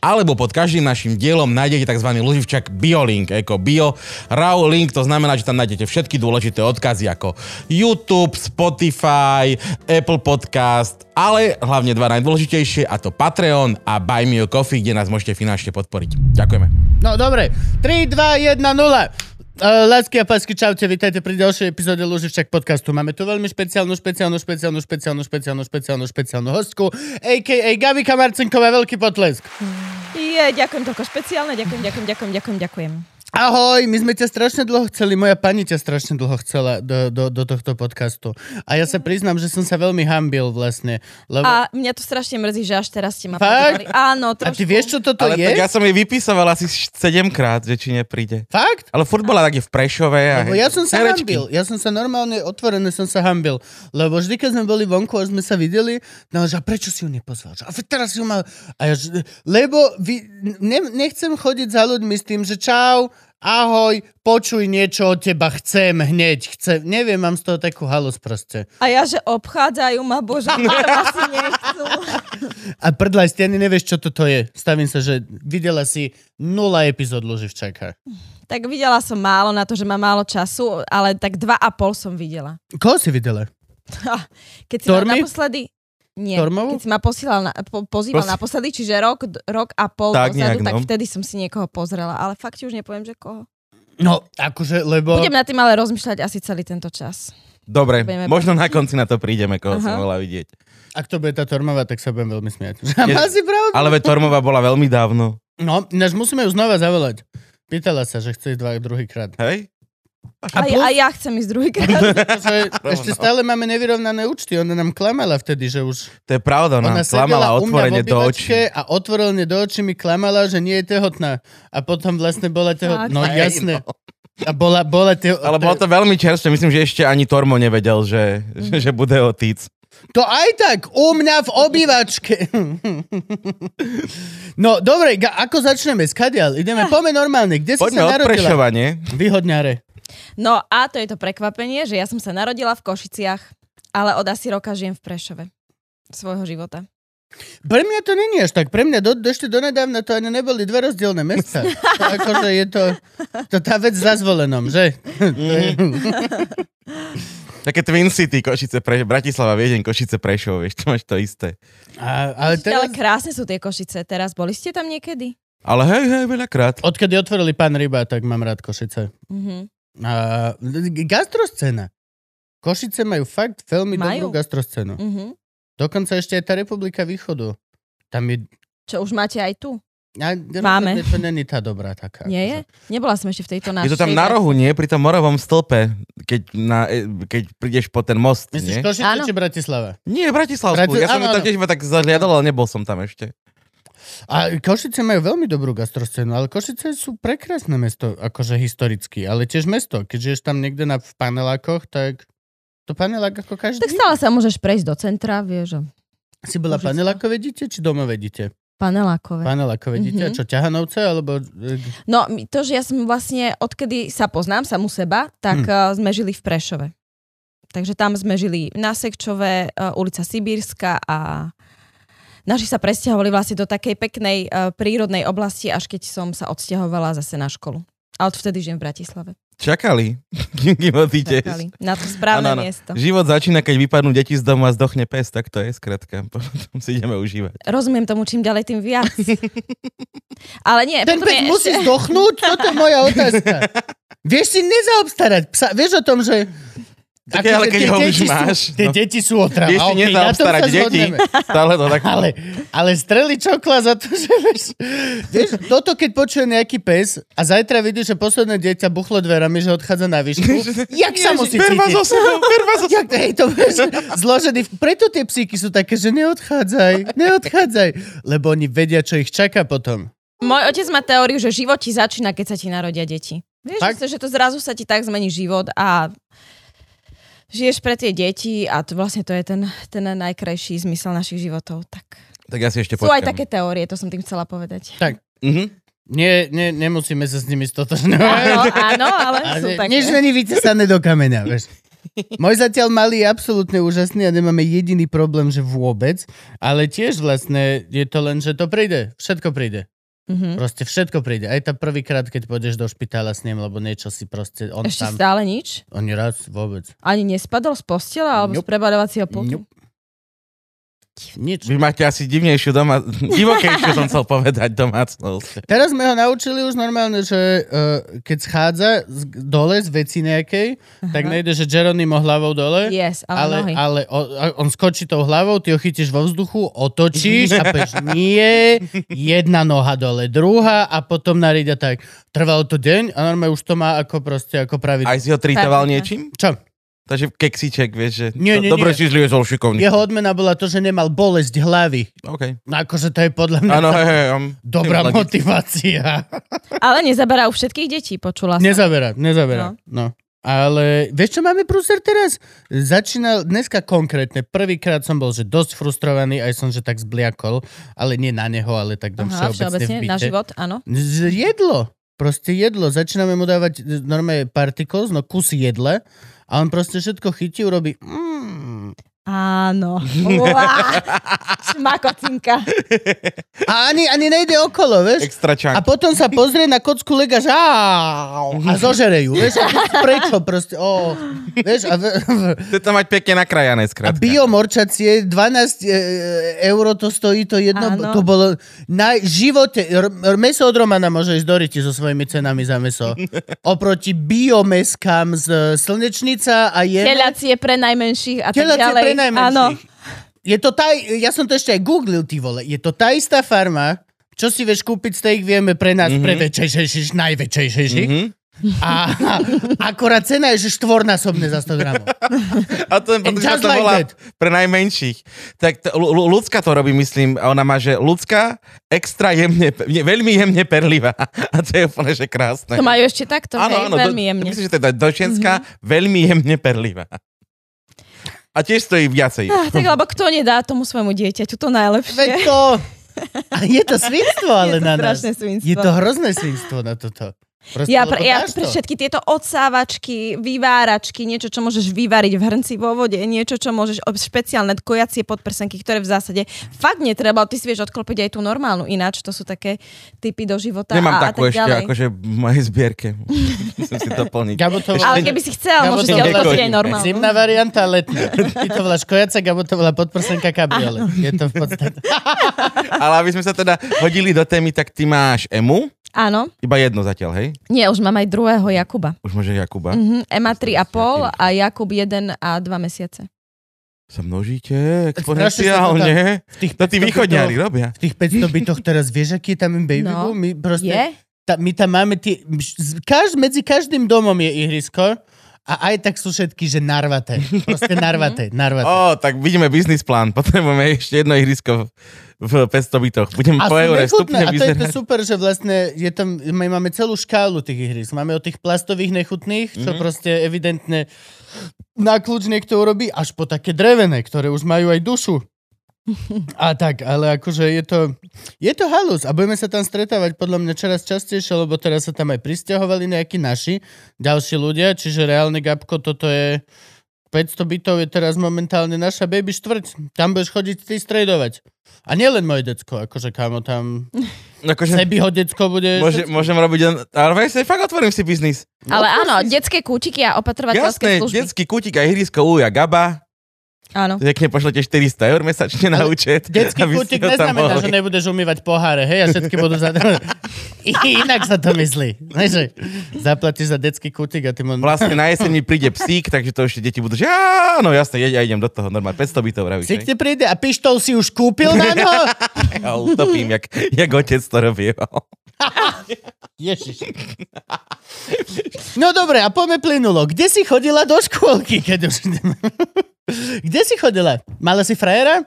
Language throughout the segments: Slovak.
alebo pod každým našim dielom nájdete tzv. Luživčak BioLink, ako Bio Raw Link, to znamená, že tam nájdete všetky dôležité odkazy ako YouTube, Spotify, Apple Podcast, ale hlavne dva najdôležitejšie a to Patreon a Buy Me a Coffee, kde nás môžete finančne podporiť. Ďakujeme. No dobre, 3, 2, 1, 0. Uh, lásky a pásky, čaute, vítajte pri ďalšej epizóde Luživčak podcastu. Máme tu veľmi špeciálnu, špeciálnu, špeciálnu, špeciálnu, špeciálnu, špeciálnu, špeciálnu hostku, a.k.a. Gabika Marcinková, veľký potlesk. Je, ďakujem toľko špeciálne, ďakujem, ďakujem, ďakujem, ďakujem, ďakujem. Ahoj, my sme ťa strašne dlho chceli, moja pani ťa strašne dlho chcela do, do, do tohto podcastu. A ja sa priznám, že som sa veľmi hambil vlastne. Lebo... A mňa to strašne mrzí, že až teraz ste ma Fakt? Áno, A trošku. ty vieš, čo toto Ale je? tak ja som jej vypísaval asi 7 krát, že či nepríde. Fakt? Ale furt bola tak je v Prešove. A Lebo ja som sa herečky. hambil. Ja som sa normálne, otvorené som sa hambil. Lebo vždy, keď sme boli vonku a sme sa videli, no, že a prečo si ju nepozval? Že, A teraz ju mal... A ja, že, lebo vy, ne, nechcem chodiť za ľuďmi s tým, že čau, ahoj, počuj niečo od teba, chcem hneď, chcem. Neviem, mám z toho takú halus proste. A ja, že obchádzajú ma, bože, asi nechcú. A prdlaj, ty ani nevieš, čo toto je. Stavím sa, že videla si nula epizód Luživčaka. Tak videla som málo na to, že mám málo času, ale tak dva a pol som videla. Koho si videla? Keď si ma Tormy? naposledy... Nie, Tormovú? keď si ma posílal na, po, pozýval Pos- naposledy, čiže rok, rok a pol Tak dozadu, nejak, tak no. vtedy som si niekoho pozrela, ale fakt ti už nepoviem, že koho. No, akože, lebo... Budem nad tým ale rozmýšľať asi celý tento čas. Dobre, Budeme možno na konci na to prídeme, koho Aha. som mohla vidieť. Ak to bude tá Tormová, tak sa budem veľmi smiať. Je- pravdu? Ale Tormová bola veľmi dávno. No, ináč musíme ju znova zavolať. Pýtala sa, že chce ísť dva, druhýkrát. Hej? A A, plus- a ja chcem ísť druhýkrát. Ešte stále máme nevyrovnané účty. Ona nám klamala vtedy, že už... To je pravda, ona, Ona klamala otvorene do očí. a otvorene do očí mi klamala, že nie je tehotná. A potom vlastne bola tehotná. No jasné. A bola, bola tehotná. Ale bolo to veľmi čerstvé, myslím, že ešte ani Tormo nevedel, že, že, že bude otíc. To aj tak, u mňa v obývačke. No, dobre, ako začneme? Skadial? Ideme, poďme normálne. Kde si Poďme sa od narodila? Nie? Vyhodňare. No a to je to prekvapenie, že ja som sa narodila v Košiciach, ale od asi roka žijem v Prešove svojho života. Pre mňa to není až tak. Pre mňa do, ešte donedávna to ani neboli dve rozdielne mesta. To akože je to, to tá vec za zvolenom, že? Také Twin City, Košice, Pre... Bratislava, Viedeň, Košice, Prešov, vieš, to máš to isté. A, ale Ale teraz, krásne sú tie Košice teraz. Boli ste tam niekedy? Ale hej, hej, veľakrát. odkedy otvorili pán Ryba, tak mám rád Košice. Mhm. A, gastroscéna. Košice majú fakt veľmi Majú. dobrú gastroscénu. Mhm. Dokonca ešte aj tá Republika Východu. Tam je... Čo už máte aj tu? A, Máme. To není tá dobrá taká. Nie je? Nebola som ešte v tejto našej. Je to tam na rohu, nie? Pri tom morovom stĺpe, keď, na, e, keď prídeš po ten most, Myslíš nie? Košice či Bratislava? Nie, Bratislavskú. Brati- Ja som áno, áno. tiež tak zahliadal, ale nebol som tam ešte. A Košice majú veľmi dobrú gastroscénu, ale Košice sú prekrásne mesto, akože historicky, ale tiež mesto. Keď žiješ tam niekde na, v panelákoch, tak to panelák ako každý. Tak stále sa môžeš prejsť do centra, vieš. Si bola Košice. panelákové dieťa, či domové dieťa? Panelákové. Panelákové dieťa, Mhm. čo ťahanovce, alebo... e, No, to, že ja som vlastne, odkedy sa poznám samu seba, tak hm. sme žili v Prešove. Takže tam sme žili na Sekčove, uh, ulica Sibírska a naši sa presťahovali vlastne do takej peknej uh, prírodnej oblasti, až keď som sa odsťahovala zase na školu. A odvtedy žijem v Bratislave. Čakali, kým odídeš. Čakali. Na to správne Áno, áno. miesto. Život začína, keď vypadnú deti z domu a zdochne pes, tak to je skratka. Potom si ideme užívať. Rozumiem tomu čím ďalej, tým viac. Ale nie, Ten pes je musí ešte... zdochnúť? Toto je moja otázka. Vieš si nezaobstarať psa. Vieš o tom, že... Tak ale keď ho už deti sú- máš, Tie no. deti sú otrava. Tom nezaobstarať deti. Stále to tak... Ale, ale streli čokla za to, že vieš, vieš, toto keď počuje nejaký pes a zajtra vidí, že posledné dieťa buchlo dverami, že odchádza na výšku, jak sa musí cítiť? so sebou, ber ma so Jak, hej, to vieš, zložený. Preto tie psíky sú také, že neodchádzaj, neodchádzaj. Lebo oni vedia, čo ich čaká potom. Môj otec má teóriu, že život ti začína, keď sa ti narodia deti. Vieš, že to zrazu sa ti tak zmení život a žiješ pre tie deti a to vlastne to je ten, ten najkrajší zmysel našich životov. Tak Tak ja si ešte sú aj počkam. také teórie, to som tým chcela povedať. Tak, Mhm. Nie, nie, nemusíme sa s nimi stotožňovať. Áno, áno, ale sú Ale také. nič není vytesané do kameňa, vieš. Môj zatiaľ malý je absolútne úžasný a nemáme jediný problém, že vôbec, ale tiež vlastne je to len, že to príde. Všetko príde. Mhm. Proste všetko príde. Aj tá prvýkrát, keď pôjdeš do špitála s ním, lebo niečo si proste on Ešte sám... stále nič? Oni raz vôbec. Ani nespadol z postela alebo z Nope. prebadovacieho pultu? Nope. Nič. Vy máte asi divnejšiu doma... Divokejšiu som chcel povedať domácnosť. Teraz sme ho naučili už normálne, že uh, keď schádza z, dole z veci nejakej, tak nejde, že Geronimo hlavou dole, Yes, ale, ale, nohy. ale o, on skočí tou hlavou, ty ho chytíš vo vzduchu, otočíš a peš, nie, jedna noha dole, druhá a potom nariť a tak. Trvalo to deň a normálne už to má ako proste, ako pravidlo. Aj si ho tritoval niečím? Čo? Takže keksiček, vieš, že... Nie, nie, Dobre nie. si zlie so šikovný. Jeho odmena bola to, že nemal bolesť hlavy. OK. No akože to je podľa mňa Áno, hej, hej. um, dobrá motivácia. Ale nezaberá u všetkých detí, počula som. Nezaberá, nezaberá. No. Ale vieš, čo máme prúser teraz? Začínal dneska konkrétne. Prvýkrát som bol, že dosť frustrovaný, aj som, že tak zbliakol, ale nie na neho, ale tak tam Aha, všeobecne, všeobecne, v na byte. život, áno. Z- Jedlo. Proste jedlo. Začíname mu dávať e, normálne particles, no kusy jedle a on proste všetko chytí, urobí mm. Áno. Šmakocinka. a ani, ani nejde okolo, vieš? Extra čak. A potom sa pozrie na kocku lega, že a zožere ju, vieš? A prečo proste? Ó, vieš? A, Chce to mať pekne nakrajané, a skrátka. biomorčacie, 12 e, eur to stojí, to jedno, Áno. to bolo na živote, meso od Romana môže ísť do ryti so svojimi cenami za meso. Oproti biomeskám z Slnečnica a je... Telacie pre najmenších a tak Telacie ďalej. pre najmenších. Áno. Je to tá, ja som to ešte aj googlil, ty vole. Je to tá istá farma, čo si vieš kúpiť steak, vieme pre nás, mm-hmm. pre väčšejších, najväčšejších. Mhm. A, a akorát cena je, že štvornásobne za 100 gramov. A to je And just to like volá that. pre najmenších. Tak Lu- Lu- ľudská to robí, myslím, a ona má, že ľudská extra jemne, nie, veľmi jemne perlivá. A to je úplne, že krásne. To majú ešte takto, hej, veľmi do, jemne. Myslím, že to je dočenská, mm-hmm. veľmi jemne perlivá. A tiež stojí viacej. Ah, tak lebo kto nedá tomu svojmu dieťaťu to najlepšie. Veď to... A je to svinstvo, ale Je to na nás. strašné svinstvo. Je to hrozné svinstvo na toto. Proste, Ja, pre, ja pre všetky tieto odsávačky, vyváračky, niečo, čo môžeš vyvariť v hrnci vo vode, niečo, čo môžeš, špeciálne kojacie podprsenky, ktoré v zásade fakt netreba, ty si vieš odklopiť aj tú normálnu, ináč to sú také typy do života Nemám a, a takú tak ešte, ďalej. akože v mojej zbierke. Musím si to Ale volá- keby si chcel, Gabo môžeš to si volá- odklopiť aj normálnu. Zimná varianta, letná. Ty to voláš kojaca, Gabo to volá podprsenka kabriolet. Je to v podstate... Ale aby sme sa teda hodili do témy, tak ty máš Emu, Áno, iba jedno zatiaľ, hej? nie, už mám aj druhého Jakuba. Už môže Jakuba. Mhm, Ema 3,5 a Jakub 1 a 2 mesiace. Sa množíte exponenciálne. V tých To tí 500 východňári robia. V tých 500 bytoch teraz vieš, aký je tam baby No. boom? My proste... Je? Ta, my tam máme tie... Kaž, medzi každým domom je ihrisko a aj tak sú všetky, že narvaté. Proste narvaté, narvaté. Ó, tak vidíme biznis plán. Potrebujeme ešte jedno ihrisko v 500 bytoch. Budem A po eure stupne A to je to super, že vlastne je tam, my máme celú škálu tých ihrisk. Máme od tých plastových nechutných, čo Mhm. proste evidentne na kľúč niekto urobí, až po také drevené, ktoré už majú aj dušu. A tak, ale akože je to, je to halus a budeme sa tam stretávať podľa mňa čoraz častejšie, lebo teraz sa tam aj pristahovali nejakí naši, ďalší ľudia, čiže reálne Gabko, toto je 500 bytov je teraz momentálne naša baby štvrť. Tam budeš chodiť ty stredovať. A nielen moje decko, akože kámo, tam Akože, Sebiho decko bude... môže, môžem robiť... len- Ale vlastne fakt otvorím si biznis. Ale áno, detské kúčiky a opatrovateľské Jasné, služby. detský kútik a ihrisko Uja Gaba. Áno. Pekne pošlete 400 eur mesačne na účet. Detský kútik neznamená, že nebudeš umývať poháre, hej, a všetky budú za... Inak sa to myslí. Ne, že zaplatíš za detský kútik a ty mu... Vlastne na jeseň mi príde psík, takže to ešte deti budú, že áno, jasné, ja, ja idem do toho, normálne 500 bytov vravíš. Hej? ti príde a pištol si už kúpil na no? Ja utopím, jak, jak otec to robí. Ježiš. No dobre, a poďme plynulo. Kde si chodila do škôlky, keď už... Kde si chodila? Mala si frajera?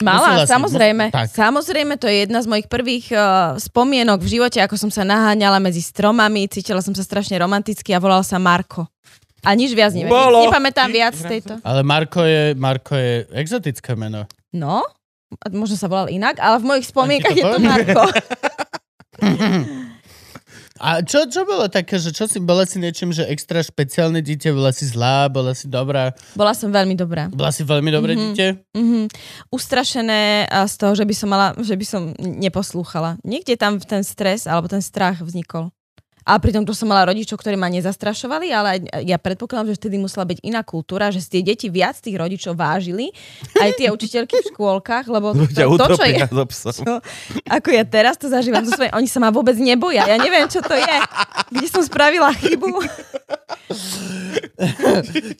Musela Mala, si, samozrejme. mus- tak. Samozrejme, to je jedna z mojich prvých uh, spomienok v živote, ako som sa naháňala medzi stromami, cítila som sa strašne romanticky a volal sa Marko. A nič viac neviem. Bolo. Nepamätám viac z tejto. Ale Marko je, Marko je exotické meno. No, možno sa volal inak, ale v mojich spomienkach je to. Marko. A čo, čo bolo také, že čo si, bola si niečím, že extra špeciálne dieťa, bola si zlá, bola si dobrá, Bola som veľmi dobrá. bola si veľmi dobré Mhm. dieťa? Mhm. Ustrašené z toho, že by som mala, že by som neposlúchala. Niekde tam ten stres alebo ten strach vznikol. A pritom tu som mala rodičov, ktorí ma nezastrašovali, ale ja predpokladám, že vtedy musela byť iná kultúra, že si tie deti viac tých rodičov vážili, aj tie učiteľky v škôlkach, lebo to, Ťa to, čo je, utopia so psom. čo, ako ja teraz to zažívam so svojím, oni sa ma vôbec neboja, ja neviem, čo to je, kde som spravila chybu.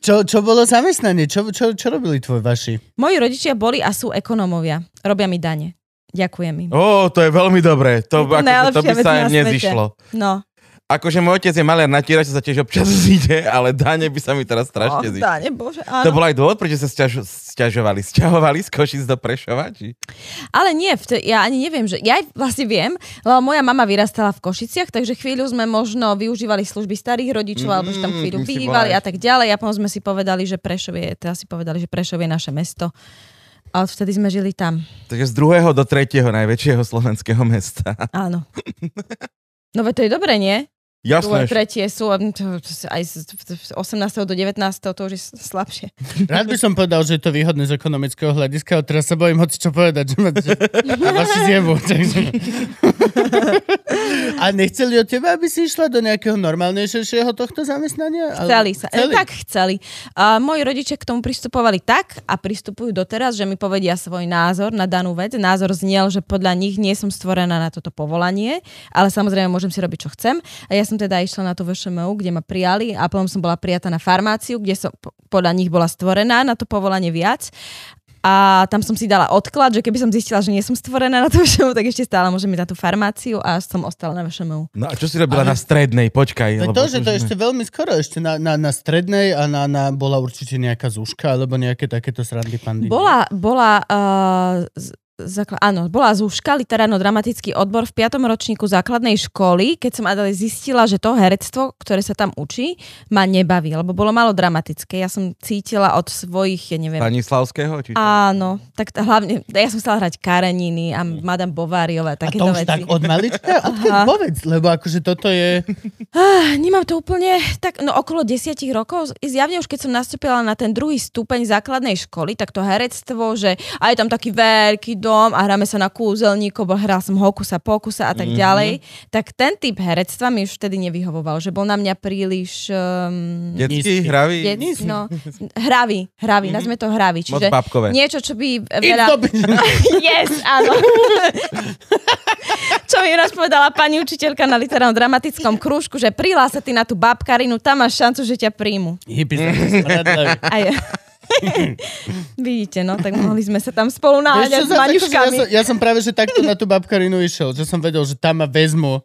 Čo, čo bolo zamestnanie? Čo, čo, čo robili tvoji vaši? Moji rodičia boli a sú ekonómovia, robia mi dane. Ďakujem im. Ó, to je veľmi dobré. To, to akože, to by sa im nezišlo. No, Akože môj otec je maliar na tierač, sa tiež občas zíde, ale dane by sa mi teraz strašne oh, zišli. dane, bože, To áno. bol aj dôvod, prečo sa sťaž, sťažovali. Sťahovali z Košic do Prešova? Či? Ale nie, vte- ja ani neviem, že ja vlastne viem, lebo moja mama vyrastala v Košiciach, takže chvíľu sme možno využívali služby starých rodičov, alebo že tam Mm, chvíľu tým si bývali a tak ďalej. A potom sme si povedali, že Prešov je, teda si povedali, že Prešov je naše mesto. A vtedy sme žili tam. Takže z druhého do tretieho najväčšieho slovenského mesta. Áno. No veď to je dobré, nie? Druhé, Jasné. tretie sú aj z z 18. do 19. to už je slabšie. Rád by som povedal, že je to výhodné z ekonomického hľadiska, ale teraz sa bojím hoci čo povedať, že, ma, že a vaši zjebu. Takže... A nechceli od teba, aby si išla do nejakého normálnejšieho tohto zamestnania? Chceli sa. Chceli. Tak chceli. A moji rodičia k tomu pristupovali tak a pristupujú doteraz, že mi povedia svoj názor na danú vec. Názor zniel, že podľa nich nie som stvorená na toto povolanie, ale samozrejme môžem si robiť, čo chcem. A ja som teda išla na to VŠMU, kde ma prijali a potom som bola prijatá na farmáciu, kde som po- podľa nich bola stvorená na to povolanie viac. A tam som si dala odklad, že keby som zistila, že nie som stvorená na to VŠMU, tak ešte stále môžem ísť na tú farmáciu a som ostala na VŠMU. No a čo si robila Ale- na strednej? Počkaj. To to, že to už ešte veľmi skoro, ešte na, na, na strednej a na, na, bola určite nejaká zúška, alebo nejaké takéto srandy pandy. Bola, bola, uh, zakl- áno, bola zúška, literárno-dramatický odbor v 5. ročníku základnej školy, keď som ale zistila, že to herectvo, ktoré sa tam učí, ma nebaví, lebo bolo malo dramatické. Ja som cítila od svojich, ja neviem, Stanislavského? Či čo? Áno, tak t- hlavne, ja som stala hrať Kareniny a Madame Bováriová, a to takéto už veci. tak od malička? Odkiaľ povedz, lebo akože toto je... Ah, nemám to úplne, tak no okolo desiatich rokov, zjavne už keď som nastúpila na ten druhý stupeň základnej školy, tak to herectvo, že a je tam taký veľký dom a hráme sa na kúzelníkov, bo hral som hokusa pokusa a tak Mhm. ďalej, tak ten typ herectva mi už vtedy nevyhovoval, že bol na mňa príliš um, Detský, hravý? dec, no, hravý, hravý, nazme to hravý, Mhm. Moc čiže babkové. niečo, čo by veľa... Yes, áno. Čo mi raz povedala pani učiteľka na literárnom dramatickom krúžku, že prihlás sa ty na tú babkarinu, tam máš šancu, že ťa príjmu. Hippie Vidíte, no, tak mohli sme sa tam spolu čo, s akože ja, maňuškami. som, ja som práve, že takto na tú babkarinu išiel, že som vedel, že tam ma vezmu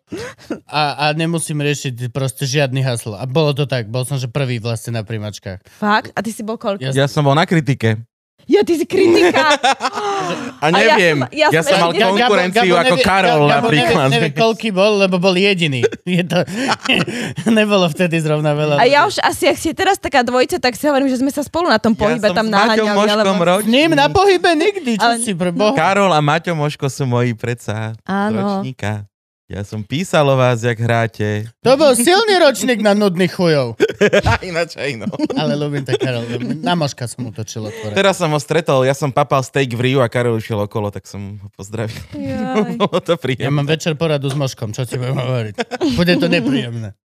a, a nemusím riešiť proste žiadny haslo. A bolo to tak, bol som že prvý vlastne na primačkách. Fakt? A ty si bol koľko? Ja- Ja som bol na kritike. Ja, ty si kritika. A A ja neviem, som- ja ja, som som mal ešte- konkurenciu Gabo ako nevie- Karol Gabo napríklad. Nevie, nevie, koľký bol, lebo bol jediný. Je to, nebolo vtedy zrovna veľa. A ja už asi, ak si je teraz taká dvojica, tak si hovorím, že sme sa spolu na tom pohybe ja som tam naháňali. Moškom Alebo... S ním na pohybe nikdy, čo Ale- si pre boha. Karol a Maťo Moško sú moji predsa Áno. ročníka. Ja som písal o vás, jak hráte. To bol silný ročník na nudných chujov. A ináč aj no. Ale ľúbim to, Karol. Na moška som utočil otvorené. Teraz som ho stretol, ja som papal steak v Riu a Karol išiel okolo, tak som ho pozdravil. Bolo to Ja príjemné. mám večer poradu s moškom, čo ti budem hovoriť. Bude to nepríjemné.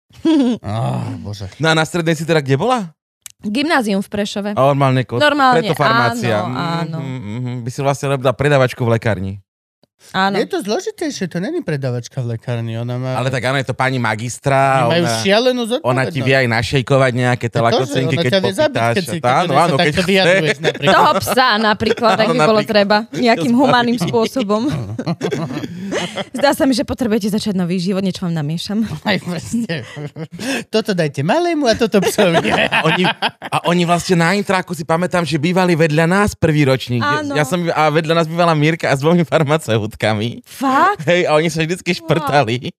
Oh, bože. No a na strednej si teda kde bola? Gymnázium v Prešove. A normálne kot. Normálne, Preto farmácia. áno, áno. Mhm, mhm. By si vlastne robila predavačku v lekárni. Áno. Je to zložitejšie, to není predavačka v lekárni. Ona má... Ale tak áno, je to pani magistra. Oni majú Ona, šialenú ona ti vie aj našejkovať nejaké telakocenky, ona keď vie zabiť, keď si, keď áno, áno, keď chce. napríklad. Toho psa napríklad, ak Áno, by bolo treba. Nejakým humaným spôsobom. Zdá sa mi, že potrebujete začať nový život, niečo vám namiešam. Aj presne. Toto dajte malému a toto psovi. A oni, a oni vlastne na intráku si pamätám, že bývali vedľa nás prvý ročník. Áno. Ja som, a vedľa nás bývala Mirka a s dvomi farmaceutkami. Fakt? Hej, a oni sa vždycky šprtali.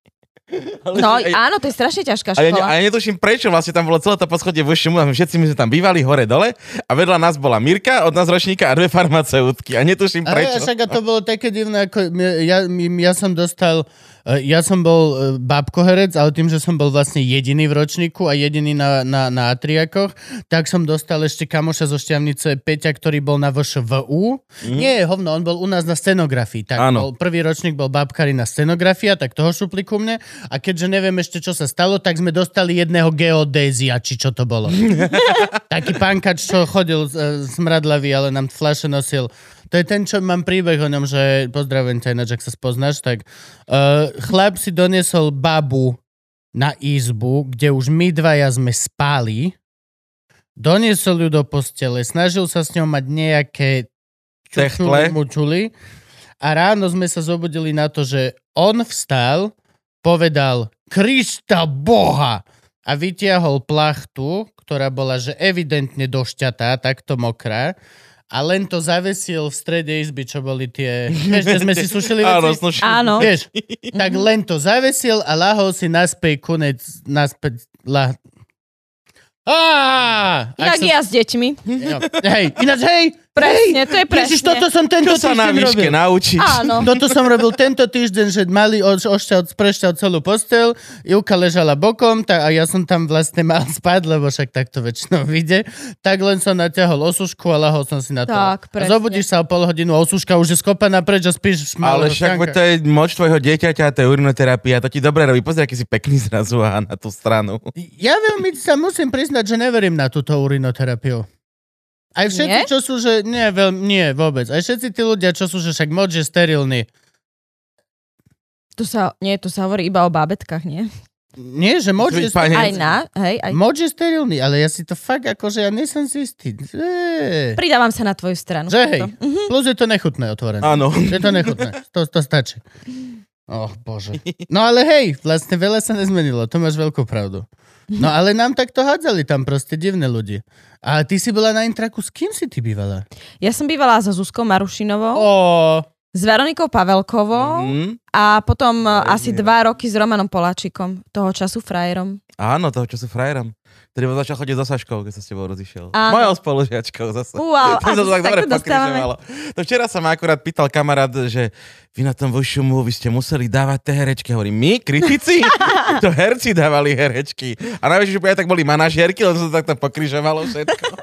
Ale No aj- áno, to je strašne ťažká A ja, škola. a ja netuším prečo, vlastne tam bolo celé to poschodie vo Šumu, a my všetci my sme tam bývali hore dole a vedľa nás bola Mirka, od nás ročníka a dve farmaceutky a netuším Ale prečo. však a to bolo také divné, ako ja, my, ja som dostal Ja som bol e, babkoherec, ale tým, že som bol vlastne jediný v ročníku a jediný na, na, na atriakoch, tak som dostal ešte kamoša zo Šťavnice Peťa, ktorý bol na VŠVU. Mm. Nie, hovno, on bol u nás na scenografii. Tak Áno. bol, prvý ročník bol babkari na scenografia, tak toho šupli ku mne. A keďže neviem ešte, čo sa stalo, tak sme dostali jedného geodézia, či čo to bolo. Taký pánkač, čo chodil e, smradlavý, ale nám fľaše nosil. To je ten, čo mám príbeh o ňom, že pozdravujem ťa ináč, ak sa spoznáš, tak uh, chlap si doniesol babu na izbu, kde už my dvaja sme spali, doniesol ju do postele, snažil sa s ňou mať nejaké Techtle. mučuli. A ráno sme sa zobudili na to, že on vstal, povedal Krista Boha! A vytiahol plachtu, ktorá bola že evidentne došťatá, takto mokrá a len to zavesil v strede izby, čo boli tie... Vieš, kde sme si sušili veci? Áno, slušne. Áno. Vieš, tak len to zavesil a lahol si naspäť kunec, naspäť la... Á! Ak Jak sa- ja s deťmi. Jo. Hej, ináč hej! Presne, to je Ježiš, presne. toto som tento Čo sa na výške robil. naučíš? Áno. Toto som robil tento týždeň, že mali od, ošťal, sprešťal celú postel, Ivka ležala bokom tak, a ja som tam vlastne mal spať, lebo však takto väčšinou vyjde. Tak len som natiahol osušku a lahol som si na to. Tak, A presne. zobudíš sa o pol hodinu, osuška už je skopaná preč a spíš v Ale však stánka. to je moč tvojho dieťaťa, to je urinoterapia, to ti dobre robí. Pozri, aký si pekný zrazu a na tú stranu. Ja veľmi sa musím priznať, že neverím na túto urinoterapiu. Aj všetci, Nie? čo sú, že... Nie, veľ, nie, vôbec. Aj všetci tí ľudia, čo sú, že však moč je sterilný. Tu sa, nie, tu sa hovorí iba o bábetkách, nie? Nie, že moč je, pane, Aj na, hej, aj. moč je sterilný, ale ja si to fakt akože, ja nesom si istý. Že, Pridávam sa na tvoju stranu. že hej. To. Mhm. Plus je to nechutné otvorené. Áno. Je to nechutné. To, to stačí. Oh, bože. No ale hej, vlastne veľa sa nezmenilo. To máš veľkú pravdu. No ale nám takto hádzali tam proste divné ľudí. A ty si bola na intraku, s kým si ty bývala? Ja som bývala so Zuzkou Marušinovou, Ó, s Veronikou Pavelkovou Mm, a potom e, asi nie. dva roky s Romanom Poláčikom, toho času frajerom. áno, toho, čo sú frajerom. Ktorý bol začal chodiť so Saškou, keď sa s tebou rozišiel. Áno. Mojou spolužiačkou zase. Wow, To sa to tak dobre. To včera sa ma akurát pýtal kamarát, že vy na tom Vošumu, vy ste museli dávať tie herečky. Hovorím, my, kritici? to herci dávali herečky. A najväčšie, že tak boli manažérky, lebo sa to takto pokrižovalo všetko.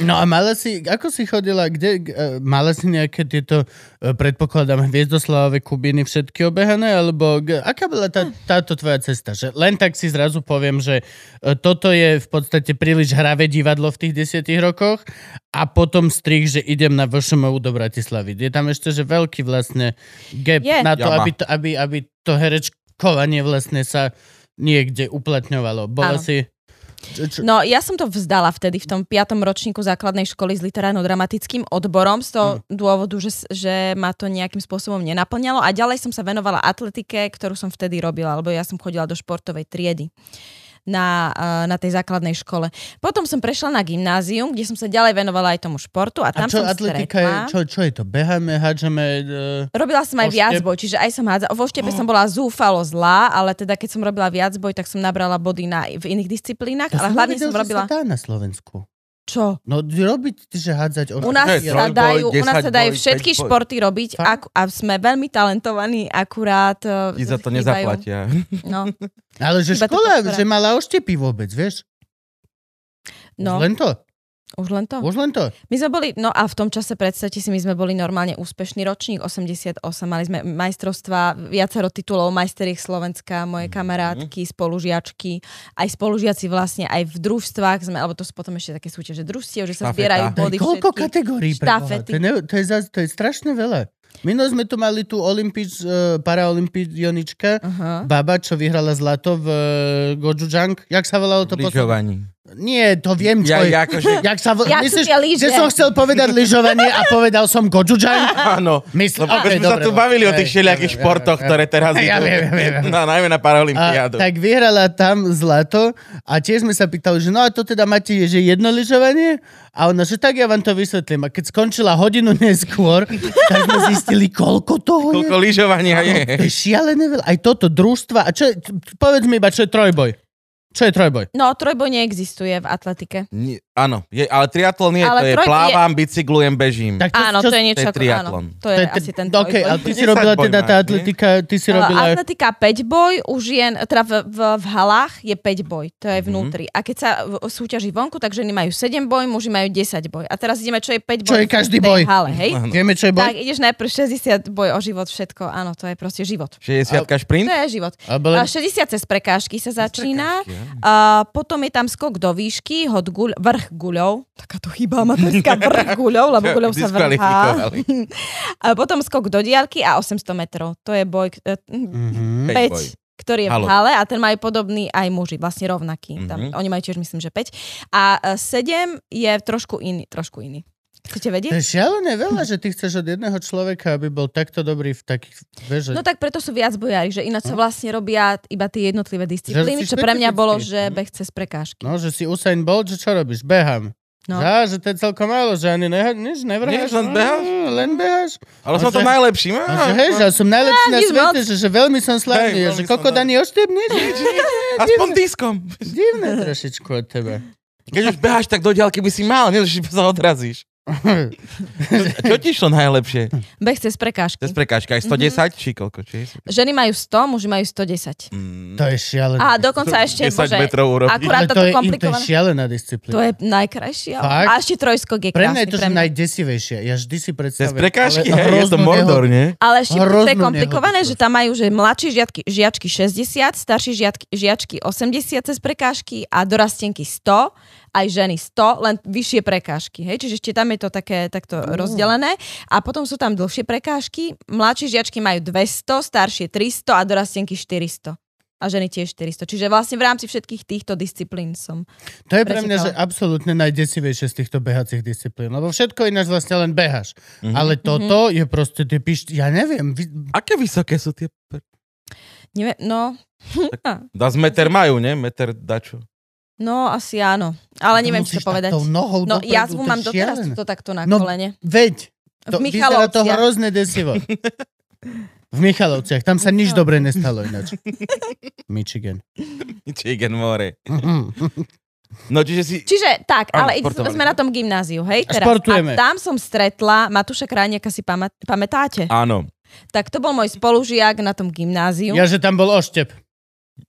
No a mala si, ako si chodila, kde, uh, mala si nejaké tieto, uh, predpokladám, hviezdoslavové Kubiny všetky obehané, alebo aká bola tá, táto tvoja cesta? Že len tak si zrazu poviem, že uh, toto je v podstate príliš hravé divadlo v tých desiatich rokoch a potom strich, že idem na VŠMU do Bratislavy. Je tam ešte, že veľký vlastne gap Je. na to, Jama. aby to, aby, aby to herečkovanie vlastne sa niekde uplatňovalo. Bola Áno. si... No, ja som to vzdala vtedy v tom piatom ročníku základnej školy s literárno-dramatickým odborom z toho dôvodu, že, že ma to nejakým spôsobom nenaplňalo a ďalej som sa venovala atletike, ktorú som vtedy robila, lebo ja som chodila do športovej triedy na, eh, na tej základnej škole. Potom som prešla na gymnázium, kde som sa ďalej venovala aj tomu športu a a tam čo som atletika je, čo, čo je to? Beháme, hádžeme... Uh... Robila som aj Oštep? viacboj, čiže aj som hádza. Vo štepe som bola zúfalo zlá, ale teda keď som robila viacboj, tak som nabrala body na, v iných disciplínach, Ja ale hlavne som robila... na Slovensku. Čo? No robiť, že hádzať o... U nás, Hej, sa trojboj, dajú, u nás sa dajú 10 boj, všetky 5 boj. športy robiť ak, a sme veľmi talentovaní, akurát... eh, Ti za to chýbajú. nezaplatia. No, Ale že Iba škola, že mala oštepy vôbec, vieš? no, len to. Už len to. Už len to. My sme boli, no a v tom čase, predstavte si, my sme boli normálne úspešný ročník, 88, mali sme majstrovstva, viacero titulov, majsteriek Slovenska, moje kamarátky, spolužiačky, aj spolužiaci vlastne, aj v družstvách sme, alebo to sú potom ešte také súťaže družstiev, že sa Štafeta. zbierajú body koľko všetky. kategórií štafety. To je, to, je zas, to je strašne veľa. Minul sme tu mali tú Olympič, uh, paraolympijonička, Aha. baba, čo vyhrala zlato v uh, Gochujang. Jak sa volalo to posledné? Lyžovaní. Nie, to viem, čo Ja, je. ja akože... Jak sa sú Myslíš, že som chcel povedať lyžovanie a povedal som Gochujang? Áno. Myslím, Lebo keď okay, sme sa tu bavili o tých všelijakých športoch, ktoré teraz Ja idú. ja viem, ja viem. No, najmä na Paralympiádu. tak vyhrala tam zlato a tiež sme sa pýtali, že no a to teda máte, že jedno lyžovanie? A ona, že tak ja vám to vysvetlím. A keď skončila hodinu neskôr, tak sme zistili, koľko toho Koľko je. lyžovania To je. šialené veľa. Aj toto, družstva. A čo povedz mi iba, čo je trojboj. Čo je trojboj? No, trojboj neexistuje v atletike. Nie, Áno, je, ale triatlon nie, Ale to je trojka je- plávam, bicyklujem, bežím. Tak to, Áno, čo, to je niečo to je ako, áno. triatlon. To je asi ten OK, dvojboj. ale ty si 10 robila boj teda tá atletika, ty si Uh, robila... atletika 5 boj, už je, teda v, v, v halách je 5 boj, to Mhm. je vnútri. A keď sa v- súťaží vonku, tak ženy majú 7 boj, muži majú 10 boj. A teraz ideme, čo je 5 Čo boj. je každý boj. Hale, hej? Vieme, čo je boj? Tak ideš najprv 60 boj o život, všetko, áno, to je proste život. 60 To šprint? je život. A len... 60 cez prekážky sa začína. prekážky, áno. A potom je tam skok do výšky, hod guľ, vrch guľov. Takáto chyba amatérská, vrch guľov, lebo guľov sa vrhá. A potom skok do diaľky a 800 metrov. To je boj, e, Mhm. 5 boj. 5, ktorý je v Halo. hale a ten majú podobný aj muži, vlastne rovnaký. Mhm. Tam, oni majú tiež myslím, že 5. A 7 je trošku iný. Trošku iný. Chcete To vedieť? je šialené veľa, že ty chceš od jedného človeka, aby bol takto dobrý v takých... Vieš, že... No tak preto sú viac bojári, že ináč sa vlastne robia iba tie jednotlivé disciplíny, čo pre mňa bolo, že beh cez prekážky. No, že si Usain Bolt, že čo robíš? Behám. No. Že, že to je celkom málo, že ani neha, nič nevrháš. Len beháš? Mm, Len beháš. Ale A som to najlepší. Že, hej, že ja som najlepší na svete, že, že veľmi som slavný. Hej, že daný oštep, nič? Aspoň diskom. Divné trošičku od teba. Keď už beháš, tak do diaľky by si mal, nie, že sa odrazíš. Čo ti šlo najlepšie? Beh cez prekážky. Cez prekážka aj 110, či koľko? Či? Ženy majú 100, muži majú 110. Mm, To je šialené. A dokonca ešte, 10 bože, metrov akurát Ale to je, to je komplikované. šialená disciplína. To je najkrajšia. Fakt? A ešte trojskok je Pre krásny. mňa je to pre že mňa. najdesivejšie. Ja vždy si Cez predstavujem. prekážky, ale hej, je to Mordor, nie? Ale ešte to je komplikované, nehodu že tam majú, že mladší žiačky, žiačky 60, starší žiačky, žiačky 80 cez prekážky a dorastenky 100, aj ženy 100, len vyššie prekážky. Hej? Čiže ešte tam je to také takto rozdelené. A potom sú tam dlhšie prekážky. Mladšie žiačky majú 200, staršie 300 a dorastenky 400. A ženy tiež 400. Čiže vlastne v rámci všetkých týchto disciplín som. To je pre mňa, že absolútne najdesivejšie z týchto behacích disciplín. Lebo všetko ináč vlastne len behaš. Mhm. Ale toto je proste, ty píš, ja neviem, vy, Aké vysoké sú tie... Neviem, no, Dá z meter majú, ne? Meter dačo. No asi áno. Ale neviem, čo povedať. nohou No dopredu, jazvu mám doteraz to takto na No, kolene. Veď, to, V vyzerá to Michalovciach. hrozne desivo. V Michalovciach, tam sa nič dobre nestalo ináč. Michigan. Chicken more. No čiže si... Čiže tak, Áno, ale športovali sme na tom gymnáziu, hej? A Teraz. športujeme. A tam som stretla Matúša Krajniaka, si pamät, pamätáte? Áno. Tak to bol môj spolužiak na tom gymnáziu. Ja, že tam bol oštep.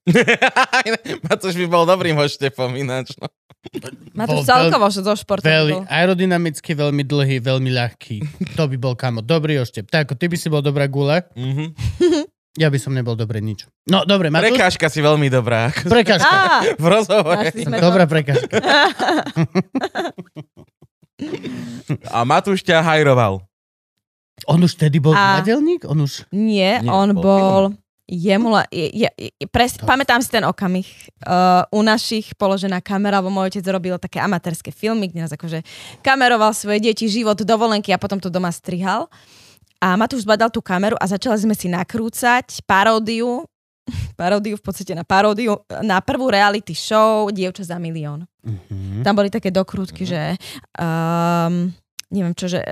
Matúš by bol dobrým hoštepom ináč. No. Matúš celkovo zo športu. Veľmi aerodynamicky, veľmi dlhý, veľmi ľahký. To by bol, kamo, dobrý oštep. Tak, ty by si bol dobrá gule, Mhm. ja by som nebol dobre nič. No, dobre, Matúš. Prekážka si veľmi dobrá. Prekážka. Á, V rozhovore. Dobrá prekážka. A Matúš ťa hajroval. On už tedy bol A-? On už... Nie, Nie, on bol bol... Jemu, le- je, je, je, pres, pamätám si ten okamih. Uh, u našich položená kamera, lebo môj otec robil také amatérske filmy, kde nás akože kameroval svoje deti, život, dovolenky a potom to doma strihal. A Matúš zbadal tú kameru a začali sme si nakrúcať paródiu, paródiu v podstate na paródiu, na prvú reality show Dievča za milión. Mhm. Tam boli také dokrútky, že um, neviem čo, že,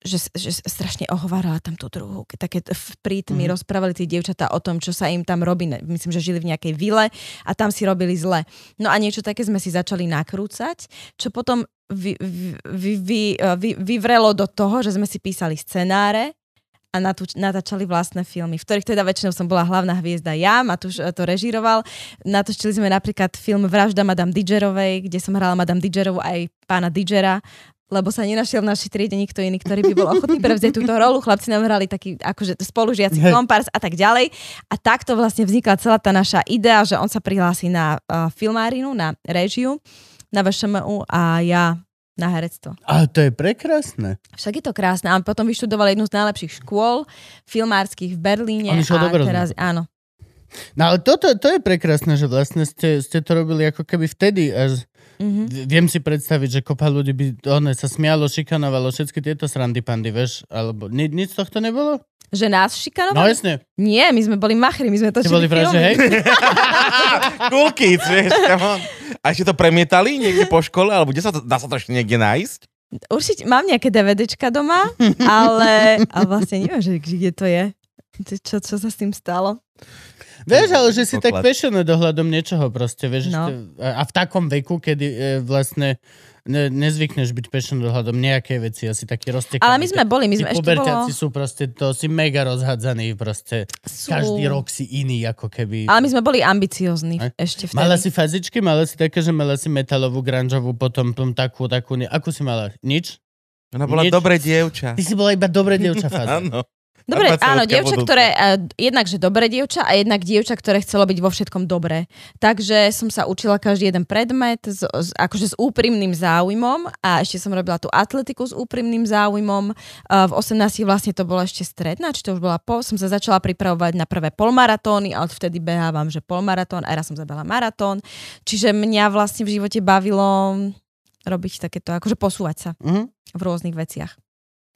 že, že strašne ohovárala tam tú druhú. Také v prítmi Mhm. rozprávali tie dievčatá o tom, čo sa im tam robí. Myslím, že žili v nejakej vile a tam si robili zle. No a niečo také sme si začali nakrúcať, čo potom vy, vy, vy, vy, vy, vyvrelo do toho, že sme si písali scenáre a natúč, natáčali vlastné filmy, v ktorých teda väčšinou som bola hlavná hviezda ja, Matúš eh, to režíroval. Natočili sme napríklad film Vražda Madame Didgerovej, kde som hrala Madame Didgerovú aj pána Didgera, lebo sa nenašiel v našej triede nikto iný, ktorý by bol ochotný prevziať túto rolu. Chlapci nám hrali taký akože spolužiaci kompars a tak ďalej. A takto vlastne vznikla celá tá naša idea, že on sa prihlási na uh, filmárinu, na režiu, na VŠMU a ja na herectvo. Ale to je prekrásne. Však je to krásne. A potom vyštudoval jednu z najlepších škôl filmárskych v Berlíne. On a teraz, áno. No ale toto, to je prekrásne, že vlastne ste, ste to robili ako keby vtedy až Mhm. V- Viem si predstaviť, že kopa ľudí by one, sa smialo, šikanovalo, všetky tieto srandy pandy, vieš? Alebo ni, nič z tohto nebolo? Že nás No šikanovali? jasne, Nie, my sme boli machri, my sme točili boli filmy. hej? cool kids, vieš. A ešte to premietali niekde po škole, alebo kde sa to, dá sa to ešte niekde nájsť? Určite mám nejaké DVDčka doma, ale, ale vlastne neviem, že kde to je. Čo, čo sa s tým stalo? Vieš, ale že si tak Poklad. passionate dohľadom niečoho proste, vieš. No. ešte- A v takom veku, kedy e, vlastne ne, nezvykneš byť passionate dohľadom nejakej veci, asi taký roztekaný. Ale my sme boli, my sme ešte bolo... sú proste, to si mega rozhadzaný proste. Sú... Každý rok si iný, ako keby. Ale my sme boli ambiciozní Aj. ešte vtedy. Mala si fazičky, mala si také, že mala si metalovú, grungeovú, potom tom takú, takú, ne... akú si mala? Nič? Ona bola dobré dievča. Ty si bola iba dobré dievča fáza. Áno. Dobre, áno, dievča, budúca. ktoré, uh, jednak, že dobré dievča a jednak dievča, ktoré chcelo byť vo všetkom dobré. Takže som sa učila každý jeden predmet s, s, akože s úprimným záujmom a ešte som robila tú atletiku s úprimným záujmom. Uh, v 18 vlastne to bola ešte stredná, či to už bola pol, som sa začala pripravovať na prvé polmaratóny a odvtedy behávam, že polmaratón a raz som zabehla maratón. Čiže mňa vlastne v živote bavilo robiť takéto, akože posúvať sa Mhm. v rôznych veciach.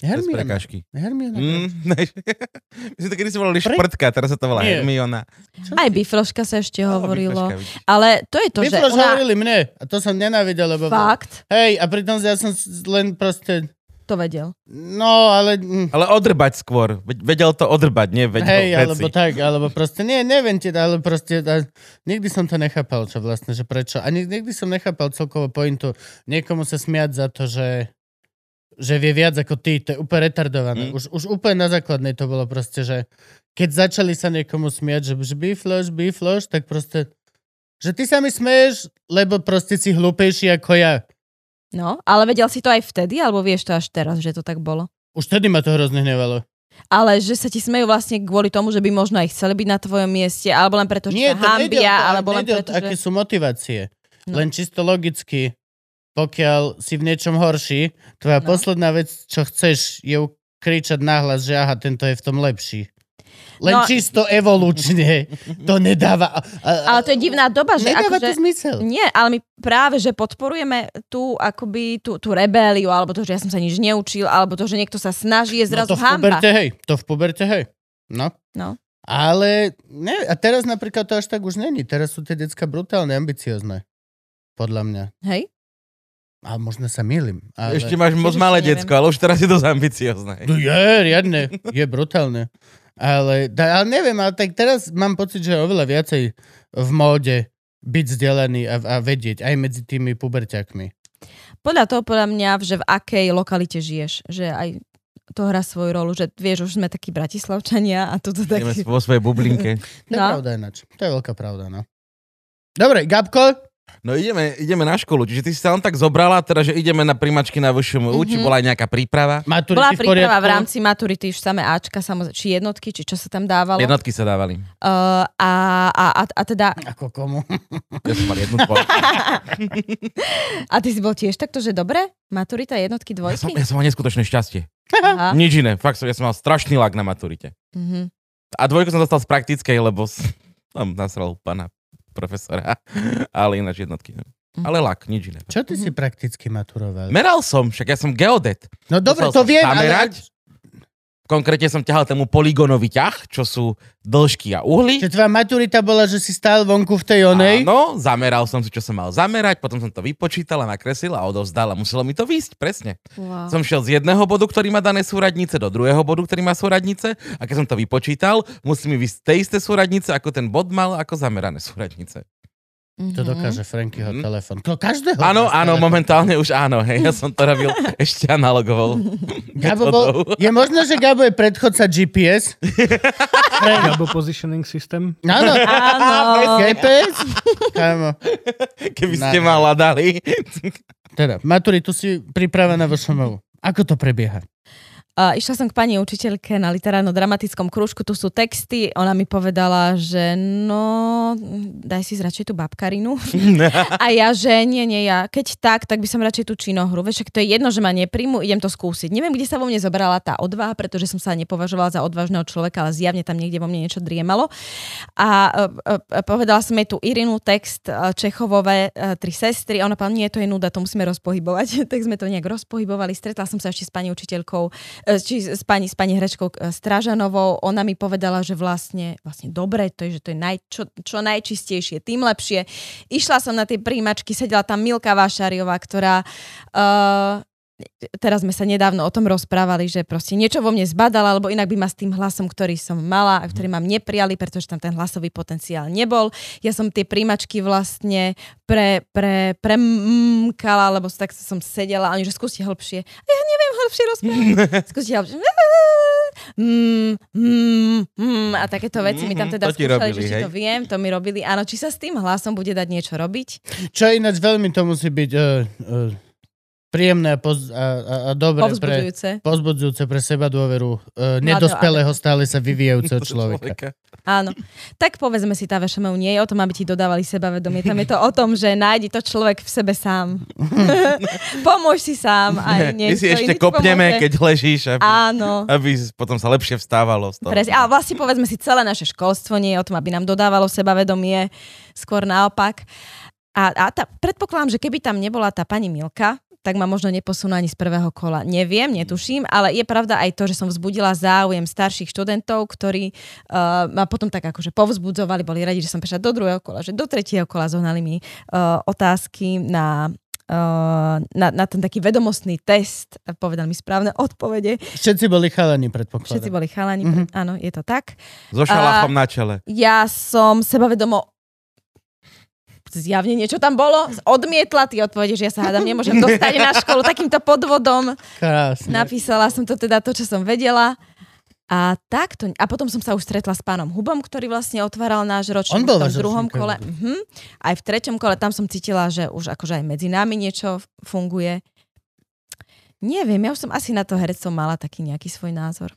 Bez Hermiona. prekážky. Hermiona. Mm, ne, my sme to kedy si volali Pre- šprtka, teraz sa to volá Nie. Hermiona. Čo Aj bifloška sa ešte No, hovorilo. vidíš. Ale to je to, že Vyfloš ona... hovorili mne a to som nenávidel, lebo... Fakt, Hej, a pritom ja som len proste... to vedel. No, ale... mm, Ale odrbať skôr. Vedel to odrbať, nie vedel Hej, veci. alebo tak, alebo proste, nie, neviem ti, ale proste, a, nikdy som to nechápal, čo vlastne, že prečo. Ani nikdy som nechápal celkovo pointu niekomu sa smiať za to, že že vie viac ako ty, to je úplne retardované. Mm. Už, už úplne na základnej to bolo proste, že keď začali sa niekomu smiať, že, že bifloš, bifloš, tak proste, že ty sa mi smeješ, lebo proste si hlúpejší ako ja. No, ale vedel si to aj vtedy, alebo vieš to až teraz, že to tak bolo? Už tedy ma to hrozne hnevalo. Ale že sa ti smejú vlastne kvôli tomu, že by možno aj chceli byť na tvojom mieste, alebo len preto, že Nie, sa hambia, to, alebo len preto, to, aké že... sú motivácie. No. Len čisto logicky, pokiaľ si v niečom horší, tvoja No. posledná vec, čo chceš, je kričať nahlas, že aha, tento je v tom lepší. Len No. čisto evolučne to nedáva... A, a, Ale to je divná doba, že Nedáva akože... to zmysel. Nie, ale my práve, že podporujeme tú, akoby, tú, tú rebéliu, alebo to, že ja som sa nič neučil, alebo to, že niekto sa snaží, je No zrazu to v hamba. puberte, hej. To v puberte, hej. No. No. Ale ne, a teraz napríklad to až tak už není. Teraz sú tie decka brutálne ambiciozne. Podľa mňa. Hej? A možno sa milím. Ale... Ešte máš moc malé neviem. decko, ale už teraz je dosť ambiciozne. No je, riadne. Je brutálne. Ale, da, ale neviem, ale tak teraz mám pocit, že je oveľa viacej v móde byť vzdelaný a, a vedieť aj medzi tými puberťakmi. Podľa toho, podľa mňa, že v akej lokalite žiješ. Že aj to hrá svoju rolu, že vieš, už sme takí bratislavčania a toto Ideme taký... vo svojej bublinke. To je No. pravda ináč. To je veľká pravda, no. Dobre, Gabko, No ideme, ideme na školu, čiže ty si sa len tak zobrala, teda, že ideme na primačky na VŠMU, mm-hmm. či bola aj nejaká príprava? maturity Bola v príprava poriadku? v rámci maturity už samé Ačka, samozrejme, či jednotky, či čo sa tam dávalo. Jednotky sa dávali. Uh, a, a, a, a teda, Ako komu? Ja som mal jednu a ty si bol tiež takto, že dobre? Maturita, jednotky, Ja som, dvojky? ja som mal neskutočné šťastie. Aha. Nič iné. Fakt som, ja som mal strašný lak na maturite. Mhm. A dvojku som dostal z praktickej, lebo s- tam nasral pána profesora. Ale ináč jednotky. Mhm. Ale lak, nič iné. Čo ty si prakticky maturoval? Meral som, však ja som geodet. No dobre, to viem, zamerať. ale... Konkrétne som ťahal tému poligónový ťah, čo sú dĺžky a uhly. Že tvoja maturita bola, že si stál vonku v tej onej? Áno, zameral som si, čo som mal zamerať, potom som to vypočítal a nakreslil a odovzdal a muselo mi to výjsť, presne. Wow. Som šiel z jedného bodu, ktorý má dané súradnice, do druhého bodu, ktorý má súradnice a keď som to vypočítal, musí mi výjsť tej isté súradnice, ako ten bod mal, ako zamerané súradnice. To Mhm. dokáže Frankyho Mhm. telefon. To každého. Áno, áno, telefon. momentálne už áno, hej, ja som to robil ešte analogovou. Gabo bol, je možné, že Gabo je predchodca GPS? Gabo Positioning System. Áno. Áno. GPS? Kámo. Keby ste ma hľadali. Teda, maturitu si pripravená vo Šomovu. Ako to prebieha? Uh, išla som k pani učiteľke na literárno-dramatickom krúžku, tu sú texty, ona mi povedala, že no, daj si radšej tú babkarinu. a ja, že nie, nie, ja, keď tak, tak by som radšej tú činohru. Vieš, to je jedno, že ma nepríjmu, idem to skúsiť. Neviem, kde sa vo mne zobrala tá odvaha, pretože som sa nepovažovala za odvážneho človeka, ale zjavne tam niekde vo mne niečo driemalo. A uh, uh, povedala som jej tú Irinu text uh, Čechovové, uh, tri sestry, a ona povedala, nie, to je nuda, to musíme rozpohybovať. tak sme to nejak rozpohybovali. Stretla som sa ešte s pani učiteľkou, či s pani, s pani herečkou e, Strážanovou. Ona mi povedala, že vlastne, vlastne dobre, to je, že to je naj, čo, čo najčistejšie, tým lepšie. Išla som na tie príjimačky, sedela tam Milka Vášariová, ktorá uh, teraz sme sa nedávno o tom rozprávali, že proste niečo vo mne zbadala, alebo inak by ma s tým hlasom, ktorý som mala a ktorý mám neprijali, pretože tam ten hlasový potenciál nebol. Ja som tie príjmačky vlastne pre, pre, premkala, lebo tak som sedela a oni, že skúste hĺbšie. A ja neviem hĺbšie rozprávať. skúste hĺbšie. Mm, mm, mm, a takéto veci mi tam teda To skúšali, robili, že či hej? to viem, to mi robili. Áno, či sa s tým hlasom bude dať niečo robiť? Čo ináč veľmi to musí byť uh, uh, príjemné a, poz, a, a, a dobré pre, Povzbudzujúce. pozbudzujúce pre seba dôveru uh, nedospelého stále sa vyvíjajúceho človeka. Áno. Tak povedzme si, tá VŠMU nie je o tom, aby ti dodávali sebavedomie. Tam je to o tom, že nájdi to človek v sebe sám. Pomôž si sám. Aj My si ešte kopneme, pomôže. keď ležíš, aby, Áno. aby potom sa lepšie vstávalo z toho. Presne. A vlastne povedzme si, celé naše školstvo nie je o tom, aby nám dodávalo sebavedomie, skôr naopak. A, a tá, predpokladám, že keby tam nebola tá pani Milka, tak ma možno neposunú ani z prvého kola. Neviem, netuším, ale je pravda aj to, že som vzbudila záujem starších študentov, ktorí uh, ma potom tak akože povzbudzovali, boli radi, že som prišla do druhého kola, že do tretieho kola zohnali mi uh, otázky na uh, na, na ten taký vedomostný test, povedal mi správne odpovede. Všetci boli chalani, predpokladám. Všetci boli chalani, Mhm. mm-hmm. áno, je to tak. So šalachom na čele. Ja som sebavedomo zjavne niečo tam bolo, odmietla tie odpovede, že ja sa hádam, nemôžem dostať na školu takýmto podvodom. Krásne. Napísala som to teda to, čo som vedela. A takto. A potom som sa už stretla s pánom Hubom, ktorý vlastne otváral náš ročník On bol v tom druhom ročník, kole. Mhm. Aj v treťom kole, tam som cítila, že už akože aj medzi nami niečo funguje. Neviem, ja už som asi na to herectvo mala taký nejaký svoj názor.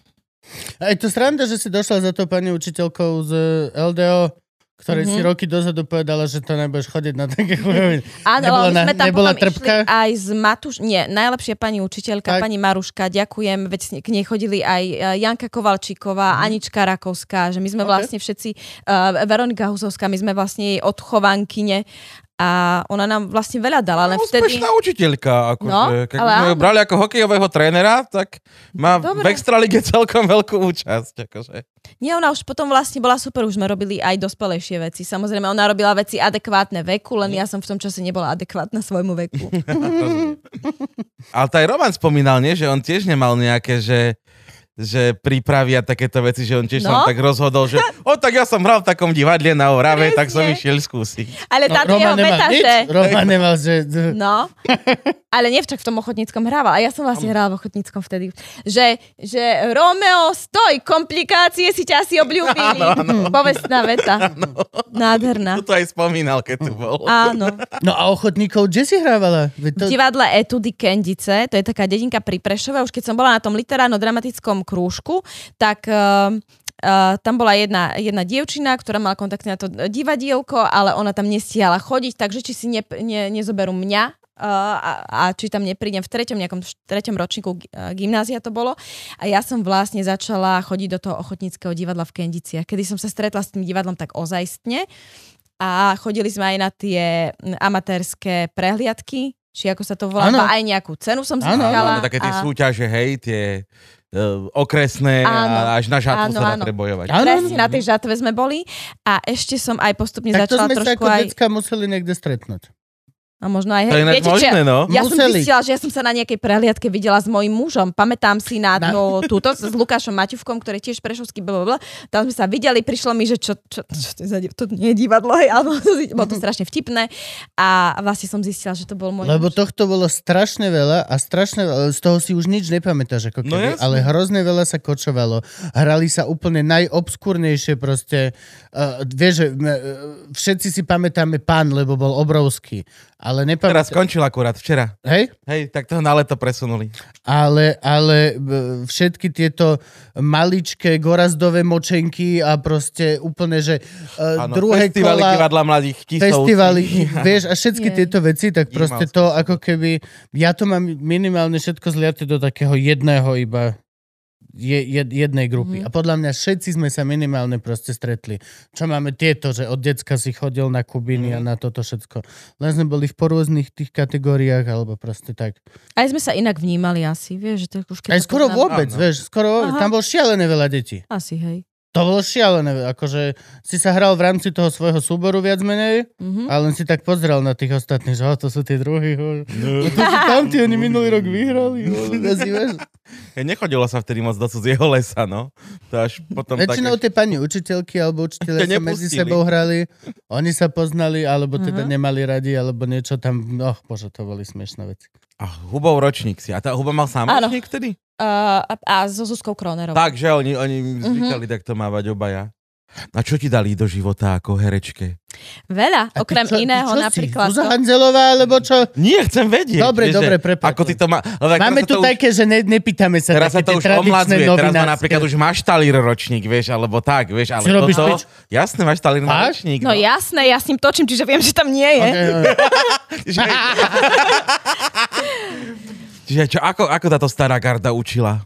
A je to sranda, že si došla za to pani učiteľkou z LDO, ktorej Mhm. si roky dozadu povedala, že to nebudeš chodiť na také chujoviny. Áno, Nebola my sme tam nebola potom trpka? išli aj z Matuš... Nie, najlepšia pani učiteľka, Tak. pani Maruška, ďakujem, veď k nej chodili aj e, Janka Kovalčíková, Anička Rakovská, že my sme Mhm. Ok. vlastne všetci, uh, Veronika Husovská, my sme vlastne jej odchovankyne a ona nám vlastne veľa dala, len vtedy... Úspešná učiteľka. Akože, No, keď ale sme ju brali ako hokejového trénera, tak má v Dobre. Extralige celkom veľkú účasť. Akože. Nie, ona už potom vlastne bola super, už sme robili aj dospelejšie veci. Samozrejme, ona robila veci adekvátne veku, len ja som v tom čase nebola adekvátna svojmu veku. Ale to aj Roman spomínal, nie? že on tiež nemal nejaké, že že prípravy a takéto veci, že on tiež No. sa tak rozhodol, že o, tak ja som hral v takom divadle na Orave, tak som Presne. išiel skúsiť. Ale No, táto jeho nemal veta, nič. že... Roman nemal, že... No, ale nevčak v tom ochotníckom hrával. A ja som vlastne hrala v ochotníckom vtedy. Že, že Romeo, stoj, komplikácie si ťa asi obľúbili. Povestná veta. Nádherná. Tu to aj spomínal, keď tu bol. Áno. No a ochotníkov, kde si hrávala? To... V divadle Etudy Kendice, to je taká dedinka pri Prešove, už keď som bola na tom literárno-dramatickom krúžku, tak uh, tam bola jedna, jedna dievčina, ktorá mala kontakty na to divadielko, ale ona tam nestihala chodiť, takže či si ne, ne, nezoberú mňa, Uh, a, a či tam neprídem v treťom, nejakom š- treťom ročníku uh, gymnázia to bolo. A ja som vlastne začala chodiť do toho ochotníckého divadla v Kendiciach, kedy som sa stretla s tým divadlom tak ozajstne. A chodili sme aj na tie mm, amatérske prehliadky, či ako sa to volá, aj nejakú cenu som získala. Áno, také tie a... súťaže, hej, tie okresné Áno. a až na žatvu Áno, sa dá áno. prebojovať. Áno, Presne na tej žatve sme boli a ešte som aj postupne tak to začala sme sa trošku ako aj... museli niekde stretnúť. A možno aj... To je Hej, viete, čo, možné, no. Ja som Museli. zistila, že ja som sa na nejakej prehliadke videla s mojím mužom. Pamätám si na, Na- no, túto s Lukášom Maťuvkom, ktorý tiež prešovský blablabla. Tam sme sa videli, prišlo mi, že čo, čo, čo to, je za, to nie je divadlo, hej, ale bolo to strašne vtipné. A vlastne som zistila, že to bol môj Lebo muž. tohto bolo strašne veľa a strašne veľa, z toho si už nič nepamätáš, ako No keby, jasne. ale hrozne veľa sa kočovalo. Hrali sa úplne najobskúrnejšie proste, uh, vieš, že uh, všetci si pamätáme pán, lebo bol obrovský, ale Teraz nepamätáš, skončil akurát, včera. hej? Hej, tak toho na leto presunuli. Ale, ale b- všetky tieto maličké gorazdové močenky a proste úplne, že uh, Áno, druhé festivaly kola... divadla mladých tisovci. festivaly, vieš, a všetky Jej. tieto veci, tak proste to ako keby, ja to mám minimálne všetko zliate do takého jedného iba jed, jednej grupy. Mhm. A podľa mňa všetci sme sa minimálne proste stretli. Čo máme tieto, že od decka si chodil na Kubiny a Mhm. na toto všetko. Len sme boli v porôznych tých kategóriách, alebo proste tak. Aj sme sa inak vnímali asi, vieš, že to už keď Aj skoro poznám- vôbec, Áno. vieš, skoro vôbec. Aha. Tam bol šialené veľa detí. Asi, hej. To bolo šialené, akože si sa hral v rámci toho svojho súboru viac menej, Mhm. ale len si tak pozrel na tých ostatných, že "Á, to sú tí druhí. ho. No. To sú tamtí, oni minulý rok vyhrali. ho." Ja si, vieš, Keď nechodilo sa vtedy moc do cudzieho lesa, no. To až potom Väčšinou tie pani učiteľky alebo učiteľe sa medzi sebou hrali, oni sa poznali, alebo teda Mhm. nemali radi, alebo niečo tam, no bože, to boli smiešné veci. A Hubov ročník si. A tá Huba mal sám ročník vtedy? Uh, a, so Zuzkou Kronerovou. Takže oni, oni Mhm. zvykali takto mávať obaja. A čo ti dali do života ako herečke? Veľa, A okrem čo- iného čo napríklad... To- Hanzelová, alebo čo? Nie, chcem vedieť. Dobre, vieš, dobre, že prepáč. Ako ty to má... Máme tu už- také, že ne, nepýtame sa Teraz také sa to už omladzuje, teraz má napríklad už maštalír ročník, vieš, alebo tak, vieš, ale robíš toto... pič? Jasné, maštalír má Fakt? ročník. No jasné, ja s ním točím, čiže viem, že tam nie je. Okay, Čiže, Čiže čo, ako, ako táto stará garda učila?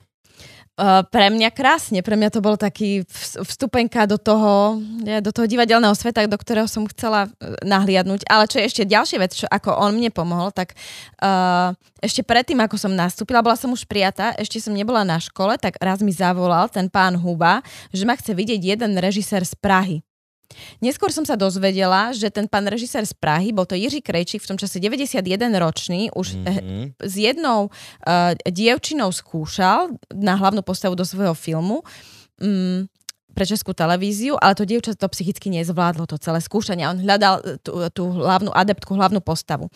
Uh, pre mňa krásne, pre mňa to bol taký vs- vstupenka do toho, do toho divadelného sveta, do ktorého som chcela uh, nahliadnúť. Ale čo je ešte ďalšia vec, čo ako on mne pomohol, tak uh, ešte predtým, ako som nastúpila, bola som už prijatá, ešte som nebola na škole, tak raz mi zavolal ten pán Huba, že ma chce vidieť jeden režisér z Prahy. Neskôr som sa dozvedela, že ten pán režisér z Prahy, bol to Jiří Krejčík, v tom čase 91 ročný, už mm-hmm. Mhm. s jednou uh, dievčinou skúšal na hlavnú postavu do svojho filmu um, pre českú televíziu, ale to dievča to psychicky nezvládlo, to celé skúšanie. On hľadal eh, tú, tú hlavnú adeptku, hlavnú postavu.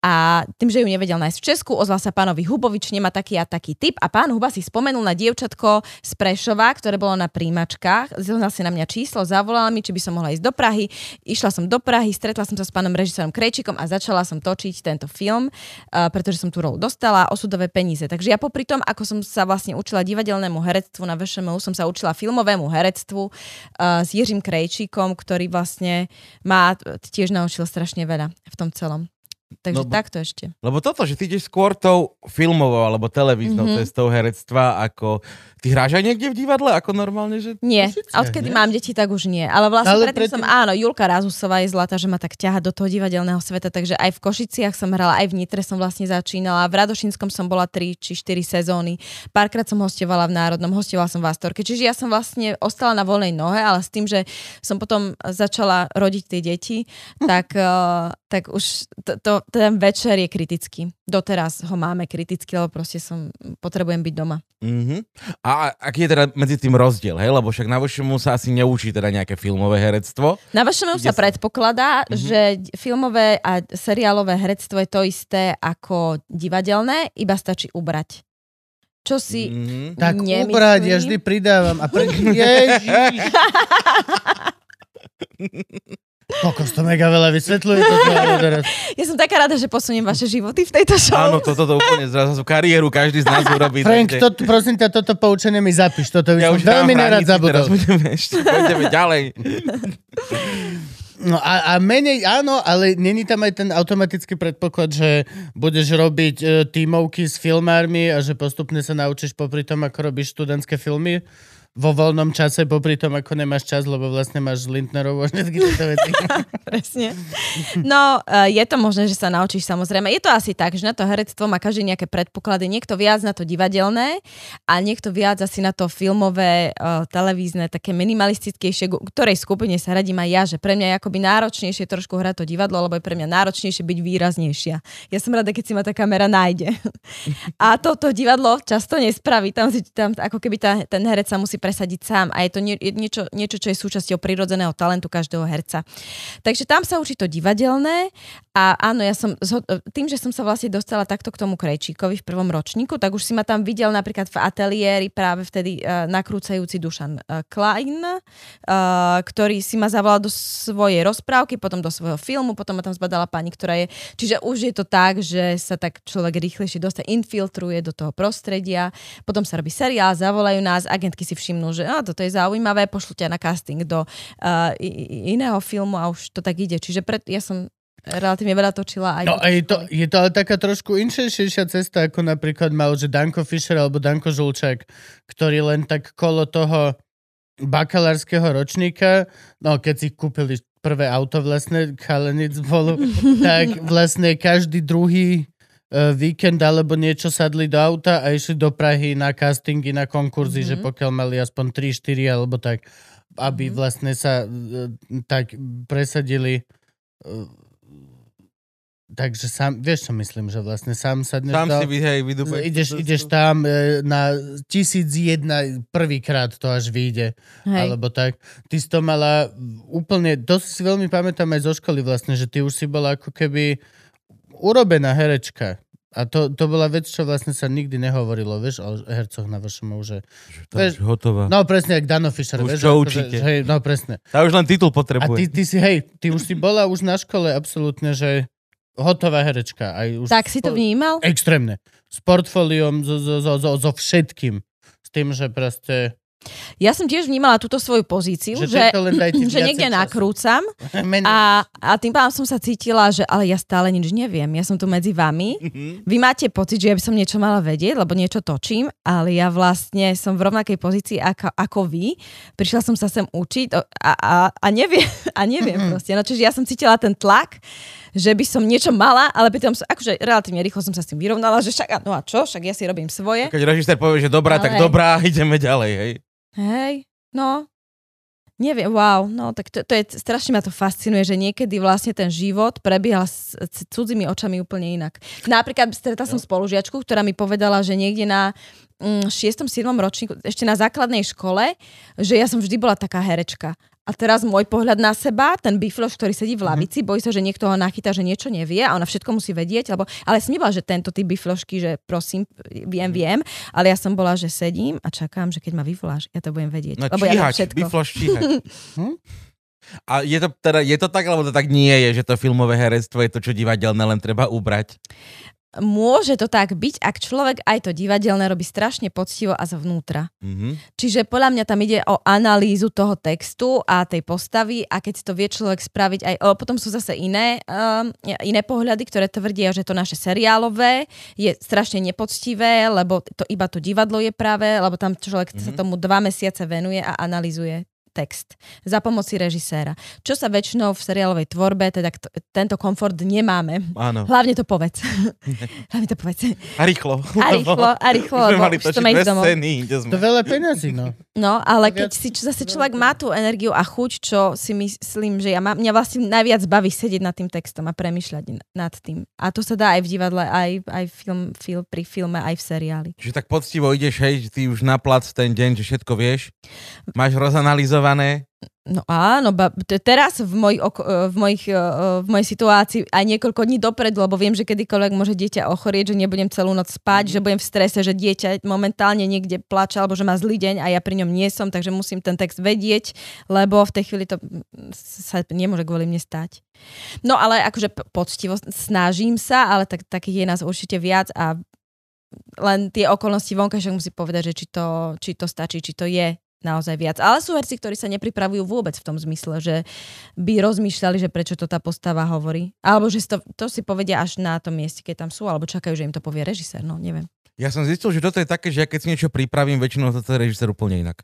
A tým, že ju nevedel nájsť v Česku, ozval sa pánovi Hubovič, nemá taký a taký typ a pán Huba si spomenul na dievčatko z Prešova, ktoré bolo na príjimačkách, zohnal si na mňa číslo, zavolal mi, či by som mohla ísť do Prahy. Išla som do Prahy, stretla som sa s pánom režisérom Krejčikom a začala som točiť tento film, uh, pretože som tú rolu dostala, osudové peníze. Takže ja popri tom, ako som sa vlastne učila divadelnému herectvu na VŠMU, som sa učila filmovému herectvu uh, s Jiřím Krejčíkom, ktorý vlastne ma tiež naučil strašne veľa v tom celom. Takže No, takto ešte. Lebo toto, že ty ideš skôr tou filmovou alebo televíznou Mhm. mm-hmm. cestou herectva, ako... Ty hráš aj niekde v divadle, ako normálne, že... Nie, a odkedy nie? mám deti, tak už nie. Ale vlastne Ale Ale predtým, predtým- som, áno, Julka Razusová je zlatá, že ma tak ťaha do toho divadelného sveta, takže aj v Košiciach som hrala, aj v Nitre som vlastne začínala, v Radošinskom som bola 3 či 4 sezóny, párkrát som hostovala v Národnom, hostovala som v Astorke, čiže ja som vlastne ostala na voľnej nohe, ale s tým, že som potom začala rodiť tie deti, tak, uh, tak už to, to, ten večer je kritický. Doteraz ho máme kriticky, lebo proste som, potrebujem byť doma. Mm-hmm. A aký je teda medzi tým rozdiel, hej? Lebo však na vošemu sa asi neučí teda nejaké filmové herectvo. Na vašom Ide sa sa- predpokladá, Mhm. že filmové a seriálové herectvo je to isté ako divadelné, iba stačí ubrať. Čo si Mm-hmm. Tak nemyslím. ubrať, ja vždy pridávam. A pre... Ježiš. Kokos, to mega veľa vysvetľuje toto teraz. Ja som taká rada, že posuniem vaše životy v tejto show. Áno, toto to úplne zrazu kariéru každý z nás urobí. Frank, takže- to, prosím ťa, toto poučenie mi zapíš. Toto by ja som veľmi nerad hranici, teraz zabudol. budeme ešte, pôjdeme ďalej. No a, a menej, áno, ale není tam aj ten automatický predpoklad, že budeš robiť e, tímovky s filmármi a že postupne sa naučíš popri tom, ako robíš študentské filmy vo voľnom čase, popri tom, ako nemáš čas, lebo vlastne máš Lindnerovú a všetky tieto veci. Presne. No, eh, je to možné, že sa naučíš samozrejme. Je to asi tak, že na to herectvo má každý nejaké predpoklady. Niekto viac na to divadelné a niekto viac asi na to filmové, eh, televízne, také minimalistickejšie, ktorej skupine sa radím aj ja, že pre mňa je akoby náročnejšie trošku hrať to divadlo, lebo je pre mňa náročnejšie byť výraznejšia. Ja som rada, keď si ma tá kamera nájde. A toto divadlo často nespraví. Tam, si, tam ako keby tá, ten herec sa musí presadiť sám a je to nie, niečo, niečo, čo je súčasťou prirodzeného talentu každého herca. Takže tam sa učí to divadelné a áno, ja som, tým, že som sa vlastne dostala takto k tomu Krejčíkovi v prvom ročníku, tak už si ma tam videl napríklad v ateliéri práve vtedy uh, nakrúcajúci Dušan uh, Klein, uh, ktorý si ma zavolal do svojej rozprávky, potom do svojho filmu, potom ma tam zbadala pani, ktorá je... Čiže už je to tak, že sa tak človek rýchlejšie dostane, infiltruje do toho prostredia, potom sa robí seriál, zavolajú nás, agentky si všimnú, že a, toto je zaujímavé, pošlu ťa na casting do uh, iného filmu a už to tak ide. Čiže pred, ja som relatívne veľa točila aj No a je to, je to ale taká trošku inšejšia cesta, ako napríklad mal, že Danko Fischer alebo Danko Žulčák, ktorý len tak kolo toho bakalárskeho ročníka, no keď si kúpili prvé auto vlastne, chalenic bolo, tak vlastne každý druhý uh, víkend alebo niečo sadli do auta a išli do Prahy na castingy, na konkurzy, mm-hmm. že pokiaľ mali aspoň 3-4 alebo tak, aby mm-hmm. vlastne sa uh, tak presadili uh, Takže sám, vieš čo myslím, že vlastne sám sadneš Sám do, si hej, vydúpaj. ideš, ideš tam e, na tisíc jedna prvýkrát to až vyjde. Hej. Alebo tak. Ty si to mala úplne, to si veľmi pamätám aj zo školy vlastne, že ty už si bola ako keby urobená herečka. A to, to bola vec, čo vlastne sa nikdy nehovorilo, vieš, o hercoch na vašom že... Tá už hotová. No presne, jak Dano Fischer, Už vieš. čo učíte? že, hej, no presne. Tá už len titul A potrebuje. ty, ty si, hej, ty už si bola už na škole absolútne, že hotová herečka. Aj už Tak si to vnímal? Extrémne. S portfóliom, so, so, so, so, so všetkým. S tým, že proste... Ja som tiež vnímala túto svoju pozíciu, Že že, že niekde času. nakrúcam a, a tým pádom som sa cítila, že ale ja stále nič neviem. Ja som tu medzi vami. Mhm. Vy máte pocit, že ja by som niečo mala vedieť, lebo niečo točím, ale ja vlastne som v rovnakej pozícii ako, ako vy. Prišla som sa sem učiť a, a, a neviem, a neviem Mhm. proste. No, čiže ja som cítila ten tlak, že by som niečo mala, ale pritom som, akože relatívne rýchlo som sa s tým vyrovnala, že však, no a čo, však ja si robím svoje. Keď režisér povie, že dobrá, tak Ale- dobrá, ideme ďalej, hej. Hej, no, neviem, wow, no tak to, to je, strašne ma to fascinuje, že niekedy vlastne ten život prebieha s, s cudzými očami úplne inak. Napríklad stretla som spolužiačku, ktorá mi povedala, že niekde na mm, 6. 7. ročníku, ešte na základnej škole, že ja som vždy bola taká herečka. A teraz môj pohľad na seba, ten bifloš, ktorý sedí v lavici, bojí sa, že niekto ho nachytá, že niečo nevie a ona všetko musí vedieť, lebo, ale som nebola, že tento typ biflošky, že prosím, viem, viem, ale ja som bola, že sedím a čakám, že keď ma vyvoláš, ja to budem vedieť. No lebo ja číhať, všetko. bifloš číhať. Hm? A je to, teda, je to tak, alebo to tak nie je, že to filmové herectvo je to, čo divadelné, len treba ubrať? Môže to tak byť, ak človek aj to divadelné robí strašne poctivo a zvnútra. Mhm. Čiže podľa mňa tam ide o analýzu toho textu a tej postavy a keď to vie človek spraviť aj... O, potom sú zase iné, um, iné pohľady, ktoré tvrdia, že to naše seriálové je strašne nepoctivé, lebo to iba to divadlo je práve, lebo tam človek mm-hmm. sa tomu dva mesiace venuje a analýzuje text za pomoci režiséra. Čo sa väčšinou v seriálovej tvorbe, teda k- tento komfort nemáme. Áno. Hlavne to povedz. Hlavne to povedz. A rýchlo. A rýchlo, a rýchlo, sme mali to scény, inde sme. To je veľa peniazí, no. No, ale Viac- keď si č- zase človek má tú energiu a chuť, čo si myslím, že ja mám, mňa vlastne najviac baví sedieť nad tým textom a premyšľať nad tým. A to sa dá aj v divadle, aj, aj film, film, pri filme, aj v seriáli. Čiže tak poctivo ideš, hej, ty už na plac ten deň, že všetko vieš, máš rozanalizované, No áno, ba, t- teraz v, moj, oko- e, v, mojich, e, v mojej situácii aj niekoľko dní dopredu, lebo viem, že kedykoľvek môže dieťa ochorieť, že nebudem celú noc spať, že budem v strese, že dieťa momentálne niekde plače alebo že má zlý deň a ja pri ňom nie som, takže musím ten text vedieť, lebo v tej chvíli to mm, sa nemôže kvôli mne stať. No ale akože poctivo snažím sa, ale tak, takých je nás určite viac a len tie okolnosti vonkajšok musí povedať, že či to, či to stačí, či to je naozaj viac. Ale sú herci, ktorí sa nepripravujú vôbec v tom zmysle, že by rozmýšľali, že prečo to tá postava hovorí. Alebo že to, to si povedia až na tom mieste, keď tam sú, alebo čakajú, že im to povie režisér. No, neviem. Ja som zistil, že toto je také, že ja keď si niečo pripravím, väčšinou to je režisér úplne inak.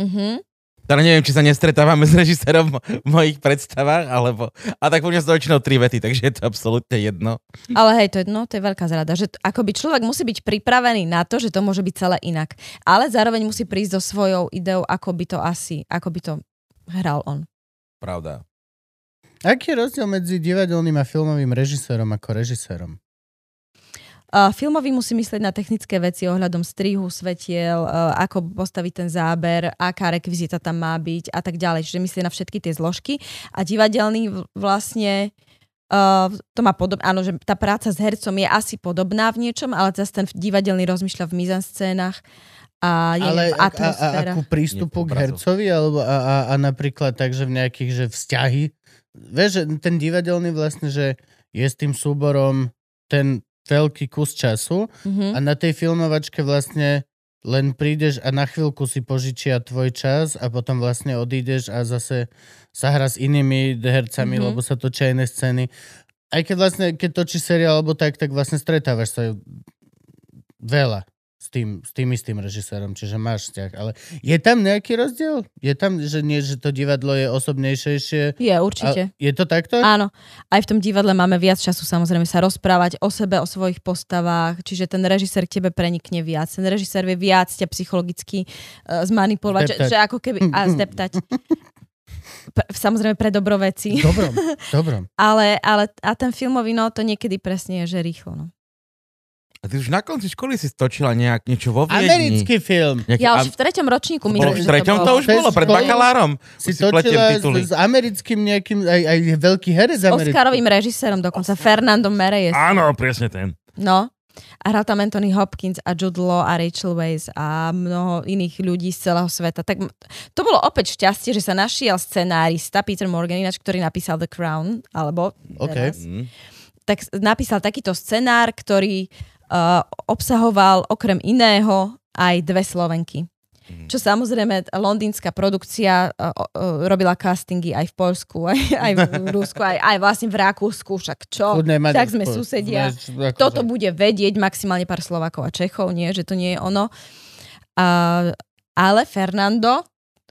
Mhm. Teda neviem, či sa nestretávame s režisérom v mojich predstavách, alebo... A tak sú to väčšinou tri vety, takže je to absolútne jedno. Ale hej, to je, no, to je veľká zrada, že akoby človek musí byť pripravený na to, že to môže byť celé inak. Ale zároveň musí prísť so svojou ideou, ako by to asi, ako by to hral on. Pravda. Aký je rozdiel medzi divadelným a filmovým režisérom ako režisérom? Filmový musí myslieť na technické veci ohľadom strihu, svetiel, uh, ako postaviť ten záber, aká rekvizita tam má byť a tak ďalej. Čiže myslí na všetky tie zložky. A divadelný vlastne uh, to má podobné, áno, že tá práca s hercom je asi podobná v niečom, ale zase ten divadelný rozmýšľa v mizanscénach a je Ale v a, a, a, atmosféra. akú prístupu k hercovi? Alebo a, a, a napríklad tak, že v nejakých že vzťahy? Vieš, že ten divadelný vlastne, že je s tým súborom ten veľký kus času Mhm. a na tej filmovačke vlastne len prídeš a na chvíľku si požičia tvoj čas a potom vlastne odídeš a zase sa hra s inými hercami, Mhm. lebo sa točia iné scény. Aj keď vlastne, keď točí seriál alebo tak, tak vlastne stretávaš sa veľa tým, s tým istým režisérom, čiže máš vzťah. Ale je tam nejaký rozdiel? Je tam, že nie, že to divadlo je osobnejšejšie? Je, určite. A je to takto? Áno, aj v tom divadle máme viac času samozrejme sa rozprávať o sebe, o svojich postavách, čiže ten režisér k tebe prenikne viac. Ten režisér vie viac ťa psychologicky uh, zmanipulovať, že, Zdeptať. že ako keby... A zdeptať. P- samozrejme pre dobro veci. Dobrom, dobrom. Ale, ale a ten filmový, no to niekedy presne je, že rýchlo. No. A ty už na konci školy si stočila nejak niečo vo Viedni. Americký film. Nejaký, Ja už v treťom ročníku myslím, v treťom to bolo. už bolo, pred bakalárom. Si si točila s, s americkým nejakým, aj, aj veľký herec S americký. Oscarovým režisérom dokonca, Fernando Mereyes. Áno, presne ten. No. A hral tam Anthony Hopkins a Jude Law a Rachel Weisz a mnoho iných ľudí z celého sveta. Tak to bolo opäť šťastie, že sa našiel scenárista Peter Morgan, ináč, ktorý napísal The Crown, alebo OK. teraz, Mm. tak napísal takýto scenár, ktorý uh, obsahoval okrem iného aj dve Slovenky. Čo samozrejme, londýnska produkcia uh, uh, robila castingy aj v Poľsku, aj, aj v Rusku, aj, aj vlastne v Rakúsku, však čo? Tak sme susedia. Toto bude vedieť maximálne pár Slovakov a Čechov, nie, že to nie je ono. A, ale Fernando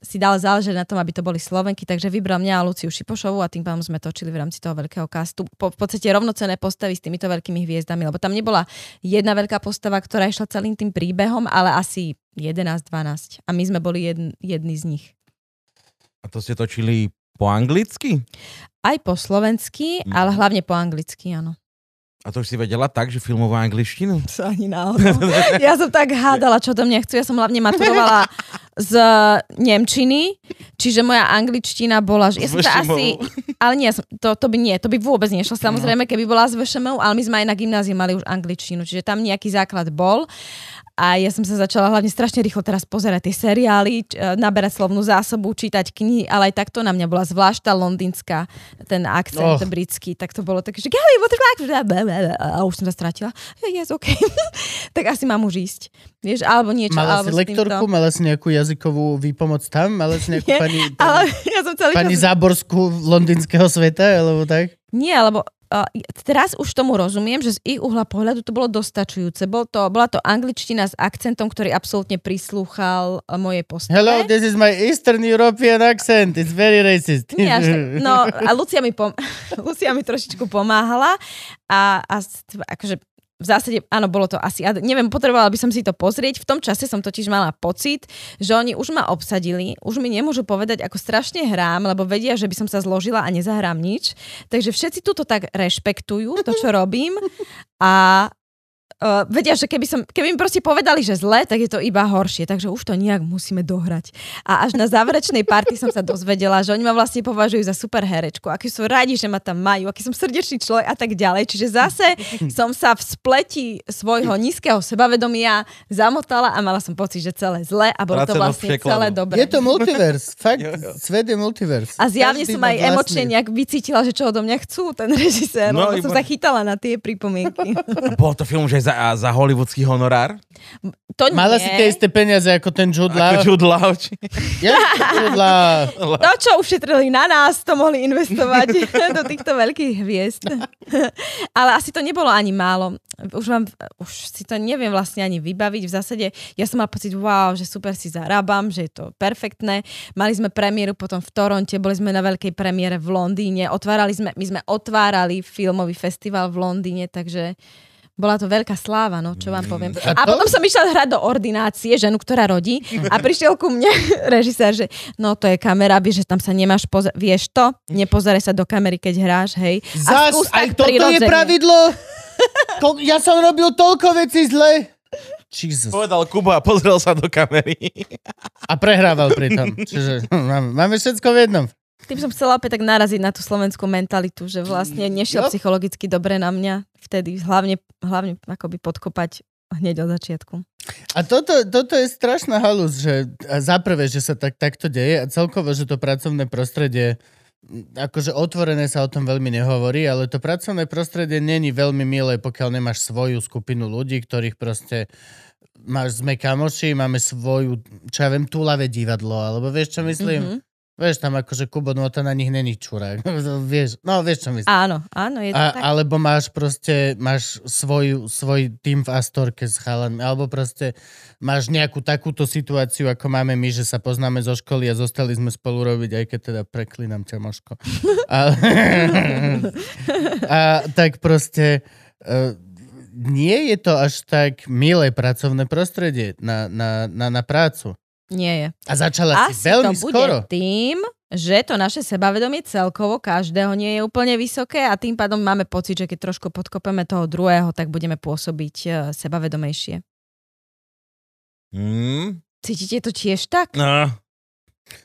si dal záležať na tom, aby to boli Slovenky, takže vybral mňa a Luciu Šipošovu a tým pádom sme točili v rámci toho veľkého castu. Po, v podstate rovnocené postavy s týmito veľkými hviezdami, lebo tam nebola jedna veľká postava, ktorá išla celým tým príbehom, ale asi 11-12 a my sme boli jedn, jedni z nich. A to ste točili po anglicky? Aj po slovensky, Mhm. ale hlavne po anglicky, áno. A to už si vedela tak, že filmovú angličtinu? To ani náhodou. Ja som tak hádala, čo do mňa chcú. Ja som hlavne maturovala z Nemčiny, čiže moja angličtina bola... Ja som VŠMU. asi... Ale nie, to, to by nie, to by vôbec nešlo. Samozrejme, keby bola z VŠMU, ale my sme aj na gymnáziu mali už angličtinu, čiže tam nejaký základ bol. A ja som sa začala hlavne strašne rýchlo teraz pozerať tie seriály, č- e, naberať slovnú zásobu, čítať knihy, ale aj takto na mňa bola zvlášť tá londýnska, ten akcent Och. britský, tak to bolo také, že fuck? A už som sa stratila. Yes, OK. tak asi mám už ísť. Vieš, alebo niečo. Mala alebo si lektorku, mala si nejakú jazykovú výpomoc tam? Mala si nejakú Nie, pani, Ale pani, ja som celý pani čas... Záborskú londýnskeho sveta, alebo tak? Nie, lebo uh, teraz už tomu rozumiem, že z ich uhla pohľadu to bolo dostačujúce. Bol to, bola to angličtina s akcentom, ktorý absolútne prislúchal uh, mojej postave. Hello, this is my Eastern European accent. It's very racist. Nie, až tak. No a Lucia mi, pom- Lucia mi trošičku pomáhala a, a akože v zásade, áno, bolo to asi, neviem, potrebovala by som si to pozrieť. V tom čase som totiž mala pocit, že oni už ma obsadili, už mi nemôžu povedať, ako strašne hrám, lebo vedia, že by som sa zložila a nezahrám nič. Takže všetci túto tak rešpektujú, to, čo robím a Uh, vedia, že keby, som, keby mi proste povedali, že zle, tak je to iba horšie. Takže už to nejak musíme dohrať. A až na záverečnej party som sa dozvedela, že oni ma vlastne považujú za super herečku. Aký sú radi, že ma tam majú, aký som srdečný človek a tak ďalej. Čiže zase som sa v spleti svojho nízkeho sebavedomia zamotala a mala som pocit, že celé zle a bolo to vlastne celé dobre. Je to multivers. Fakt, svet je multivers. A zjavne Každý som aj vlastný. emočne nejak vycítila, že čo odo mňa chcú ten režisér, No, lebo som sa chytala na tie pripomienky. Bol to film, že za, za hollywoodský honorár? To Mala nie. si tie isté peniaze ako ten Jude Law. Ako Jude Law. či- Ja, Jude Law. To, čo ušetrili na nás, to mohli investovať do týchto veľkých hviezd. Ale asi to nebolo ani málo. Už, vám, už si to neviem vlastne ani vybaviť. V zásade ja som mal pocit, wow, že super si zarábam, že je to perfektné. Mali sme premiéru potom v Toronte, boli sme na veľkej premiére v Londýne, otvárali sme, my sme otvárali filmový festival v Londýne, takže bola to veľká sláva, no čo vám poviem. A A to- potom som išla hrať do ordinácie, ženu, ktorá rodí a prišiel ku mne režisér, že no to je kamera, vieš, že tam sa nemáš pozerať, vieš to, nepozeraj sa do kamery, keď hráš, hej. A Zas, aj toto je prirodzene. pravidlo? Ko- ja som robil toľko vecí zle. Jesus. Povedal Kuba a pozrel sa do kamery. A prehrával pritom. Čiže máme, máme všetko v jednom. Tým som chcela opäť tak naraziť na tú slovenskú mentalitu, že vlastne nešiel Jo. psychologicky dobre na mňa vtedy, hlavne, hlavne akoby podkopať hneď od začiatku. A toto, toto je strašná halus, že za prvé, že sa tak, takto deje a celkovo, že to pracovné prostredie akože otvorené sa o tom veľmi nehovorí, ale to pracovné prostredie není veľmi milé, pokiaľ nemáš svoju skupinu ľudí, ktorých proste máš, sme kamoši, máme svoju, čo ja viem, túlavé divadlo, alebo vieš, čo myslím? Mhm. Vieš, tam akože Kubo, no to na nich není čurák. vieš, no vieš, čo myslím. Áno, áno, je to A, tak. alebo máš proste, máš svoj, svoj tým v Astorke s chalanmi, alebo proste máš nejakú takúto situáciu, ako máme my, že sa poznáme zo školy a zostali sme spolu robiť, aj keď teda preklinám ťa, Moško. A, a tak proste uh, nie je to až tak milé pracovné prostredie na, na, na, na prácu. Nie je. A začala si Asi veľmi to bude skoro. tým, že to naše sebavedomie celkovo každého nie je úplne vysoké a tým pádom máme pocit, že keď trošku podkopeme toho druhého, tak budeme pôsobiť e, sebavedomejšie. Hmm? Cítite to tiež tak? No.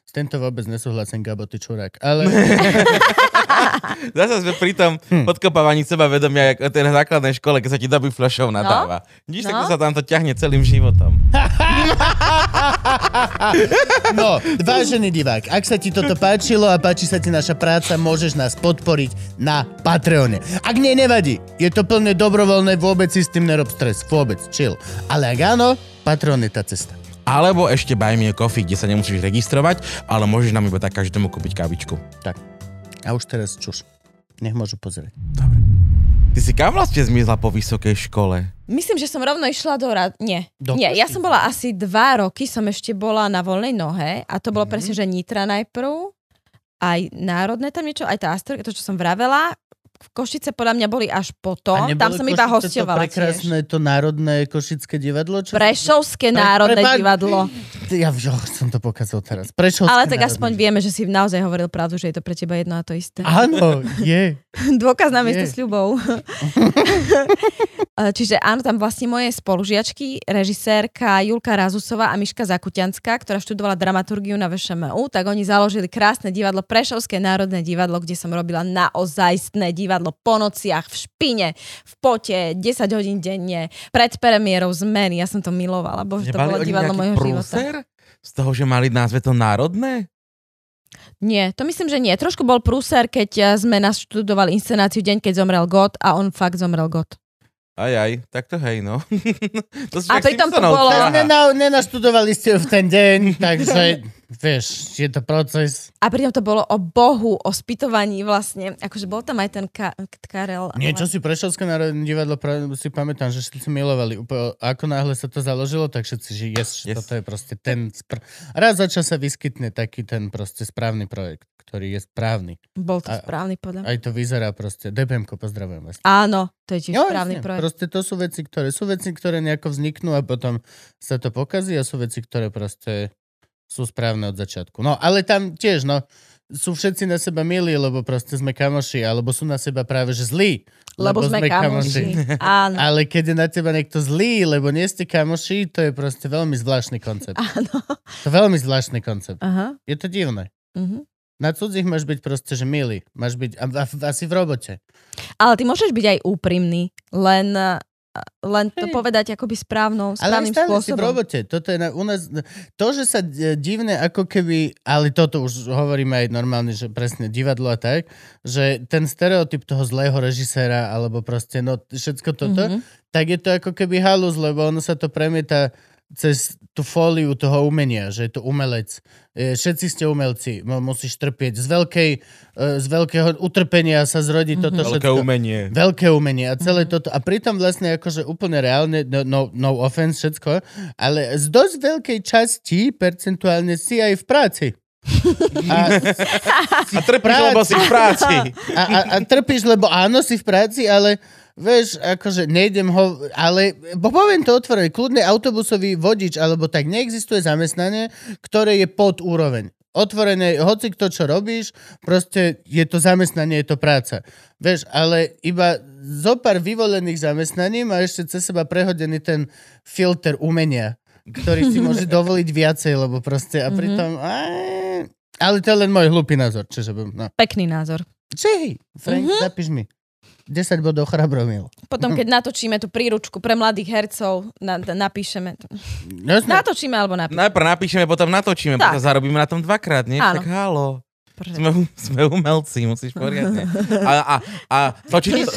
S tento vôbec nesúhlasím, Gabo, ty čurák. Ale Zase sme pri tom Hm. podkopávaní seba vedomia, ako tej základnej škole, keď sa ti do fľašov nadáva. Vidíš, No. tak to sa tam to ťahne celým životom. No, vážený divák, ak sa ti toto páčilo a páči sa ti naša práca, môžeš nás podporiť na Patreone. Ak nie, nevadí. Je to plne dobrovoľné, vôbec si s tým nerob stres. Vôbec, chill. Ale ak áno, Patreon je tá cesta. Alebo ešte Buy Me a Coffee, kde sa nemusíš registrovať, ale môžeš nám iba tak každému kúpiť kávičku. A už teraz čuš. Nech môžu pozrieť. Ty si kam vlastne zmizla po vysokej škole? Myslím, že som rovno išla do rad... Nie. Do Nie, ja som bola asi dva roky, som ešte bola na voľnej nohe a to bolo Mhm. presne, že Nitra najprv, aj Národné tam niečo, aj tá Astorka, to, čo som vravela. Košice podľa mňa boli až potom, tam som iba Košice hostiovala To prekrásne to národné košické divadlo? Čo Prešovské Pre- národné prepáč. divadlo. Ja jo, som to pokazal teraz. Prešovské Ale tak národné aspoň vieme, že si naozaj hovoril pravdu, že je to pre teba jedno a to isté. Áno, je. Dôkaz na miesto sľubov. Čiže áno, tam vlastne moje spolužiačky, režisérka Julka Razusová a Miška Zakutianská, ktorá študovala dramaturgiu na VŠMU, tak oni založili krásne divadlo, Prešovské národné divadlo, kde som robila naozajstné divadlo po nociach, v špine, v pote, 10 hodín denne, pred premiérou zmeny. Ja som to milovala, bože, to bolo divadlo mojho života. Z toho, že mali názve to národné? Nie, to myslím, že nie. Trošku bol prúser, keď eh, sme naštudovali inscenáciu Deň, keď zomrel God a on fakt zomrel God. Aj, aj, tak to hej, no. to A pritom to bolo- nenaštudovali ste ju v ten deň, takže vieš, je to proces. A pritom to bolo o Bohu, o spytovaní vlastne. Akože bol tam aj ten Ka- Karel. ale- Niečo si Prešovské národné divadlo, si pamätám, že všetci milovali. Úplne, ako náhle sa to založilo, tak všetci, že yes, Yes. toto je proste ten... Spr- Raz za čas sa vyskytne taký ten proste správny projekt, ktorý je správny. Bol to A- správny podľa mňa. Aj to vyzerá proste. DPM-ko, pozdravujem vás. Áno, to je tiež Jo, správny jasne. projekt. Proste to sú veci, ktoré sú veci, ktoré nejako vzniknú a potom sa to pokazí a sú veci, ktoré proste sú správne od začiatku. No, ale tam tiež, no, sú všetci na seba milí, lebo proste sme kamoši, alebo sú na seba práve že zlí. Lebo, sme kamoši. Áno. Ale keď je na teba niekto zlý, lebo nie ste kamoši, to je proste veľmi zvláštny koncept. Áno. To je veľmi zvláštny koncept. Aha. Je to divné. Mhm. Na cudzích máš byť proste, že milý. Máš byť, a, a, asi v robote. Ale ty môžeš byť aj úprimný, len, len to Hej. povedať akoby správnou, Ale správnym stále si v spôsobom. robote. Toto je na, u nás, to, že sa e, divné ako keby, ale toto už hovoríme aj normálne, že presne divadlo a tak, že ten stereotyp toho zlého režiséra, alebo proste no všetko toto, Mhm. tak je to ako keby halus, lebo ono sa to premieta cez tú fóliu toho umenia, že je to umelec. E, Všetci ste umelci, musíš trpieť. Z, veľkej, e, z veľkého utrpenia sa zrodí Mhm. toto Veľké všetko. umenie. Veľké umenie a celé toto. A pritom vlastne akože úplne reálne, no, no, no offense všetko, ale z dosť veľkej časti percentuálne si aj v práci. A, A trpíš, práci. lebo si v práci. a, a, a trpíš, lebo áno, si v práci, ale vieš, akože nejdem ho, ale bo poviem to otvorene, kľudne autobusový vodič, alebo tak neexistuje zamestnanie, ktoré je pod úroveň. Otvorené, hoci kto čo robíš, proste je to zamestnanie, je to práca. Vieš, ale iba zo pár vyvolených zamestnaní má ešte cez seba prehodený ten filter umenia, ktorý si môže dovoliť viacej, lebo proste a pritom... Mm-hmm. Ale to je len môj hlupý názor, čiže... No. Pekný názor. Čej, Frank, mm-hmm. zapíš mi. 10 bodov chrabromil. Potom, keď natočíme tú príručku pre mladých hercov, na, na, napíšeme. to. Jasne. Natočíme alebo napíšeme. Najprv napíšeme, potom natočíme, Tak. potom zarobíme na tom dvakrát, nie? Áno. Tak halo. Pre- Sme, sme umelci, musíš poriadne. A, a, a, točiť to,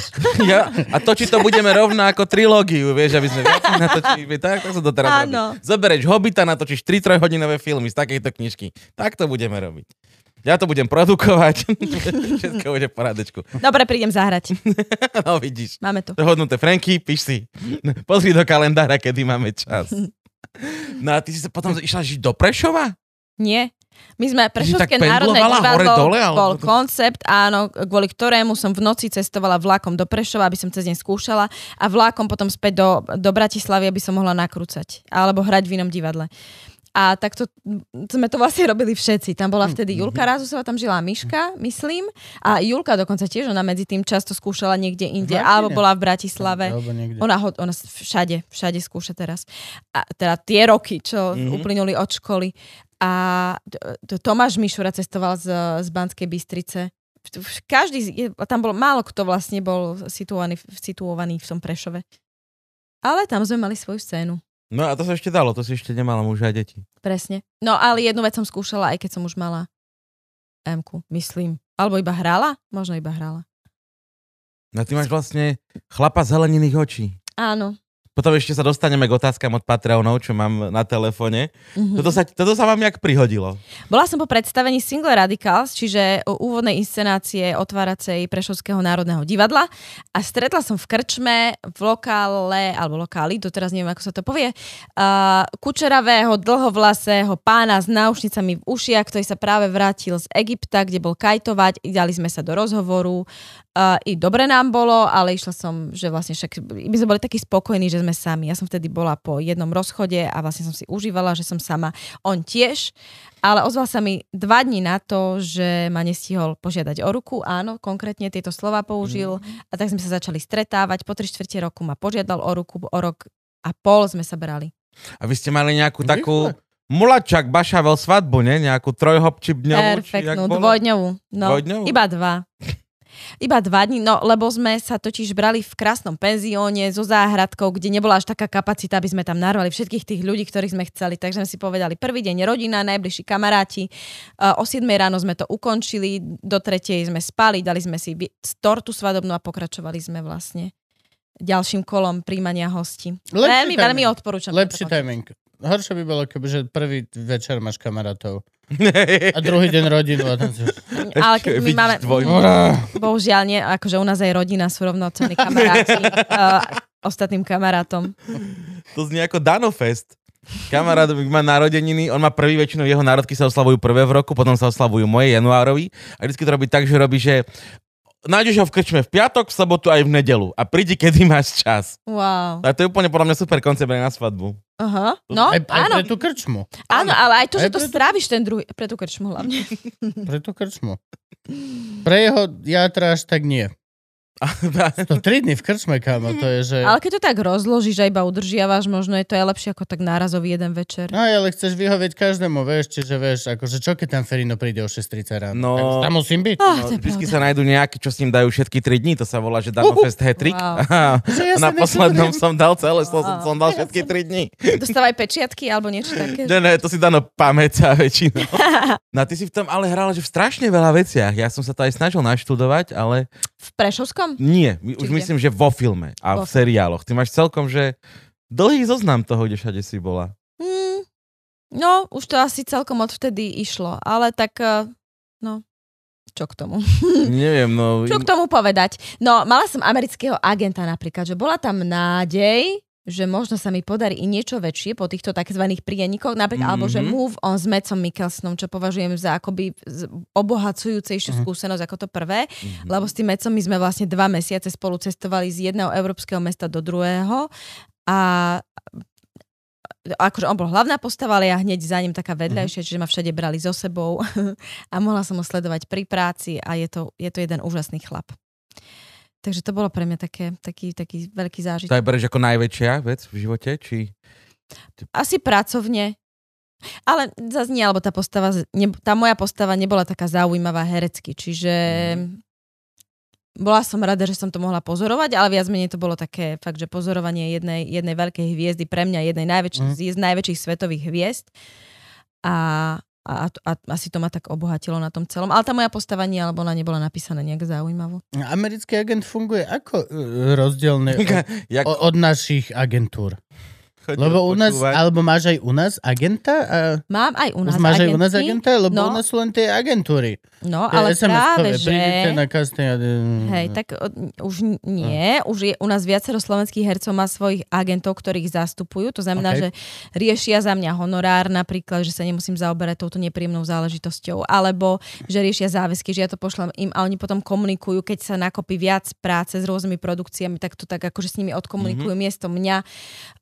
ja, a točiť to budeme rovno ako trilógiu, vieš, aby sme viac natočili. Tak, tak sa to teraz robí. Áno. Zobereš Hobita, natočíš 3 trojhodinové filmy z takejto knižky. Tak to budeme robiť. Ja to budem produkovať. Všetko bude v porádečku. Dobre, prídem zahrať. No vidíš. Máme to. Dohodnuté. Franky, píš si. Pozri do kalendára, kedy máme čas. No a ty si sa potom išla žiť do Prešova? Nie. My sme Prešovské národné divadlo, bol koncept, áno, kvôli ktorému som v noci cestovala vlakom do Prešova, aby som cez deň skúšala a vlakom potom späť do, do Bratislavy, aby som mohla nakrúcať alebo hrať v inom divadle. A takto sme to vlastne robili všetci. Tam bola vtedy Mhm. Julka Rázusová, tam žila Miška, myslím. A Julka dokonca tiež, ona medzi tým často skúšala niekde inde, alebo bola v Bratislave. Ona, ona všade, všade skúša teraz. A teda tie roky, čo Mhm. mm-hmm. uplynuli od školy. A Tomáš Mišura cestoval z, z Banskej Bystrice. Každý, tam bol málo kto vlastne bol situovaný, situovaný v tom Prešove. Ale tam sme mali svoju scénu. No a to sa ešte dalo, to si ešte nemala muža a deti. Presne. No ale jednu vec som skúšala, aj keď som už mala m myslím. Alebo iba hrala? Možno iba hrala. No ty máš vlastne chlapa z heleniných očí. Áno. Potom ešte sa dostaneme k otázkam od Patreonov, čo mám na telefóne. Mhm. Toto sa, toto sa vám jak prihodilo. Bola som po predstavení Single Radicals, čiže o úvodnej inscenácie otváracej Prešovského národného divadla a stretla som v krčme v lokále, alebo lokáli, doteraz neviem, ako sa to povie, uh, kučeravého, dlhovlasého pána s náušnicami v ušiach, ktorý sa práve vrátil z Egypta, kde bol kajtovať, dali sme sa do rozhovoru, uh, i dobre nám bolo, ale išla som, že vlastne však, my sme boli takí spokojní, že sme sami. Ja som vtedy bola po jednom rozchode a vlastne som si užívala, že som sama. On tiež, ale ozval sa mi dva dní na to, že ma nestihol požiadať o ruku. Áno, konkrétne tieto slova použil. A tak sme sa začali stretávať. Po tri štvrte roku ma požiadal o ruku. O rok a pol sme sa brali. A vy ste mali nejakú takú mulačak bašavel svadbu, ne? Nejakú trojhopčibňovú? Perfektnú, dvojdňovú. No, Dvojdňovú? Iba dva. Iba dva dní, no lebo sme sa totiž brali v krásnom penzióne so záhradkou, kde nebola až taká kapacita, aby sme tam narvali všetkých tých ľudí, ktorých sme chceli. Takže sme si povedali, prvý deň rodina, najbližší kamaráti. O 7 ráno sme to ukončili, do tretej sme spali, dali sme si tortu svadobnú a pokračovali sme vlastne ďalším kolom príjmania hostí. Lepší veľmi, timing. veľmi odporúčam. Lepší timing. Horšie by bolo, keby že prvý večer máš kamarátov a druhý deň rodinu a tam si... Ale keď my máme... Bohužiaľ nie, akože u nás aj rodina sú rovnocenní kamaráti uh, ostatným kamarátom. To znie ako Danofest. Kamarát má narodeniny, on má prvý väčšinou, jeho národky sa oslavujú prvé v roku, potom sa oslavujú moje januárovi a vždycky to robí tak, že robí, že nájdeš ho v krčme v piatok, v sobotu aj v nedelu a prídi, kedy máš čas. Wow. A to je úplne podľa mňa super koncept aj na svadbu. Aha. No, aj, aj áno. pre tú krčmu. Áno, ale aj to, Aj že to tú- stráviš ten druhý, pre tú krčmu hlavne. Pre tú krčmu. Pre jeho játra až tak nie. To 3 dny v krčme, kámo, to je, že... Ale keď to tak rozložíš a iba udržiavaš, možno je to aj lepšie ako tak nárazový jeden večer. No ale chceš vyhovieť každému, vieš, čiže vieš, akože čo keď tam Ferino príde o 6.30 ráno? No. Tak Tam musím byť. Oh, No, vždycky sa nájdú nejakí, čo s ním dajú všetky 3 dní, to sa volá, že Danofest hat-trick. Wow. A Že ja na poslednom som dal celé, som, Wow. som dal všetky 3 dní. Dostávaj pečiatky alebo niečo také. Ne, ne, to si Dano pamätá väčšinou. No ty si v tom ale hrala, že v strašne veľa veciach. Ja som sa to aj snažil naštudovať, ale V Prešovskom? nie. Už kde? myslím, že vo filme a Vo v seriáloch. Ty máš celkom, že dlhý zoznam toho, kde všade si bola. Hmm, no, už to asi celkom odvtedy išlo, ale tak, eh, no, čo k tomu? Neviem, no... Čo k tomu povedať? No, mala som amerického agenta napríklad, že bola tam nádej, že možno sa mi podarí i niečo väčšie po týchto tzv. prienikoch, napríklad, mm-hmm. alebo že Mhm. move on s Metcom Mikkelsonom, čo považujem za akoby obohacujúcejšiu mm-hmm. skúsenosť ako to prvé, Mhm. lebo s tým Metcom my sme vlastne dva mesiace spolu cestovali z jedného európskeho mesta do druhého a akože on bol hlavná postava, ale ja hneď za ním taká vedľajšia, čiže ma všade brali so sebou a mohla som ho sledovať pri práci a je to, je to jeden úžasný chlap. Takže to bolo pre mňa také, taký, taký veľký To zážitok. aj bereš ako najväčšia vec v živote? Či... Asi pracovne, ale zase nie, lebo tá postava, ne, tá moja postava nebola taká zaujímavá herecky, čiže bola som rada, že som to mohla pozorovať, ale viac menej to bolo také fakt, že pozorovanie jednej, jednej veľkej hviezdy, pre mňa jednej najväčších, Mhm. mm. z najväčších svetových hviezd a, a, a, asi to ma tak obohatilo na tom celom. Ale tá moja postava nie, alebo ona nebola napísaná nejak zaujímavo. Americký agent funguje ako e, rozdielne od, od našich agentúr? Chodí Lebo u nás, odpočúvať. alebo máš aj u nás agenta? A Mám aj u nás máš aj u nás agenta? Lebo no, u nás sú len tie agentúry. no, Tie ale práve, že... na casting. Hej, tak už nie, už je u nás viacero slovenských hercov má svojich agentov, ktorých zastupujú, to znamená, Ok. že riešia za mňa honorár napríklad, že sa nemusím zaoberať touto nepríjemnou záležitosťou, alebo že riešia záväzky, že ja to pošlem im a oni potom komunikujú, keď sa nakopí viac práce s rôznymi produkciami, tak to tak akože s nimi odkomunikujú mm-hmm. miesto mňa.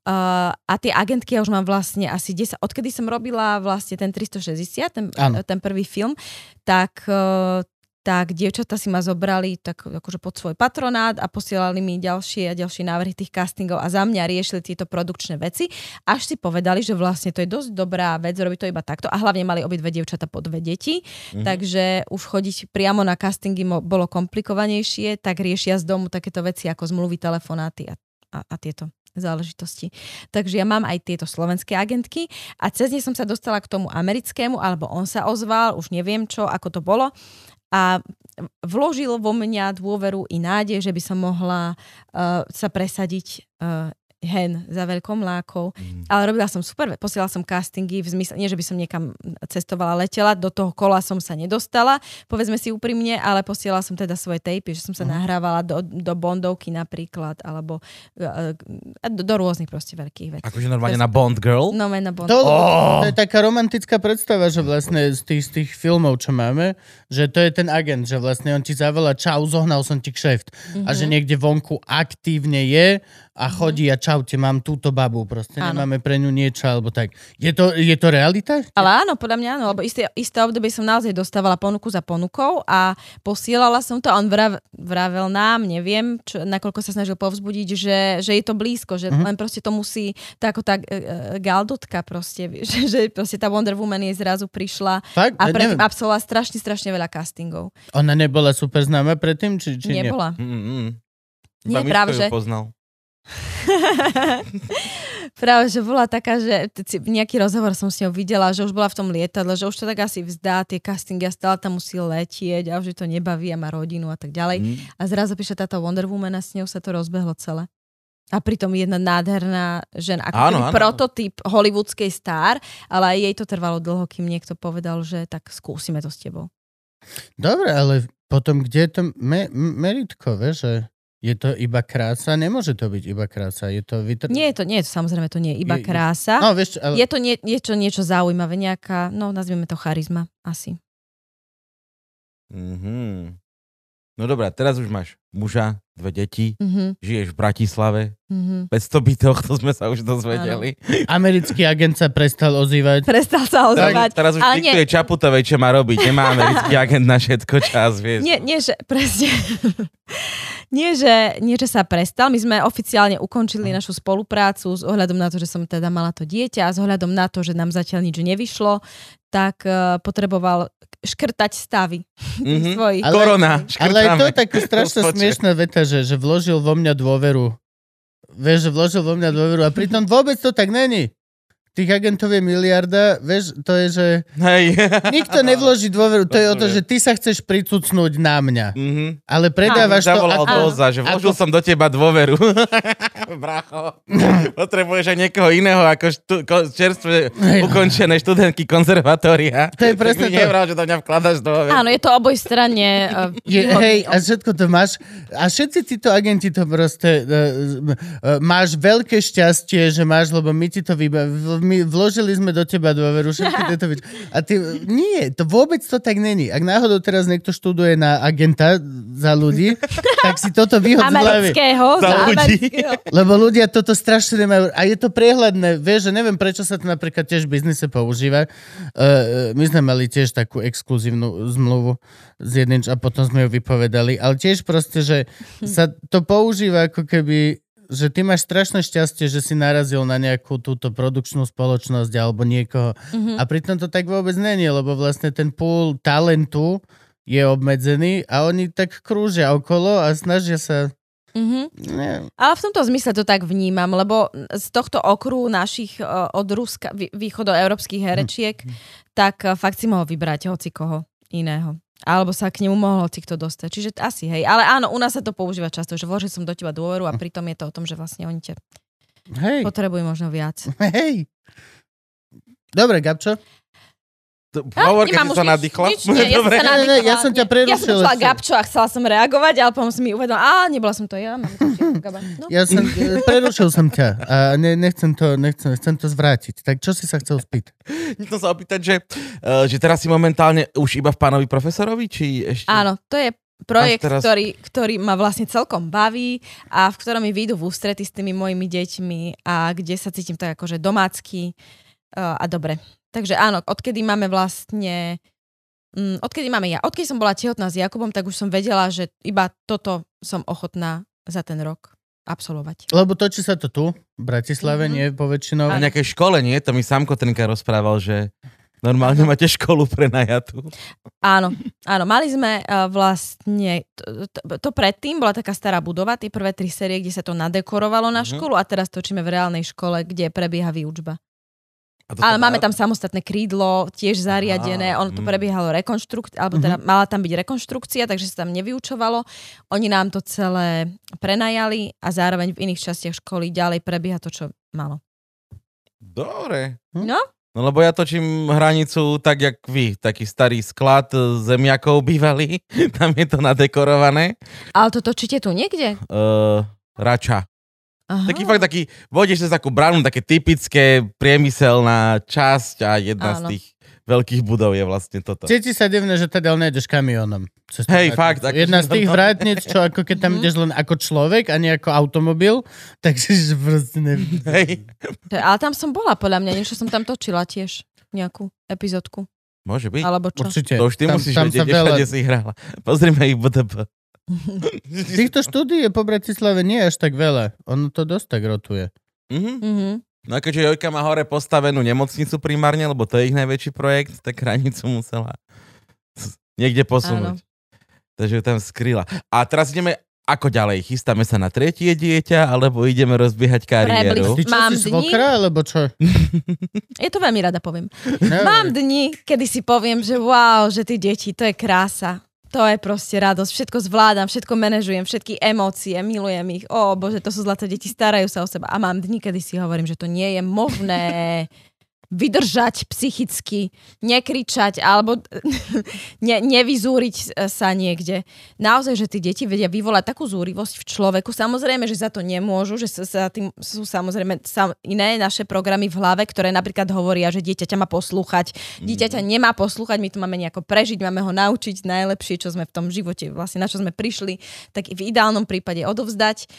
Uh, a tie agentky ja už mám vlastne asi 10, odkedy som robila vlastne ten 360, ten, ten prvý film, tak uh, tak dievčatá si ma zobrali tak akože pod svoj patronát a posielali mi ďalšie a ďalšie návrhy tých castingov a za mňa riešili tieto produkčné veci, až si povedali, že vlastne to je dosť dobrá vec, robiť to iba takto a hlavne mali obidve dievčatá po dve deti, mm-hmm. takže už chodiť priamo na castingy bolo komplikovanejšie, tak riešia z domu takéto veci ako zmluvy, telefonáty a, a, a tieto záležitosti. Takže ja mám aj tieto slovenské agentky a cez ne som sa dostala k tomu americkému, alebo on sa ozval, už neviem čo, ako to bolo a vložil vo mňa dôveru i nádej, že by som mohla uh, sa presadiť uh, hen za veľkou mlákou. Mm. Ale robila som super, posielala som castingy v zmysle, nie že by som niekam cestovala, letela, do toho kola som sa nedostala, povedzme si úprimne, ale posielala som teda svoje tejpy, že som sa Mhm. nahrávala do, do Bondovky napríklad, alebo uh, do, do rôznych proste veľkých vecí. Akože normálne na Bond Girl. No, na Bond. To, Oh. to je taká romantická predstava, že vlastne z tých, z tých filmov, čo máme, že to je ten agent, že vlastne on ti zavolá, čau, zohnal som ti kšeft. Mm-hmm. A že Mhm. niekde vonku aktívne je a chodí a čaute, mám túto babu, proste Áno. nemáme pre ňu niečo, alebo tak. Je to, je to realita? Ale áno, podľa mňa áno, lebo isté, isté obdobie som naozaj dostávala ponuku za ponukou a posielala som to a on vrav, vravel nám, neviem, čo, nakoľko sa snažil povzbudiť, že, že je to blízko, že Mhm. mm-hmm. len proste to musí, tak ako tá e, e, Galdotka proste, že, že proste tá Wonder Woman jej zrazu prišla Fakt? a predtým neviem. absolvovala strašne, strašne veľa castingov. Ona nebola super známa predtým? Či, či nie? Nebola. Nie, Iba Miško práve, že- poznal. Práve, že bola taká, že nejaký rozhovor som s ňou videla, že už bola v tom lietadle, že už to tak asi vzdá, tie castingy a stále tam musí letieť a už to nebaví a má rodinu a tak ďalej. Mm. A zrazu prišla táto Wonder Woman a s ňou sa to rozbehlo celé. A pritom jedna nádherná žena, ako Áno, áno, prototyp hollywoodskej star, ale aj jej to trvalo dlho, kým niekto povedal, že tak skúsime to s tebou. Dobre, ale potom kde je to me- meritko, že je to iba krása? Nemôže to byť iba krása. Je to vytr... Nie je to, nie je to samozrejme, to nie je iba Je- je- krása. No, vieš, ale... Je to nie, niečo, niečo zaujímavé, nejaká, no nazvime to charizma, asi. Mhm. No dobrá, teraz už máš muža, dve deti, Mhm, žiješ v Bratislave, mhm. 500 bytoch, to sme sa už dozvedeli. Americký agent sa prestal ozývať. Prestal sa ozvať. teraz už ale nie. diktuje Čaputovej, čo má robiť. Nemá americký agent na všetko čas, vieš. Nie, nie, že presne. nie, že, nie, že sa prestal. My sme oficiálne ukončili našu spoluprácu s ohľadom na to, že som teda mala to dieťa a s ohľadom na to, že nám zatiaľ nič nevyšlo, tak uh, potreboval škrtať stavy Mhm. svojich. Ale- Korona, Ale aj to je škrtáme. taká strašne smiešná veta, že, že vložil vo mňa dôveru. Vieš, že vložil vo mňa dôveru a pritom vôbec to tak není. Tých agentov je miliarda, vieš, to je, že Hej. nikto nevloží dôveru, to je o to, že ty sa chceš pricucnúť na mňa. Mhm. Ale predávaš to Zavolal ako... Doza, že vložil ako- som do teba dôveru. Bracho, potrebuješ aj niekoho iného ako štú, ko, čerstve Hej. ukončené študentky konzervatória. To je presne to. nevral, že do mňa vkladaš dôveru. Áno, je to oboj strane. Uh, Je, hej, a všetko to máš. A všetci títo agenti to proste... Uh, uh, máš veľké šťastie, že máš, lebo my ti to vyba... My vložili sme do teba dôveru, všetky tieto veci. A ty... Nie, to vôbec to tak není. Ak náhodou teraz niekto študuje na agenta za ľudí, tak si toto vyhod z hlavy. Za ľudí. amerického. Lebo ľudia toto strašne nemajú. A je to prehľadné. Vieš, že neviem, prečo sa to napríklad tiež v biznise používa. Uh, my sme mali tiež takú exkluzívnu zmluvu s jedným, a potom sme ju vypovedali. Ale tiež proste, že sa to používa ako keby že ty máš strašné šťastie, že si narazil na nejakú túto produkčnú spoločnosť alebo niekoho. Mhm. A pritom to tak vôbec není, lebo vlastne ten pool talentu je obmedzený a oni tak krúžia okolo a snažia sa... Mhm. Ne, Ale v tomto zmysle to tak vnímam, lebo z tohto okruhu našich e, od Ruska, vý- východoeurópskych herečiek, tak e, fakt si mohol vybrať hoci koho iného. Alebo sa k nemu mohol hoci kto dostať. Čiže asi hej. Ale áno, u nás sa to používa často, že vložil som do teba dôveru a pritom je to o tom, že vlastne oni ťa Hej, Potrebujú možno viac. hej. Dobre, Gabčo. To- Hovor, keď Nemám si už sa nadýchla. nič, nie, ja som Dobre. sa Ne, ne, ne, ja nadýchla. som ťa Nie, prerušil Ja som chcela ešte. Gabčo a chcela som reagovať, ale potom som mi uvedomila, a nebola som to ja. Mám to. No. Ja som, prerušil som ťa a ne, nechcem, to, nechcem, chcem to zvrátiť. Tak čo si sa chcel spýtať? Chcem sa opýtať, že, eh, že teraz si momentálne už iba v pánovi profesorovi, či ešte... Áno, to je projekt, teraz- ktorý, ktorý ma vlastne celkom baví a v ktorom mi výjdu v ústrety s tými mojimi deťmi a kde sa cítim tak akože domácky uh, a dobre. Takže áno, odkedy máme vlastne mm, odkedy máme ja, odkedy som bola tehotná s Jakubom, tak už som vedela, že iba toto som ochotná za ten rok absolvovať. Lebo točí sa to tu, v Bratislave, Mhm. nie poväčšinou. Na nejakej škole, nie? To mi sám Kotrinka rozprával, že normálne máte školu pre najatú. Áno, áno, mali sme uh, vlastne, to, to, to predtým bola taká stará budova, tie prvé tri série, kde sa to nadekorovalo na Mhm. školu a teraz točíme v reálnej škole, kde prebieha výučba. A to Ale máme tam samostatné krídlo, tiež zariadené, Aha, ono to mm. prebiehalo rekonštrukcia, alebo Mhm. teda mala tam byť rekonštrukcia, takže sa tam nevyučovalo. Oni nám to celé prenajali a zároveň v iných častiach školy ďalej prebieha to, čo malo. Dobre. No, No lebo ja točím hranicu tak, jak vy. Taký starý sklad e, zemiakov bývalý. Tam je to nadekorované. ale to točíte tu niekde? Uh, rača. Aha. Taký fakt taký, vodíš cez takú bránu, také typické priemyselná časť a jedna Áno. z tých veľkých budov je vlastne toto. Cíti sa divné, že teda nejdeš kamionom. Hej, fakt, akože- Jedna z tých vrátnic, čo ako keď tam Mhm. ideš len ako človek a nie ako automobil, takže že proste nevidíš. Hej. To Ale tam som bola, podľa mňa, niečo som tam točila tiež, nejakú epizódku, Môže byť. alebo čo. Určite. To už ty tam, musíš tam vedieť, sa veľa... si hrala. Pozrime ich BDP. Týchto štúdí je po Bratislave nie až tak veľa. Ono to dosť tak rotuje. Mhm. Mhm. No a keďže Jojka má hore postavenú nemocnicu primárne, lebo to je ich najväčší projekt, tak hranicu musela niekde posunúť. Takže ju tam skryla. A teraz ideme ako ďalej? Chystáme sa na tretie dieťa, alebo ideme rozbiehať kariéru? Ty čo Mám si dni. svokra, alebo čo? Je to veľmi rada poviem. Mám dni, kedy si poviem, že wow, že ty deti, to je krása. To je proste radosť. Všetko zvládam, všetko manažujem, všetky emócie, milujem ich. Ó, bože, to sú zlaté deti, starajú sa o seba. A mám dni, kedy si hovorím, že to nie je možné vydržať psychicky, nekričať alebo ne, nevyzúriť sa niekde. Naozaj, že tí deti vedia vyvolať takú zúrivosť v človeku. Samozrejme, že za to nemôžu, že sa, sa tým sú samozrejme sam, iné naše programy v hlave, ktoré napríklad hovoria, že dieťa ťa má poslúchať. Dieťa ťa nemá poslúchať, my to máme nejako prežiť, máme ho naučiť najlepšie, čo sme v tom živote, vlastne na čo sme prišli, tak v ideálnom prípade odovzdať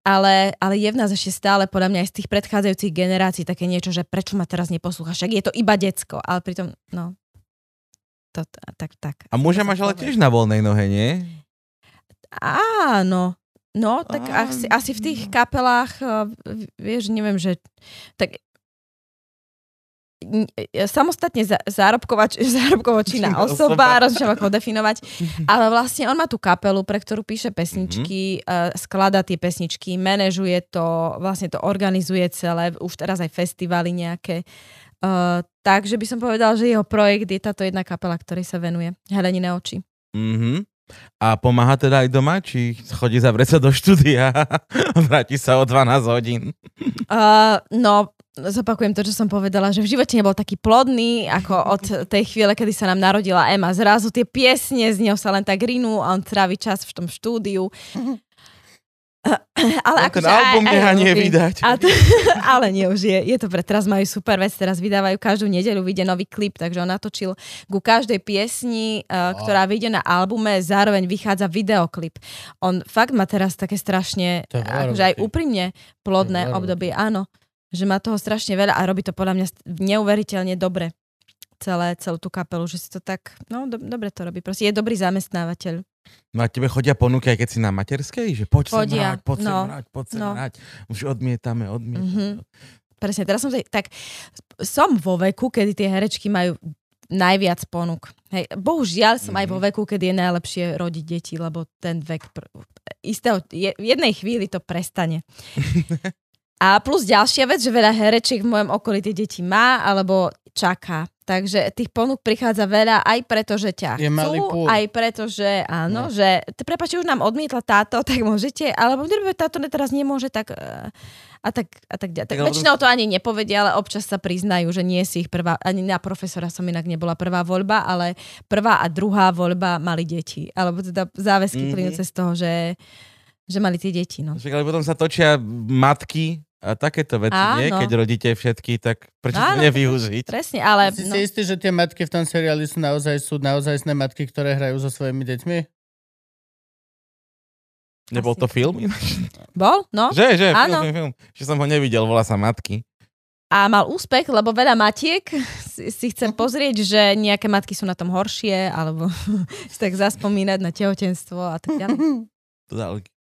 ale, ale je v nás ešte stále podľa mňa aj z tých predchádzajúcich generácií také niečo, že prečo ma teraz neposlúchaš, však je to iba decko, ale pritom, no, to, tak, tak. A muža máš ale tiež na voľnej nohe, nie? Áno, no, tak Á, asi, asi v tých kapelách, uh, vieš, neviem, že, tak samostatne za- zárobkovač, Činná osoba, rozumiem, ako ho definovať, ale vlastne on má tú kapelu, pre ktorú píše pesničky, mm-hmm. skladá tie pesničky, manažuje to, vlastne to organizuje celé, už teraz aj festivaly nejaké. Uh, takže by som povedal, že jeho projekt je táto jedna kapela, ktorej sa venuje. Helenine oči. Mhm. A pomáha teda aj doma, či chodí zavrieť sa do štúdia a vráti sa o 12 hodín? Uh, no, zopakujem to, čo som povedala, že v živote nebol taký plodný, ako od tej chvíle, kedy sa nám narodila Ema. Zrazu tie piesne z neho sa len tak rinú a on trávi čas v tom štúdiu. Ale akože ten album aj, aj nie vydať. A t- ale nie, už je, je to pre teraz majú super vec, teraz vydávajú každú nedeľu, vyjde nový klip, takže on natočil ku každej piesni, uh, ktorá vyjde na albume, zároveň vychádza videoklip. On fakt má teraz také strašne, To akože aj úprimne plodné obdobie, áno. Že má toho strašne veľa a robí to podľa mňa neuveriteľne dobre celé, celú tú kapelu, že si to tak, no do, dobre to robí, proste je dobrý zamestnávateľ. No a tebe chodia ponuky, aj keď si na materskej? Že poď sem Chodia, hrať, poď sem no, hrať, poď sem no. hrať. Už odmietame, odmietame. Mhm. Presne, teraz som tak som vo veku, kedy tie herečky majú najviac ponúk. Hej, bohužiaľ som aj vo Mhm. veku, kedy je najlepšie rodiť deti, lebo ten vek pr- istého, je, v jednej chvíli to prestane. A plus ďalšia vec, že veľa herečiek v mojom okolí tie deti má alebo čaká. Takže tých ponúk prichádza veľa aj preto, že ťa Je chcú, aj preto, že áno, no. že prepáčte, už nám odmietla táto, tak môžete, alebo "Dobre, táto teraz nemôže, tak eh, a tak, a tak, ďalej. tak Tak, väčšinou to ani nepovedia, ale občas sa priznajú, že nie si ich prvá, ani na profesora som inak nebola prvá voľba, ale prvá a druhá voľba mali deti. Alebo teda záväzky Mhm. mm-hmm. plynúce z toho, že, že mali tie deti. No. Ale potom sa točia matky a takéto veci, nie? Áno. Keď rodíte všetky, tak prečo to Áno. nevyužiť? Presne, ale... Si No, si istý, že tie matky v tom seriáli sú naozaj sú naozajstné matky, ktoré hrajú so svojimi deťmi? Nebol Asi. to film? bol? No. Že, že, Áno. film, film. Že som ho nevidel, volá sa Matky. A mal úspech, lebo veľa matiek si, si chcem pozrieť, že nejaké matky sú na tom horšie, alebo si tak zaspomínať na tehotenstvo a tak ďalej. To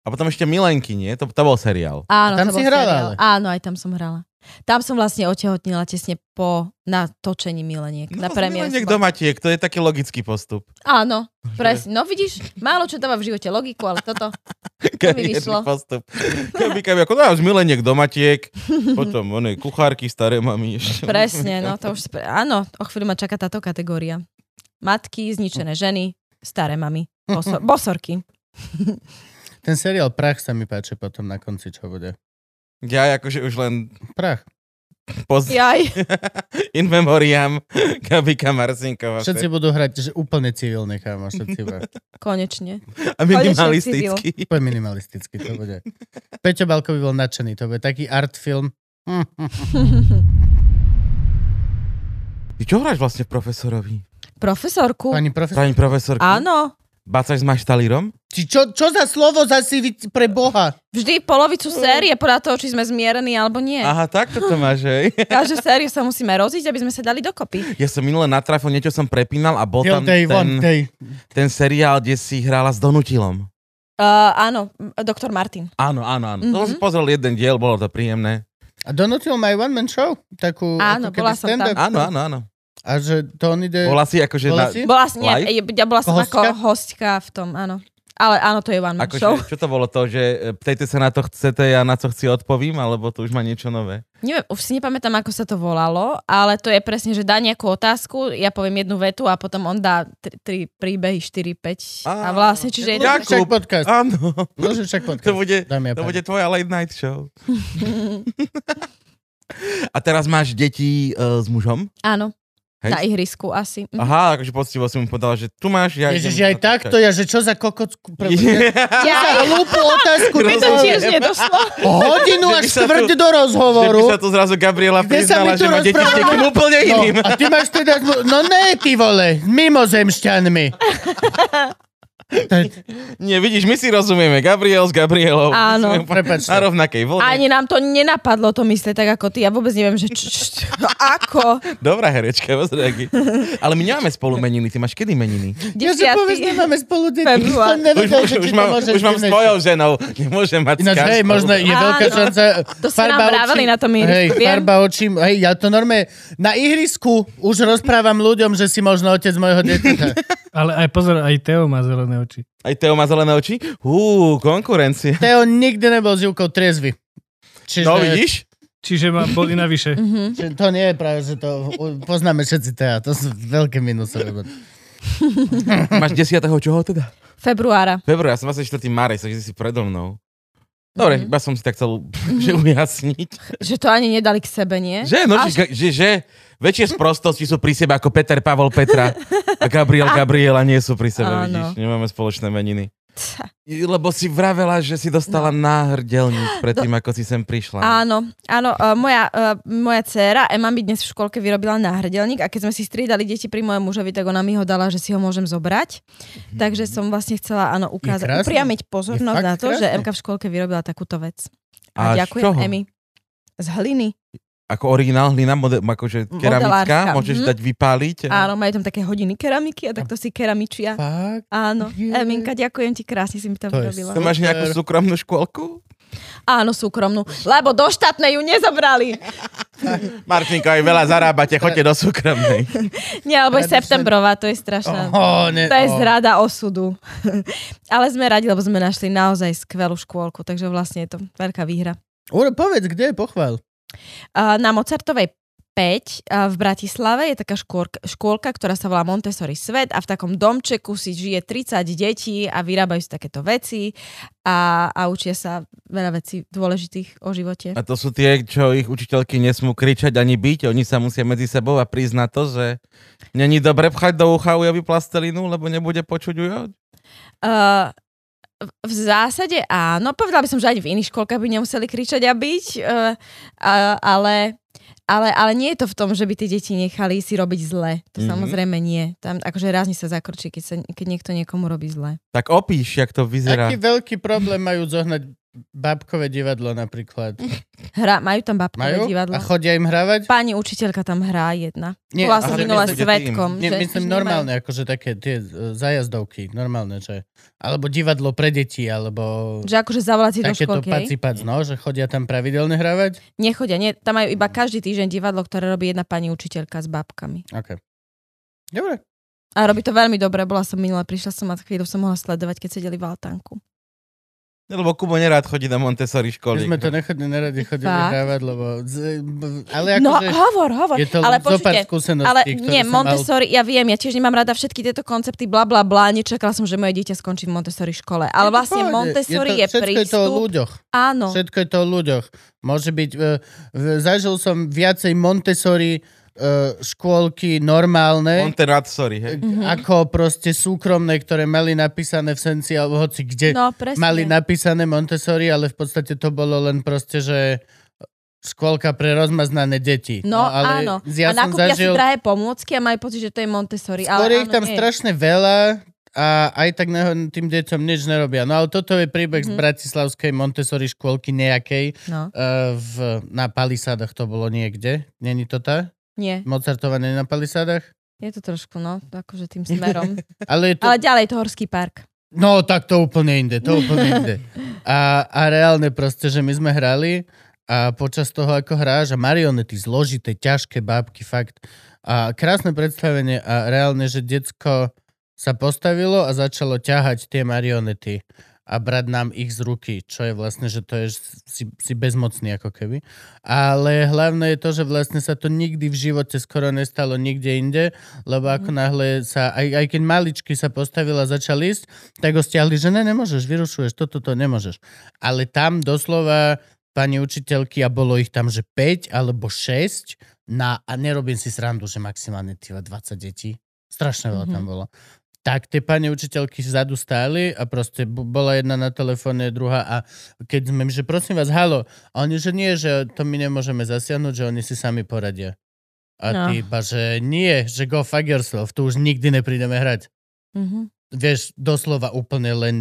A potom ešte Milenky, nie? To, to bol seriál. Áno, tam to si bol hrala, seriál. ale. Áno, aj tam som hrala. Tam som vlastne otehotnila tesne po natočení Mileniek. na No, premiére. Mileniek som do bola. Matiek, to je taký logický postup. Áno, presne. No vidíš, málo čo dáva v živote logiku, ale toto. Kariérny vyšlo. postup. Keby, keby, ako no, z Mileniek do Matiek, potom one, kuchárky, staré mami. ešte. Presne, no to už... Spre... Áno, o chvíľu ma čaká táto kategória. Matky, zničené ženy, staré mamy, boso- bosorky. Ten seriál Prach sa mi páči potom na konci, čo bude. Ja akože už len Prach. poz... Jaj, in memoriam Gabika Marcinková. Všetci budú hrať že úplne civilne, kámo, všetci iba. konečne. A minimalistický. Úplne minimalisticky to bude. Peťo Balko by bol nadšený, to bude taký art film. Ty čo hráš vlastne profesorovi? Profesorku. Pani profesor, Pani profesorku? Áno, Bacaš s maštalírom? Či čo, čo za slovo zasi pre Boha? vždy polovicu série podľa toho, či sme zmierení alebo nie. Aha, takto to máš, hej? Každú sériu sa musíme roziť, aby sme sa dali dokopy. Ja som minule natrafil, niečo som prepínal a bol tam ten, ten seriál, kde si hrála s Donutilom. Uh, áno, doktor Martin. Áno, áno, áno. Mm-hmm. To som Mhm. si pozrel jeden diel, bolo to príjemné. A donutil aj one man show? Takú, Áno, bola som tam. Áno, áno, áno. A že to on ide... Bola si akože... Bola na, si? Bola, nie, ja bola som Hostka? ako hostka v tom, áno. Ale áno, to je one man show. Akože, čo to bolo to, že e, ptejte sa na to chcete a na co chci odpovím, alebo to už má niečo nové? Neviem, už si nepamätám, ako sa to volalo, ale to je presne, že dá nejakú otázku, ja poviem jednu vetu a potom on dá tri, tri príbehy, 4, 5 a Á, vlastne, čiže je to... Však podcast. Áno, Môže však podcast. to bude, a to bude tvoja late night show. a teraz máš deti uh, s mužom? Áno, Hej? na ihrisku asi. Mhm. Aha, akože poctivo si mu povedal, že tu máš, ja Ježiš, idem aj takto, ja, že čo za kokocku... Pre... Ja za hlúpu otázku. Mi to tiež vole. nedošlo. Hodinu až štvrť do Že by rozhovoru. sa tu zrazu Gabriela priznala, že má deti s niekým úplne iným. No, a ty máš teda... No ne, ty vole, s mimozemšťanmi. Nie, vidíš, my si rozumieme. Gabriel s Gabrielou. Áno. Sme Prepáčte. Na rovnakej vlne. Ani nám to nenapadlo to myslieť tak ako ty. Ja vôbec neviem, že č, č, č, ako. Dobrá herečka, pozdraví. Ale my nemáme spolu meniny. Ty máš kedy meniny? Ja že povieš, nemáme spolu deti. Už, že už, už, mám, už mám s tvojou ženou. Nemôžem mať Ináč, hej, možno je veľká šanca. To ste nám vraveli na tom ihrisku, Hej, farba očí. Hej, ja to normálne... Na ihrisku už rozprávam ľuďom, že si možno otec môjho dieťaťa. Ale aj pozor, aj Teo má zelené oči. Aj Teo má zelené oči? Hú, konkurencia. Teo nikdy nebol s Júkou triezvy. Čiže, No vidíš? Čiže má boli navyše. Mhm. Čiže to nie je práve, že to poznáme všetci Tea. To sú veľké minusové. Máš 10. čoho teda? Februára. Február, ja som 24. marec, takže si predo mnou. Dobre, Mhm. iba som si tak chcel že ujasniť. Že to ani nedali k sebe, nie? Že, no, Až- že, že, že väčšie sprostosti sú pri sebe ako Peter, Pavol, Petra a Gabriel, Gabriela nie sú pri sebe, Áno. vidíš. Nemáme spoločné meniny. Lebo si vravela, že si dostala no. náhrdelník predtým, ako si sem prišla. Áno, áno, uh, moja, uh, moja dcéra Emma mi dnes v školke vyrobila náhrdelník a keď sme si striedali deti pri mojom mužovi, tak ona mi ho dala, že si ho môžem zobrať. Takže som vlastne chcela, áno, ukázať, upriamiť pozornosť na to, že krásne. Emka v školke vyrobila takúto vec. A A, ďakujem? Emi. Z hliny. Ako originál hlina, mode, akože keramická, môžeš mhm. dať vypáliť. Áno, majú tam také hodiny keramiky a takto si keramičia. Fakt? Áno, Je. Eminka, ďakujem ti, krásne si mi tam To vyrobila. To máš nejakú súkromnú škôlku? Áno, súkromnú, lebo do štátnej ju nezobrali. Martinko, aj veľa zarábate, choďte do súkromnej. Nie, lebo je septembrová, to je strašná. Oh, ne, To je oh. zrada osudu. Ale sme radi, lebo sme našli naozaj skvelú škôlku, takže vlastne je to veľká výhra. Uro, povedz, kde je pochvál? Na Mozartovej a v Bratislave je taká škôlka, škôlka, ktorá sa volá Montessori Svet a v takom domčeku si žije 30 detí a vyrábajú si takéto veci a, a učia sa veľa vecí dôležitých o živote. A to sú tie, čo ich učiteľky nesmú kričať ani byť, oni sa musia medzi sebou a na to, že není dobre pchať do ucha ujovi plastelinu, lebo nebude počuť ujo? Uh, v- zásade áno, povedala by som, že ani v iných škôlkach by nemuseli kričať a byť, uh, a, ale, ale, ale nie je to v tom, že by tie deti nechali si robiť zle. To Mhm. samozrejme nie. Tam akože rázne sa zakrčí, keď, sa, keď niekto niekomu robí zle. Tak opíš, jak to vyzerá. Aký veľký problém majú zohnať babkové divadlo napríklad? Hra, majú tam babkové Majú? divadlo. A chodia im hravať? Pani učiteľka tam hrá jedna. Nie, Bola som myslíte svetkom. Nie, že- myslím normálne, akože také tie e, zajazdovky, normálne, že... Alebo divadlo pre deti, alebo... Nemajú, že akože zavolať si do Takéto školky. hej? pacipac, no, že chodia tam pravidelne hravať? Nechodia, nie, tam majú iba každý týždeň divadlo, ktoré robí jedna pani učiteľka s babkami. OK. Dobre. A robí to veľmi dobre, bola som minule, prišla som a chvíľu som mohla sledovať, keď sedeli v altánku. Lebo Kubo nerád chodí na Montessori My školy. sme to nechodili, neradi chodili Fakt? hravať, lebo... Ale No akože... hovor, hovor. je to ale počujte, ale nie, Montessori, ja viem, ja tiež nemám rada všetky tieto koncepty, bla bla bla, nečakala som, že moje dieťa skončí v Montessori škole. Ale mal... vlastne Pohode. Montessori to, je, Všetko je to o prístup. ľuďoch. Áno, Všetko je to o ľuďoch. Môže byť... Uh, zažil som viacej Montessori uh, škôlky normálne, Monteratsori, hej. Mhm. ako proste súkromné, ktoré mali napísané v Senci alebo hoci kde. no presne. mali napísané Montessori, ale v podstate to bolo len proste, že škôlka pre rozmaznané deti. No, ale áno. Ja a nakúpia zažil, si drahé pomôcky a majú pocit, že to je Montessori. skôr ale ich áno, tam nie. strašne veľa a aj tak neho, tým deťom nič nerobia. No ale toto je príbeh Mhm. z bratislavskej Montessori škôlky nejakej. No, Uh, v, na palisádach to bolo niekde. Není to tá? Nie, Mozartované na palisádach? je to trošku, no, akože tým smerom. Ale je to... ale ďalej to Horský park. No, tak to úplne inde, to úplne inde. A, a reálne proste, že my sme hrali a počas toho, ako hráš, a marionety, zložité, ťažké bábky, fakt. A krásne predstavenie a reálne, že decko sa postavilo a začalo ťahať tie marionety a brať nám ich z ruky, čo je vlastne, že to je si, si bezmocný ako keby. Ale hlavné je to, že vlastne sa to nikdy v živote skoro nestalo nikde inde, lebo ako náhle sa, aj, aj keď maličky sa postavil a začal ísť, tak ho stiahli, že ne, nemôžeš, vyrušuješ, toto, to nemôžeš. Ale tam doslova pani učiteľky, a bolo ich tam, že 5 alebo 6, na, a nerobím si srandu, že maximálne týva 20 detí. Strašne veľa tam Mhm. bolo. Tak tie pani učiteľky vzadu stáli a proste bola jedna na telefóne, druhá a keď sme, že prosím vás, halo, a oni, že nie, že to my nemôžeme zasiahnuť, že oni si sami poradia. A No. ty iba, že nie, že go fuck yourself, tu už nikdy neprídeme hrať. Mhm. Vieš, doslova úplne len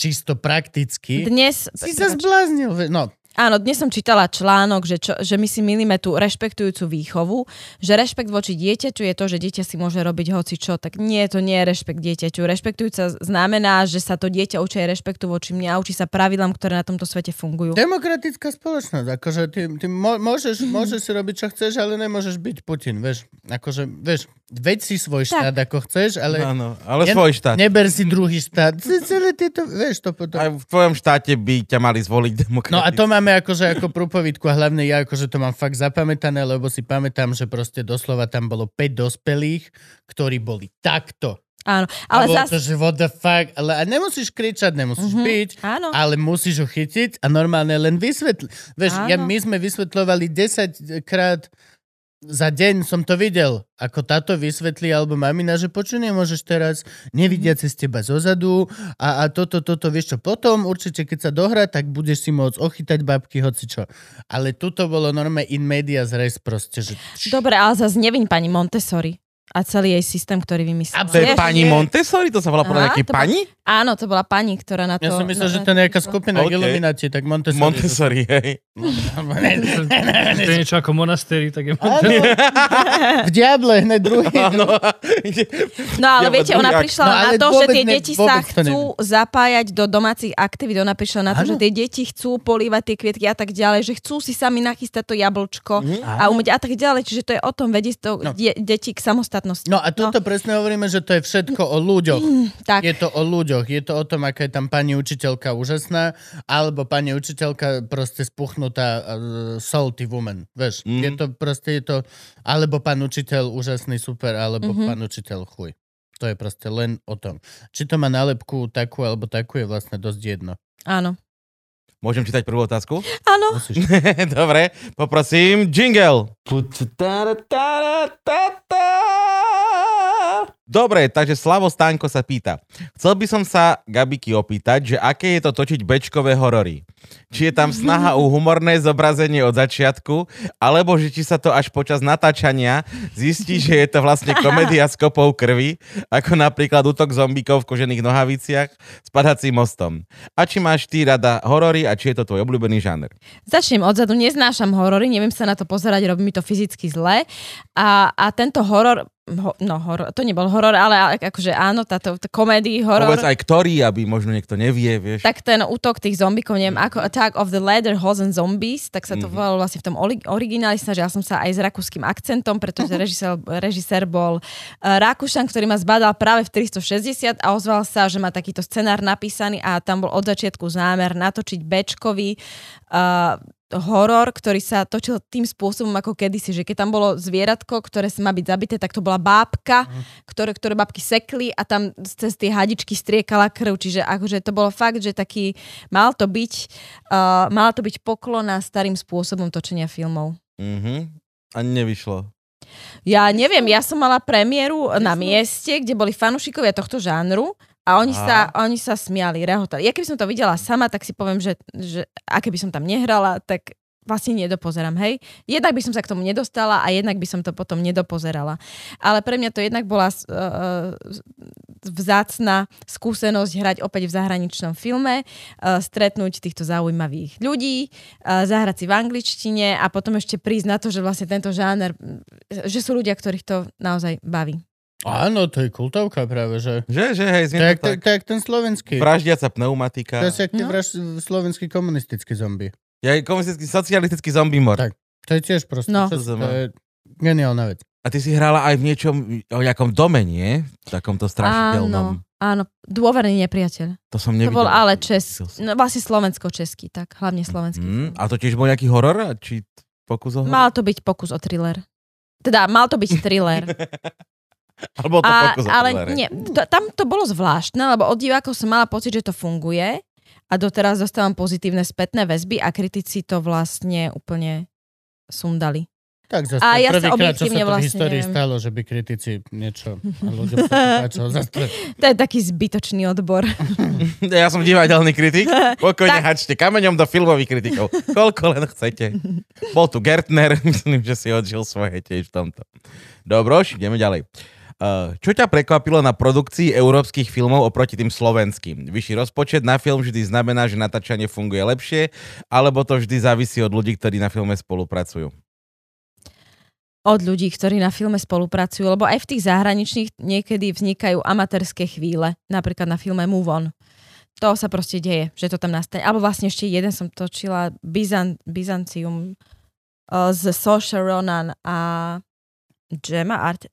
čisto prakticky. Dnes, Si sa zbláznil. No, Áno, dnes som čítala článok, že, čo, že my si milíme tú rešpektujúcu výchovu, že rešpekt voči dieťaťu je to, že dieťa si môže robiť hoci čo. Tak nie, to nie je rešpekt dieťaťu. Rešpektujúca znamená, že sa to dieťa učí aj rešpektu voči mne a učí sa pravidlám, ktoré na tomto svete fungujú. demokratická spoločnosť. Akože ty, ty môžeš, môžeš si robiť, čo chceš, ale nemôžeš byť Putin, vieš. Akože, vieš, veď si svoj Tak. štát, ako chceš, ale Áno, ale Ne- svoj štát. neber si druhý štát. Celé tieto, vieš, to potom... Aj v tvojom štáte by ťa mali zvoliť demokraticky. No a to máme akože ako prúpovidku a hlavne ja akože to mám fakt zapamätané, lebo si pamätám, že proste doslova tam bolo 5 dospelých, ktorí boli takto. Áno, Ale zas... to, že what the fuck, ale nemusíš kričať, nemusíš Mhm, byť, Áno. ale musíš ho chytiť a normálne len vysvetliť. Vieš, ja, my sme vysvetľovali 10 krát za deň som to videl, ako táto vysvetlí, alebo mamina, že počuj, nemôžeš teraz, nevidia cez teba zozadu a, a toto, toto, vieš čo, potom určite, keď sa dohrá, tak budeš si môcť ochytať babky, hoci čo. Ale tuto bolo normálne in media res proste, že... Dobre, ale zase neviň pani Montessori a celý jej systém, ktorý vymyslela. To je pani Montessori? To sa volá podľa nejakej to bol- pani? Áno, to bola pani, ktorá na to... Ja som myslel, na- že to je nejaká skupina OK. okay. Illuminati, tak Montessori. Montessori, hej. Alebo ne- To je niečo ako monastéry, tak je Áno, v Diable, hneď druhý. Áno. No ale viete, ona prišla No, na to, že tie ne- deti sa to chcú zapájať do domácich aktivít. Ona prišla na to, Áno. že tie deti chcú polívať tie kvietky a tak ďalej, že chcú si sami nachystať to jablčko Mhm. a umieť a tak ďalej. Čiže to je o tom vedieť to No. deti k samostatnosti. Privátnosti. No a toto presne hovoríme, že to je všetko o ľuďoch. Tak, Je to o ľuďoch. Je to o tom, aká je tam pani učiteľka úžasná, alebo pani učiteľka proste spuchnutá uh, salty woman. Vieš, Mhm. je to proste je to, alebo pán učiteľ úžasný, super, alebo Mhm. pán učiteľ chuj. To je proste len o tom. Či to má nálepku takú alebo takú je vlastne dosť jedno. áno. Môžem čítať prvú otázku? Áno, Musíš. Dobre, poprosím, jingle. Dobre, takže Slavo Stánko sa pýta. Chcel by som sa Gabiky opýtať, že aké je to točiť bečkové horory. Či je tam snaha o humorné zobrazenie od začiatku, alebo že či sa to až počas natáčania zistí, že je to vlastne komédia s kopou krvi, ako napríklad útok zombíkov v kožených nohaviciach s padacím mostom. A či máš ty rada horory a či je to tvoj obľúbený žáner? Začnem odzadu, neznášam horory, neviem sa na to pozerať, robí mi to fyzicky zle. A, a tento horor, ho, no horor, to nebol horor, ale akože áno, táto tá komédii horor. Povedz aj ktorý, aby možno niekto nevie, vieš. Tak ten útok tých zombikov, neviem ako, Attack of the Leather Hosen Zombies, tak sa to Mhm. volalo vlastne v tom origináli, snažila som sa aj s rakúskym akcentom, pretože režisér, režisér bol uh, Rakúšan, ktorý ma zbadal práve v 360 a ozval sa, že má takýto scenár napísaný a tam bol od začiatku zámer natočiť bečkový uh, horor, ktorý sa točil tým spôsobom ako kedysi, že keď tam bolo zvieratko, ktoré má byť zabité, tak to bola bábka, ktoré, ktoré babky sekli a tam cez tie hadičky striekala krv, čiže akože to bolo fakt, že taký, mal to byť, uh, mala to byť poklona starým spôsobom točenia filmov. Mhm. A nevyšlo. Ja neviem, ja som mala premiéru na mieste, kde boli fanúšikovia tohto žánru a oni, sa, oni sa smiali, rehotali. Ja keby som to videla sama, tak si poviem, že, že a keby som tam nehrala, tak vlastne nedopozerám, hej. Jednak by som sa k tomu nedostala a jednak by som to potom nedopozerala. Ale pre mňa to jednak bola uh, vzácna skúsenosť hrať opäť v zahraničnom filme, uh, stretnúť týchto zaujímavých ľudí, uh, zahrať si v angličtine a potom ešte prísť na to, že vlastne tento žáner, že sú ľudia, ktorých to naozaj baví. Áno, to je kultovka práve, že... Že, že, hej, To to tak. to je jak ten slovenský. Vraždiaca pneumatika. To je jak No. vraž- slovenský komunistický zombie. Je aj komunistický, socialistický zombie mor. Tak. To je tiež proste. No. čo- to je geniálna vec. A ty si hrala aj v niečom, o nejakom dome, nie? V takomto strašidelnom. Áno, áno, dôverný nepriateľ. To som To nevidel. bol ale čes, no, vlastne slovensko-český, tak hlavne slovenský. Mm, a to tiež bol nejaký horor? Či pokus o horor? Mal to byť pokus o thriller. Teda, mal to byť thriller. Alebo to A, ale nie, to, tam to bolo zvláštne, lebo od divákov som mala pocit, že to funguje a doteraz dostávam pozitívne spätné väzby a kritici to vlastne úplne sundali. Tak zase A ja sa prvýkrát, čo sa to v vlastne histórii neviem. stalo, že by kritici niečo a ľuďom páčilo. Zase to, je taký zbytočný odbor. Ja som divadelný kritik. Pokojne Tak. hačte kameňom do filmových kritikov. Koľko len chcete. Bol tu Gertner, myslím, že si odžil svoje tiež v tomto. Dobroš, ideme ďalej. Uh, čo ťa prekvapilo na produkcii európskych filmov oproti tým slovenským? Vyšší rozpočet na film vždy znamená, že natáčanie funguje lepšie, alebo to vždy závisí od ľudí, ktorí na filme spolupracujú? Od ľudí, ktorí na filme spolupracujú, lebo aj v tých zahraničných niekedy vznikajú amatérske chvíle, napríklad na filme Move On. To sa proste deje, že to tam nastane. Alebo vlastne ešte jeden som točila, Byzan, Byzancium uh, z Saoirse Ronan a Gemma Art...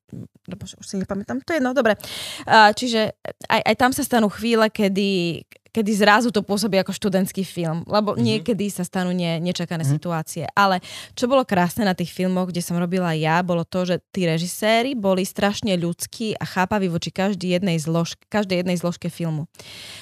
no Bože, už si nepamätám, to je no, dobre. Uh, čiže aj, aj tam sa stanú chvíle, kedy, kedy zrazu to pôsobí ako študentský film, lebo Mhm. niekedy sa stanú ne, nečakané Mhm. situácie. Ale čo bolo krásne na tých filmoch, kde som robila ja, bolo to, že tí režiséri boli strašne ľudskí a chápaví voči každej jednej, zlož, každej jednej zložke filmu.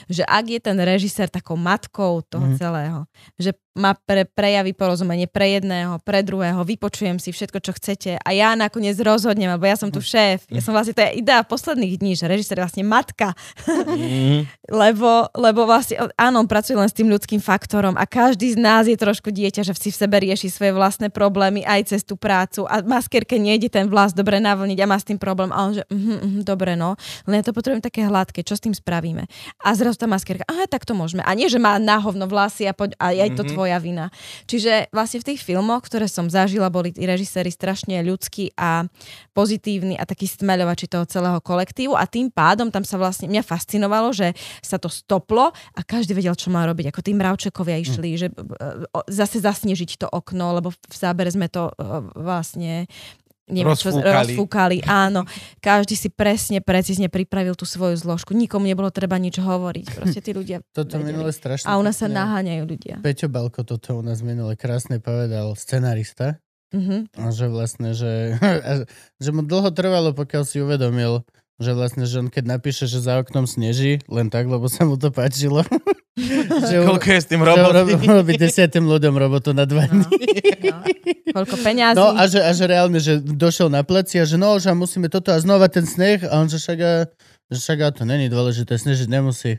Že ak je ten režisér takou matkou toho Mhm. celého, že má pre, prejaví porozumenie pre jedného, pre druhého, vypočujem si všetko, čo chcete a ja nakoniec rozhodnem, lebo ja som tu šéf. Ja som vlastne, to je idea posledných dní, že režisér je vlastne matka, Mm, lebo, lebo vlastne, áno, on pracuje len s tým ľudským faktorom a každý z nás je trošku dieťa, že si v sebe rieši svoje vlastné problémy aj cez tú prácu a maskerke nejde ten vlas dobre navlniť a má s tým problém a on že, mhm, mhm, dobre no, len ja to potrebujem také hladké, čo s tým spravíme? A zrazu tá maskerka, aha, tak to môžeme. A nie, že má na hovno vlasy a, poď, a je to Mhm. Tvoja vina. Čiže vlastne v tých filmoch, ktoré som zažila, boli tí režiséri strašne ľudskí a pozitívni a takí stmeľovači toho celého kolektívu a tým pádom tam sa vlastne, mňa fascinovalo, že sa to stoplo a každý vedel, čo má robiť. Ako tí mravčekovia išli, že e, zase zasnežiť to okno, lebo v zábere sme to e, vlastne neviem, čo, Rozfúkali. rozfúkali. Áno, každý si presne, precízne pripravil tú svoju zložku. Nikomu nebolo treba nič hovoriť. Proste tí ľudia Toto minule strašne. A u nás sa naháňajú ľudia. Peťo Balko toto u nás minule krásne povedal, scenarista, Mhm. a že vlastne, že, že mu dlho trvalo, pokiaľ si uvedomil, že vlastne, že on keď napíše, že za oknom sneží, len tak, lebo sa mu to páčilo. že Koľko je s tým že roboty? urobi- urobí desiatým ľuďom robotu na dva No, dní. no. Koľko peňazí. No a že, a že reálne, že došiel na pleci a že no, že musíme toto a znova ten sneh a on že však, a, že však a to není dôležité, snežiť nemusí.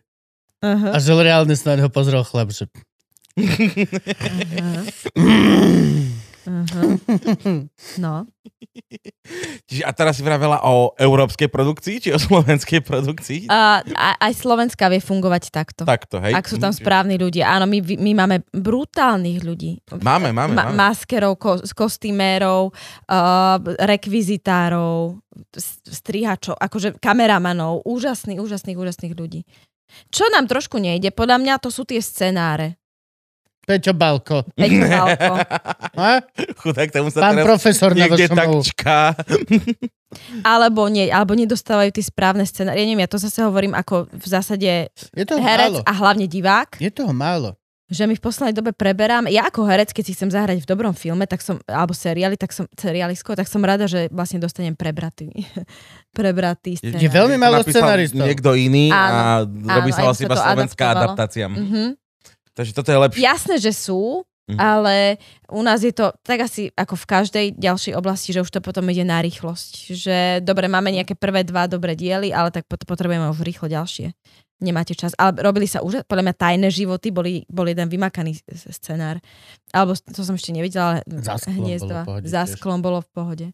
Uh-huh. A že reálne na ho pozrel chlap, že Uh-huh. No. Čiže a teraz si vravela o európskej produkcii, či o slovenskej produkcii? A, aj Slovenska vie fungovať takto. Takto, hej? Ak sú tam správni ľudia. Áno, my, my máme brutálnych ľudí. Máme, máme, Ma- máme. maskerov, ko- kostýmérov, uh, rekvizitárov, strihačov, akože kameramanov, úžasných, úžasných, úžasných ľudí. Čo nám trošku nejde, podľa mňa to sú tie scenáre. Peťo Balko. Peťo Balko. A? Chudák, tomu sa Pán teraz profesor na niekde tak VŠMU. čká. Alebo, nie, alebo nedostávajú tie správne scenáre. Ja neviem, ja to zase hovorím ako v zásade Je toho herec málo. a hlavne divák. Je toho málo. že my v poslednej dobe preberám, ja ako herec, keď si chcem zahrať v dobrom filme, tak som, alebo seriáli, tak som, seriálisko, tak som rada, že vlastne dostanem prebratý, prebratý Je- scenár. Je veľmi málo Napísal scenaristov. niekto iný a robí áno, sa vlastne iba slovenská adaptácia. Mhm. Takže toto je lepšie. Jasné, že sú, Mhm. ale u nás je to tak asi ako v každej ďalšej oblasti, že už to potom ide na rýchlosť. Že dobre, máme nejaké prvé dva dobré diely, ale tak pot- potrebujeme už rýchlo ďalšie. Nemáte čas. Ale robili sa už, podľa mňa tajné životy, boli, bol jeden vymakaný scenár. Alebo to som ešte nevidela, ale Za sklom hniezda. bolo v pohode Za sklom bolo v pohode.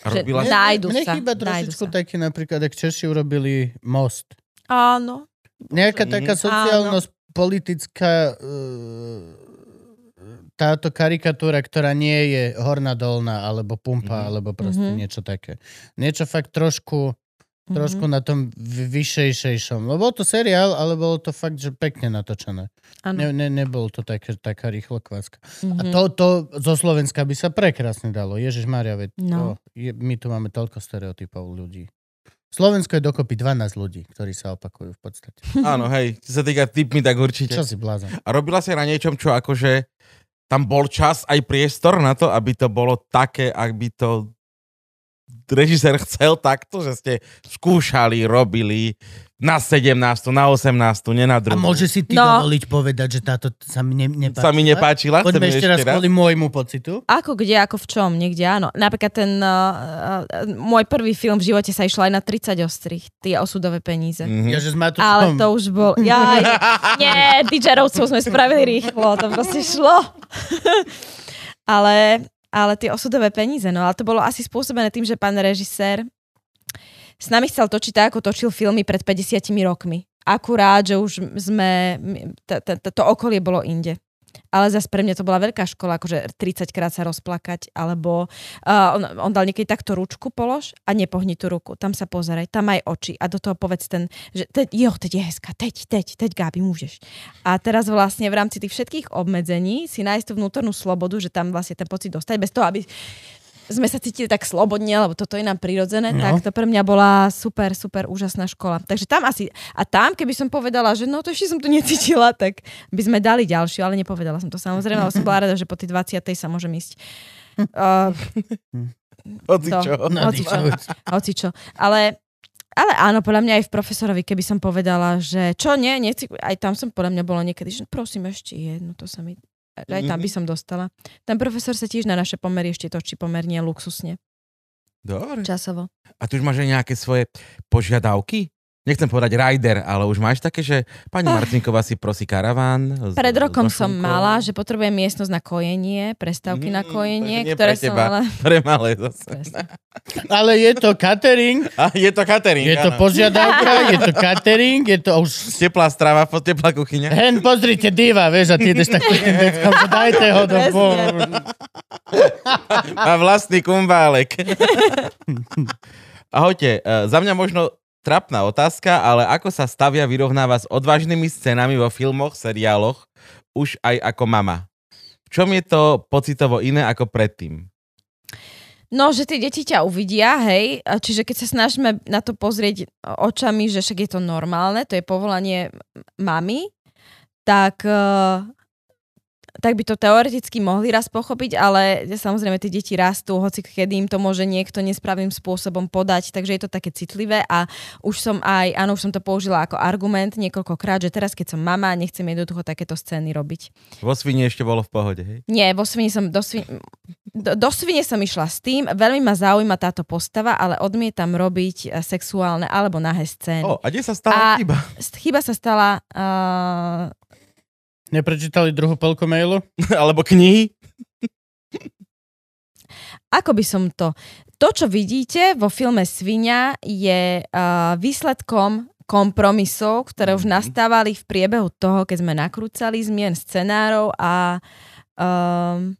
Robila že- si- Nájdu Mne sa, chýba nájdu trošičku sa. také napríklad, ak Češi urobili most. Áno. Nejaká Mhm. taká sociálnosť, politická uh, táto karikatúra, ktorá nie je horná dolná, alebo pumpa, Mhm. alebo proste Mhm. niečo také. Niečo fakt trošku, trošku Mhm. na tom vy- vyššejšejšom. Lebo bol to seriál, ale bolo to fakt, že pekne natočené. Áno. Ne, ne, nebol to také, taká rýchlo kváska. A Mhm. to, to zo Slovenska by sa prekrásne dalo. Ježiš Maria, veď No. to je, my tu máme toľko stereotypov ľudí. Slovensko je dokopy 12 ľudí, ktorí sa opakujú v podstate. Áno, hej, čo sa týka typmi, tak určite. Čo si blázon? A robila si na niečom, čo akože tam bol čas aj priestor na to, aby to bolo také, ak by to režisér chcel takto, že ste skúšali, robili na 17, na 18, nie na A môže si ty No. dovoliť povedať, že táto sa mi ne, nepáčila? sa mi nepáčila? Poďme ešte raz kvôli môjmu pocitu. Ako kde, ako v čom, niekde áno. Napríklad ten uh, uh, môj prvý film v živote sa išlo aj na 30 ostrých, tie osudové peníze. Mhm. Ja, že s Matošom. Ale to už bol... Jaj, nie, DJrovcov sme spravili rýchlo, to proste šlo. ale, ale tie osudové peníze, no ale to bolo asi spôsobené tým, že pán režisér s nami chcel točiť tak, ako točil filmy pred 50 rokmi. Akurát, že už sme, t- t- t- to okolie bolo inde. Ale zase pre mňa to bola veľká škola, akože 30 krát sa rozplakať, alebo uh, on, on dal niekedy takto ručku polož a nepohni tú ruku. Tam sa pozeraj, tam aj oči a do toho povedz ten, že teď, jo, teď je hezká, teď, teď, teď, Gábi, môžeš. A teraz vlastne v rámci tých všetkých obmedzení si nájsť tú vnútornú slobodu, že tam vlastne ten pocit dostať, bez toho, aby sme sa cítili tak slobodne, lebo toto je nám prirodzené, No. tak to pre mňa bola super, super úžasná škola. Takže tam asi, a tam, keby som povedala, že no to ešte som tu necítila, tak by sme dali ďalšiu, ale nepovedala som to samozrejme, ale som bola rada, že po tej 20. sa môžem ísť. Uh, Hoci čo. Hoci ty čo. čo? hoci čo. Ale, ale áno, podľa mňa aj v profesorovi, keby som povedala, že čo nie, nechci, aj tam som podľa mňa bola niekedy, že prosím ešte jednu, to sa mi, aj tam by som dostala. Ten profesor sa tiež na naše pomery ešte točí pomerne luxusne, Dobre. časovo. A tu už máš aj nejaké svoje požiadavky? Nechcem povedať rider, ale už máš také, že pani. Marcinková si prosí karaván. s- Pred rokom so som mala, že potrebujem miestnosť na kojenie, prestávky na Mm, kojenie, takže nie ktoré pre som teba. ale... Pre malé zase. Ale je to catering, A je to catering, je to áno. požiadavka, je to catering, je to už... Teplá strava, po- teplá kuchyňa. Hen, pozrite, diva, vieš, a ty ideš tak že dajte ho do... Má vlastný kumbálek. Ahojte, e, za mňa možno trapná otázka, ale ako sa stavia vyrovnáva s odvážnymi scénami vo filmoch, seriáloch, už aj ako mama? V čom je to pocitovo iné ako predtým? No, že tie deti ťa uvidia, hej, čiže keď sa snažíme na to pozrieť očami, že však je to normálne, to je povolanie mamy, tak eh, tak by to teoreticky mohli raz pochopiť, ale samozrejme tie deti rastú, hoci kedy im to môže niekto nesprávnym spôsobom podať, takže je to také citlivé a už som aj, áno, už som to použila ako argument niekoľkokrát, že teraz keď som mama, nechcem jej do toho takéto scény robiť. Vo svine ešte bolo v pohode, hej? Nie, vo svine som, do, svine, do, do svine som išla s tým, veľmi ma zaujíma táto postava, ale odmietam robiť eh, sexuálne alebo nahé scény. O, a kde sa stala A- chyba? Chyba sa stala uh, Neprečítali druhú polku mailu? Alebo knihy? Ako by som to... To, čo vidíte vo filme Svinia, je uh, výsledkom kompromisov, ktoré už Mhm. nastávali v priebehu toho, keď sme nakrúcali zmien scenárov a um,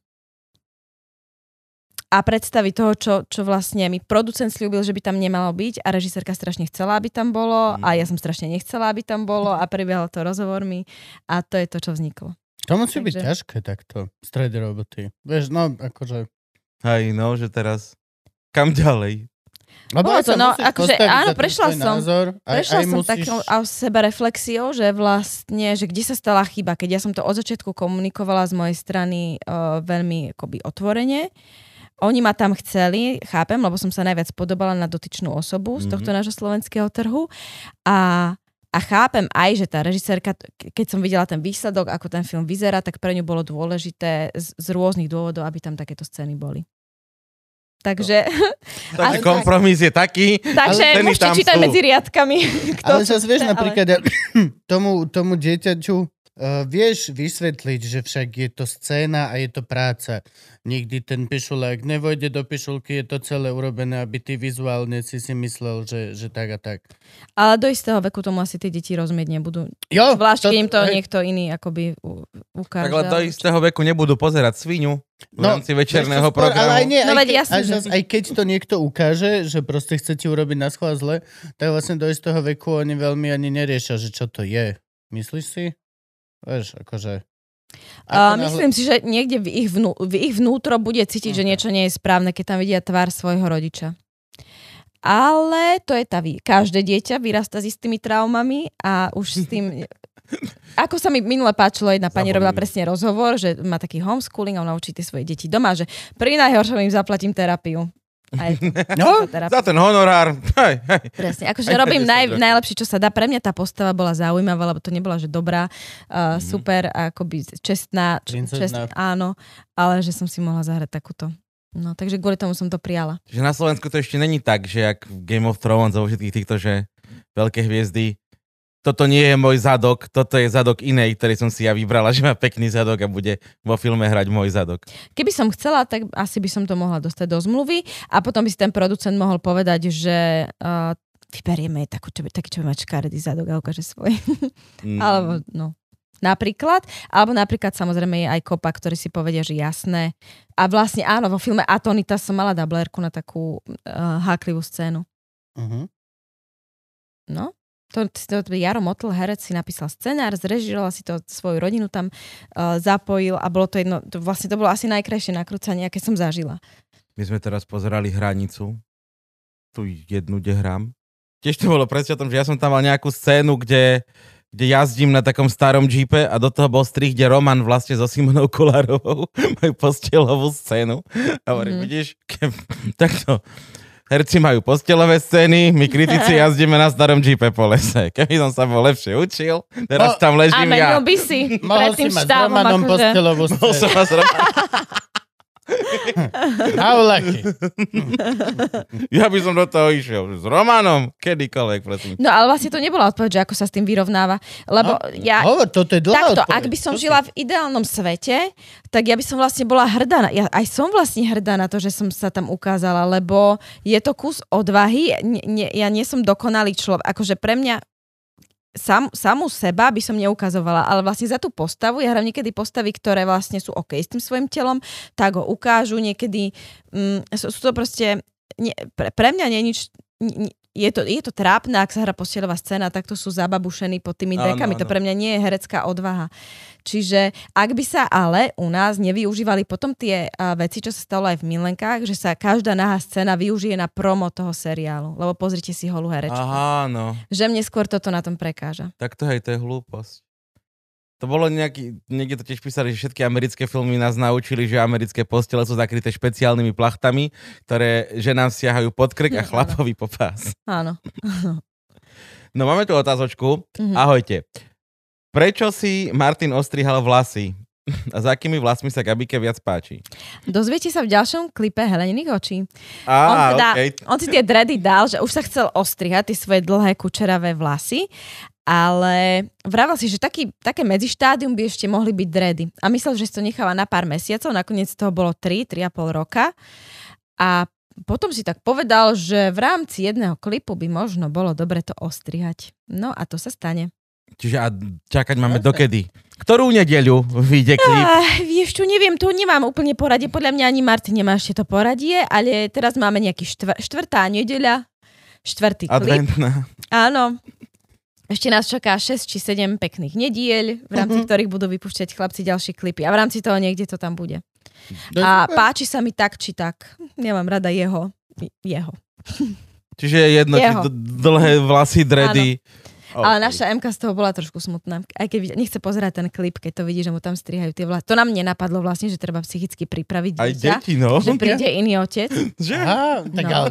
a predstavy toho, čo, čo vlastne mi producent slúbil, že by tam nemalo byť a režisérka strašne chcela, aby tam bolo a ja som strašne nechcela, aby tam bolo a prebiehalo to rozhovormi a to je to, čo vzniklo. To musí byť Takže- ťažké takto, v strede roboty. Vieš, no, akože... Hej, no, že teraz... Kam ďalej? Lebo Bolo to, no, akože áno, prešla som- Názor, aj, Prešla aj som musíš... takou a seba reflexiou, že vlastne, že kde sa stala chyba, keď ja som to od začiatku komunikovala z mojej strany uh, veľmi akoby otvorene. Oni ma tam chceli, chápem, lebo som sa najviac podobala na dotyčnú osobu z Mhm. tohto nášho slovenského trhu. A, a chápem aj, že tá režisérka, ke- keď som videla ten výsledok, ako ten film vyzerá, tak pre ňu bolo dôležité z, z rôznych dôvodov, aby tam takéto scény boli. Takže, Takže Ale- kompromis je taký. takže Ale môžete čítať sú. medzi riadkami. kto Ale zase vieš ale- napríklad, ja, tomu, tomu dieťaťu uh, vieš vysvetliť, že však je to scéna a je to práca. Nikdy ten pišulák nevojde do pišulky, je to celé urobené, aby ty vizuálne si si myslel, že, že tak a tak. Ale do istého veku tomu asi tie deti rozumieť nebudú. Jo, Zvlášť, keď im to hej, niekto iný akoby u- ukáže. Tak ale do istého veku nebudú pozerať svinu v No, rámci večerného skôr, programu. Ale aj, nie, No aj, veď keď, jasné, aj, že zas, aj keď to niekto ukáže, že proste chcete urobiť na schvál zle, tak vlastne do istého veku oni veľmi ani neriešia, že čo to je. Myslíš si? Vieš, akože... Uh, náhle- myslím si, že niekde v ich, vnú, v ich vnútro bude cítiť, že Ok. niečo nie je správne, keď tam vidia tvár svojho rodiča. Ale to je tá. Každé dieťa vyrasta s istými traumami a už s tým... Ako sa mi minule páčilo, jedna pani robila presne rozhovor, že má taký homeschooling a ona učí tie svoje deti doma, že pri najhoršom im zaplatím terapiu. A je to, No, terapia. Za ten honorár. Hej, hej. Presne, akože Aj robím 50 naj, najlepšie, čo sa dá. Pre mňa tá postava bola zaujímavá, lebo to nebola, že dobrá, uh, Mhm. super, akoby čestná, č- Princezná. čest, áno, ale že som si mohla zahrať takúto. No, takže kvôli tomu som to prijala. Že na Slovensku to ešte není tak, že jak Game of Thrones a všetkých týchto, že veľké hviezdy toto nie je môj zadok, toto je zadok inej, ktorý som si ja vybrala, že má pekný zadok a bude vo filme hrať môj zadok. Keby som chcela, tak asi by som to mohla dostať do zmluvy a potom by si ten producent mohol povedať, že uh, vyberieme takú, čo, taký, čo mať škaredý zadok a ukáže svoj. Mm. Alebo, no. Napríklad, alebo napríklad samozrejme je aj kopa, ktorí si povedia, že jasné. A vlastne áno, vo filme Atonita som mala dublerku na takú uh, háklivú scénu. Uh-huh. No, to, to, to Jaro Motl, herec, si napísal scenár, zrežiroval si to, svoju rodinu tam uh, zapojil a bolo to jedno, to, vlastne to bolo asi najkrajšie nakrúcanie, aké som zažila. My sme teraz pozerali hranicu, tu jednu, kde hrám. Tiež to bolo presne o tom, že ja som tam mal nejakú scénu, kde, kde jazdím na takom starom džípe a do toho bol strih, kde Roman vlastne so Simonou Kolárovou majú postielovú scénu. A hovorím, Mhm. vidíš, ke, takto. Herci majú postelové scény, my kritici jazdíme na starom džípe po lese. Keby som sa bol lepšie učil, teraz No, tam A ležím ja. menil by si Mohol pred si tým mať s štávom, Romanom akože... postelovú Mohol som scénu. vás. How lucky. Ja by som do toho išiel. S Romanom, kedykoľvek, prosím. No ale vlastne to nebola odpoveď, že ako sa s tým vyrovnáva. Lebo No, ja... Hovor, toto je dlhá Takto, odpoveď. ak by som si- žila v ideálnom svete, tak ja by som vlastne bola hrdá. Na, ja aj som vlastne hrdá na to, že som sa tam ukázala, lebo je to kus odvahy. Nie, nie, ja nie som dokonalý človek. Akože pre mňa sam, samú seba by som neukazovala, ale vlastne za tú postavu, ja hrám niekedy postavy, ktoré vlastne sú OK s tým svojim telom, tak ho ukážu niekedy. Mm, sú, sú to proste... Nie, pre, pre mňa nie je nič... Nie, je to, je to trápne, ak sa hrá postieľová scéna, tak to sú zababušení pod tými dekami. To áno. pre mňa nie je herecká odvaha. Čiže ak by sa ale u nás nevyužívali potom tie a, veci, čo sa stalo aj v Milenkách, že sa každá nahá scéna využije na promo toho seriálu. Lebo pozrite si holú herečku. Aha, no. Že mne skôr toto na tom prekáža. Tak to hej, to je hlúposť. To bolo nejaký, niekde to tiež písali, že všetky americké filmy nás naučili, že americké postele sú zakryté špeciálnymi plachtami, ktoré ženám siahajú pod krk a Áno. chlapovi po pás. Áno. No máme tu otázočku. Mhm. Ahojte. Prečo si Martin ostrihal vlasy? A za akými vlasmi sa Gabike viac páči? Dozviete sa v ďalšom klipe Heleniných očí. Á, on, teda, okej. on si tie dready dal, že už sa chcel ostrihať tie svoje dlhé kučeravé vlasy, ale vravel si, že taký, také medzištádium by ešte mohli byť dredy. A myslel, že si to necháva na pár mesiacov, nakoniec toho bolo 3, 3,5 roka. A potom si tak povedal, že v rámci jedného klipu by možno bolo dobre to ostrihať. No a to sa stane. Čiže a čakať máme dokedy? Ktorú nedeľu vyjde klip? Ah, vieš čo, neviem, to nemám úplne poradie. Podľa mňa ani Martin nemá ešte to poradie, ale teraz máme nejaký štvr- štvrtá nedeľa, štvrtý klip. Adventná. Áno. Ešte nás čaká 6 či 7 pekných nediel, v rámci ktorých budú vypúšťať chlapci ďalšie klipy. A v rámci toho niekde to tam bude. Je A páči sa mi tak, či tak. Nemám rada jeho. Jeho. Čiže je jedno, či Jeho. d- dlhé vlasy, dredy. Ale OK. naša MK z toho bola trošku smutná. Aj keď nechce pozerať ten klip, keď to vidí, že mu tam strihajú tie vlasy. To nám nenapadlo vlastne, že treba psychicky pripraviť Aj dieťa. deti, no. Že príde iný otec. Že? Aha, tak No. ale...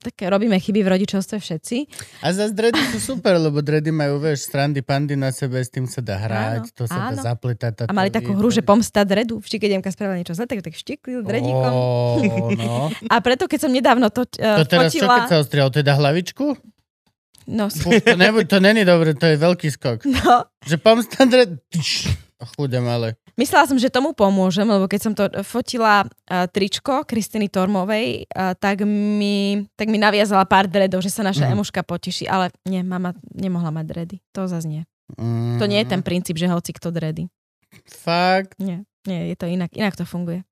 Tak robíme chyby v rodičovstve všetci. A zase dredy sú super, lebo dredy majú, vieš, strandy, pandy na sebe, s tým sa dá hrať, Áno, to sa áno. dá zapletať. A mali takú hru, že pomsta dredu. Vždy, keď Jemka spravila niečo zle, tak tak šteklil dredíkom. Ó, no. A preto, keď som nedávno to, uh, To teraz čo, fotila... keď sa ostrial? Teda hlavičku? No, Buf, to, nebu- to není dobre, to je veľký skok. no, Že pomsta dred... Tyš, Chudem, ale... myslela som, že tomu pomôžem, lebo keď som to fotila uh, tričko Kristiny Tormovej, uh, tak, mi, tak mi naviazala pár dredov, že sa naša Mhm. emuška poteší, ale nie, mama nemohla mať dredy. To zase nie. Mm, To nie je ten princíp, že hoci kto dredy. Fakt, Nie, nie, je to inak. Inak to funguje.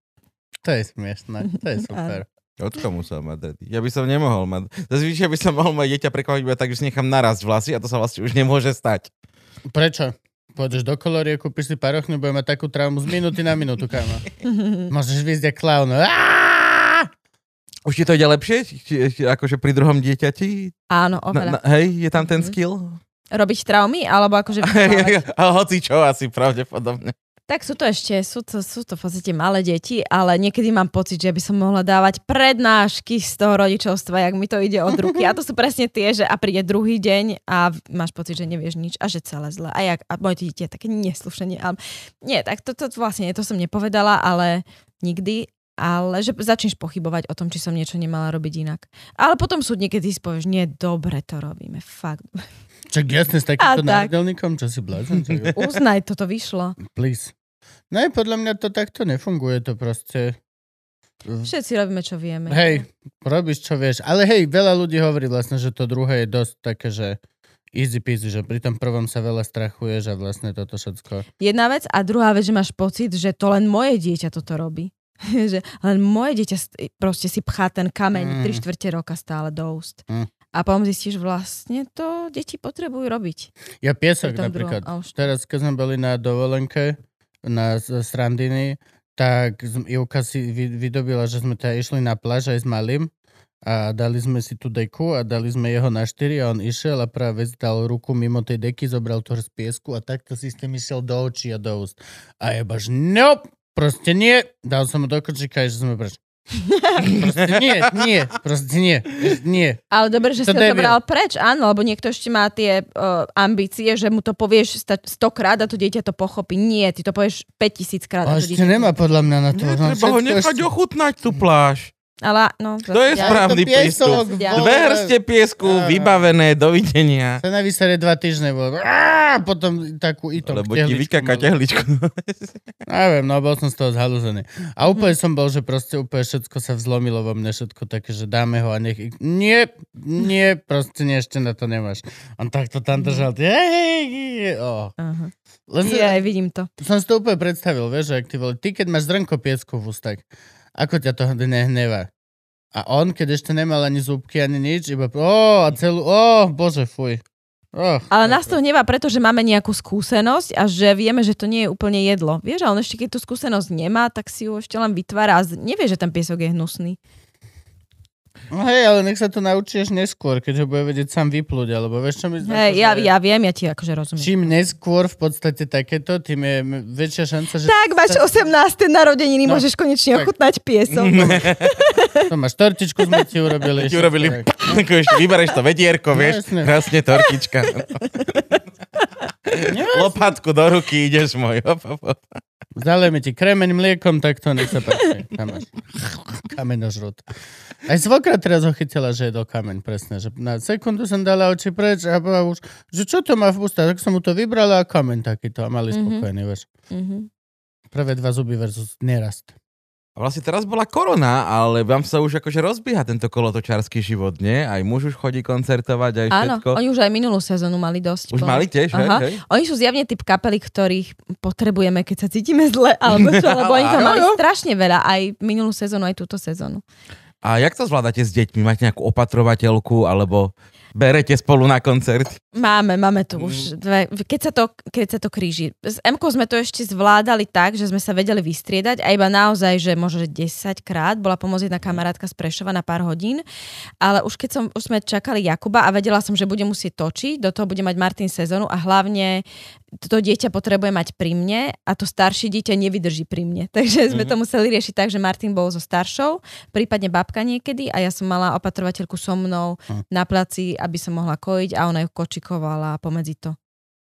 to je smiešné, to je super. Očko musel mať dredy. Ja by som nemohol mať. Zazvyčaj by som mohol mať dieťa prekvapiť tak, si nechám narast vlasy a to sa vlastne už nemôže stať. Prečo? Pôjdeš do kolorie, kúpiš si parochňu, budeme mať takú traumu z minúty na minútu, kámo. Môžeš výjsť jak klaun. Už ti to ide lepšie? Akože pri druhom dieťati? Áno, oveľa. na, hej, je tam ten Mhm. skill? Robiť traumy, alebo akože... Hoci čo asi pravdepodobne. Tak sú to ešte, sú to, sú to v podstate malé deti, ale niekedy mám pocit, že by som mohla dávať prednášky z toho rodičovstva, jak mi to ide od ruky. A to sú presne tie, že a príde druhý deň a máš pocit, že nevieš nič a že celé zle. A, jak, a moje dieťa také neslušenie. Ale, nie, tak to, to, vlastne to som nepovedala, ale nikdy. Ale že začneš pochybovať o tom, či som niečo nemala robiť inak. Ale potom sú niekedy si povieš, nie, dobre to robíme, fakt. Čak jasne s takýmto tak. nádelníkom, čo si blázon? Uznaj, toto vyšlo. Please. No podľa mňa to takto nefunguje, to proste... Všetci robíme, čo vieme. Hej, robíš čo vieš. Ale hej, veľa ľudí hovorí vlastne, že to druhé je dosť také, že easy peasy, že pri tom prvom sa veľa strachuješ a vlastne toto všetko. Jedna vec a druhá vec, že máš pocit, že to len moje dieťa toto robí. že len moje dieťa st- proste si pchá ten kameň Mm. 3 štvrte roka stále do úst. Mm. A potom zistíš, vlastne to deti potrebujú robiť. Ja piesok napríklad. druhom, Teraz, keď sme boli na dovolenke na z- tak Ivka si vy, vydobila, že sme teda išli na pláž aj s malým a dali sme si tú deku a dali sme jeho na štyri a on išiel a práve dal ruku mimo tej deky, zobral to z piesku a takto si s tým išiel do očí a do úst. A je baš, nope, proste nie. Dal som mu do kočíka že sme preč. Proste nie, nie, proste nie, nie. Ale dobre, že To si to zobral preč, áno, lebo niekto ešte má tie uh, ambície, že mu to povieš stokrát a to dieťa to pochopí. Nie, ty to povieš 5000 krát. A to ešte dieťa- nemá podľa mňa na to. Nie, On treba ho nechať ešte- ochutnať tú pláž. Ale, no, To je ja- správny to piesok, prístup. Dve hrste piesku, Áno. vybavené, dovidenia. Sa na výsere dva týždne bol. Á, potom takú itom. Lebo ti vykaká tehličku. Neviem, no bol som z toho zhalúzený. A úplne som bol, že proste úplne všetko sa vzlomilo vo mne, všetko také, že dáme ho a nech... Nie, nie, proste nie, ešte na to nemáš. On takto tam držal. Hej, oh. Aha. Len Je, aj vidím to. som si to úplne predstavil, vieš, že ak ty, vole, ty keď máš zrnko piesku v ústach, ako ťa to nehnevá? A on, keď ešte nemal ani zúbky, ani nič, iba o, a celú, o, bože, fuj. Oh, Ale nás to hnevá, pretože máme nejakú skúsenosť a že vieme, že to nie je úplne jedlo. Vieš, ale on ešte keď tú skúsenosť nemá, tak si ju ešte len vytvára a nevie, že ten piesok je hnusný. No hej, ale nech sa to naučíš neskôr, keď ho bude vedieť sám vyplúť, alebo vieš, čo my sme... Hej, ja, ja viem, ja ti akože rozumiem. Čím neskôr v podstate takéto, tým je väčšia šanca, že Tak, máš 18. narodeniny, No, môžeš konečne tak. ochutnať piesok. to máš tortičku, sme ti urobili. Ti urobili, Tak. ešte vybereš to vedierko, vieš, jasne. krásne tortička. Lopatku do ruky, ideš môj. Hop, hop, hop. Zalejme ti kremeň mliekom, tak to nech sa páči. Kamenožrut. Aj svokra teraz ho chytila, že jedol kameň, presne. Že na sekundu som dala oči preč a bola už, že čo to má v ústach, tak som mu to vybrala a kameň takýto a mali Mhm. spokojný, vieš. Mhm. Prvé dva zuby versus nerast. A vlastne teraz bola korona, ale vám sa už akože rozbieha tento kolotočársky život, nie? Aj muž už chodí koncertovať, aj Áno, všetko. oni už aj minulú sezónu mali dosť. Už plno. mali tiež, hej, Aha. hej? Oni sú zjavne typ kapely, ktorých potrebujeme, keď sa cítime zle, alebo čo, lebo oni Áno, mali strašne veľa, aj minulú sezónu, aj túto sezónu. A jak to zvládate s deťmi? Máte nejakú opatrovateľku, alebo berete spolu na koncert? Máme, máme tu Mm. už dve, keď sa to, keď sa to kríži. S m sme to ešte zvládali tak, že sme sa vedeli vystriedať a iba naozaj, že možno že 10 krát bola pomôcť jedna kamarátka z Prešova na pár hodín, ale už keď som, už sme čakali Jakuba a vedela som, že bude musieť točiť, do toho bude mať Martin sezónu a hlavne to dieťa potrebuje mať pri mne a to staršie dieťa nevydrží pri mne. Takže sme Mhm. to museli riešiť tak, že Martin bol so staršou, prípadne babka niekedy a ja som mala opatrovateľku so mnou na placi, aby som mohla kojiť a ona ju kočikovala pomedzi to.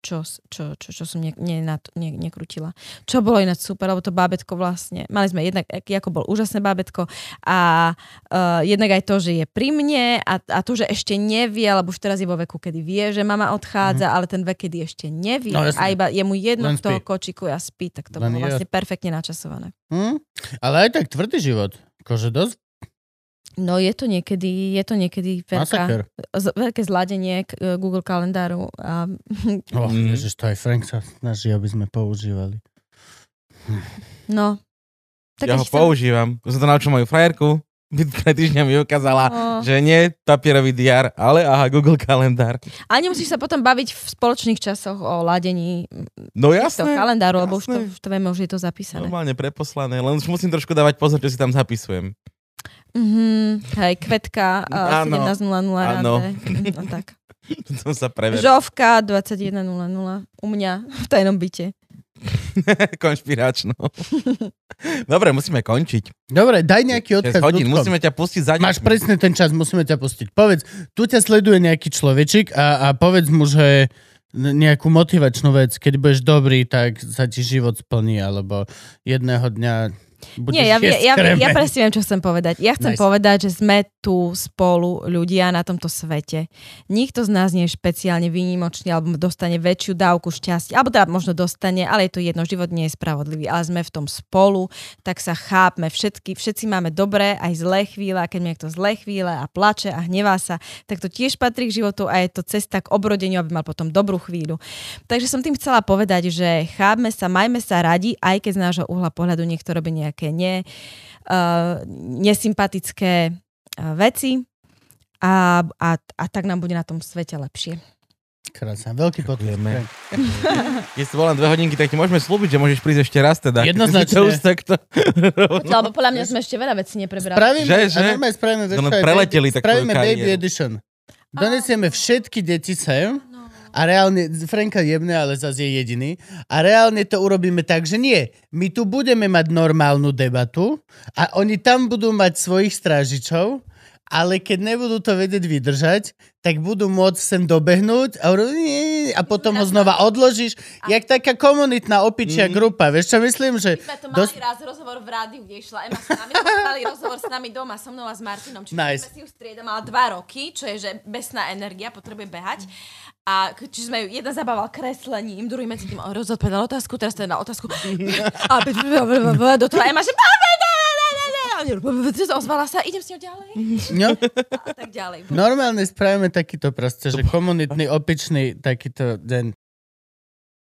Čo, čo, čo, čo som ne, ne, na, ne, nekrutila. Čo bolo ináč super, lebo to bábetko vlastne, mali sme jednak, ako bol úžasné bábetko a uh, jednak aj to, že je pri mne a, a to, že ešte nevie, lebo už teraz je vo veku, kedy vie, že mama odchádza, ale ten vek, kedy ešte nevie. No, jasne. a iba je mu jedno, Len kto ho spí. kočikuje a spí, tak to Len bolo je- vlastne perfektne načasované. Hm? Ale aj tak tvrdý život. Akože dosť No je to niekedy, je to niekedy veľká, z, veľké zladenie k, e, Google kalendáru a Oh, Mm. Ježiš, to aj Frank sa snaží, aby sme používali. no. Tak ja ho chcem- používam. Už som to naučil moju frajerku. Pred týždňom mi ukázala, O. že nie papierový diár, ale aha, Google kalendár. Ale nemusíš sa potom baviť v spoločných časoch o ladení No jasné. kalendáru, lebo už to, jasné. už to vieme, už je to zapísané. Normálne preposlané, len už musím trošku dávať pozor, čo si tam zapisujem. Mhm, hej, kvetka uh, Áno. 17.00 Áno. ráde. No tak. som sa preveril. Žovka 21.00 u mňa v tajnom byte. Konšpiračno. Dobre, musíme končiť. Dobre, daj nejaký 6 odkaz. hodín, musíme ťa pustiť za Máš presne ten čas, musíme ťa pustiť. Povedz, tu ťa sleduje nejaký človečik a, a povedz mu, že nejakú motivačnú vec, keď budeš dobrý, tak sa ti život splní, alebo jedného dňa budeš Nie, ja, ja, ja, presne viem, čo chcem povedať. Ja chcem Nice. povedať, že sme tu spolu ľudia na tomto svete. Nikto z nás nie je špeciálne výnimočný alebo dostane väčšiu dávku šťastia. Alebo teda možno dostane, ale je to jedno, život nie je spravodlivý. Ale sme v tom spolu, tak sa chápme. Všetky, všetci máme dobré aj zlé chvíle a keď niekto zlé chvíle a plače a hnevá sa, tak to tiež patrí k životu a je to cesta k obrodeniu, aby mal potom dobrú chvíľu. Takže som tým chcela povedať, že chápme sa, majme sa radi, aj keď z nášho uhla pohľadu niekto robí nejaké ne, uh, nesympatické uh, veci a, a, a tak nám bude na tom svete lepšie. Krásne, veľký. Ďakujeme. Keď to len dve hodinky, tak ti môžeme slúbiť, že môžeš prísť ešte raz teda. Jednoznačne. To už takto. Lebo podľa mňa sme ešte veľa vecí neprebrali. Spravíme, Že, že? A spravíme, No, aj preleteli baby, tak spravíme baby edition. Donesieme všetky deti sem a reálne, Franka jebne, ale zase je jediný. A reálne to urobíme tak, že nie. My tu budeme mať normálnu debatu a oni tam budú mať svojich strážičov, ale keď nebudú to vedieť vydržať, tak budú môcť sem dobehnúť a, a potom ho znova odložíš. Jak taká komunitná opičia grupa. Vieš čo myslím? Že My sme to mali dos- raz rozhovor v rádiu, kde išla Ema s nami, mali rozhovor s nami doma, so mnou a s Martinom. Čiže Nice. sme si ju striedali, mala dva roky, čo je, že besná energia, potrebuje behať. A čiže sme ju, jeden zabával kreslením, druhý medzi tým rozodpovedal otázku, teraz teda na otázku. A do toho Ema, že ozvala sa, idem s ňou ďalej. no, A tak ďalej. normálne spravíme takýto proste, že komunitný, opičný takýto deň.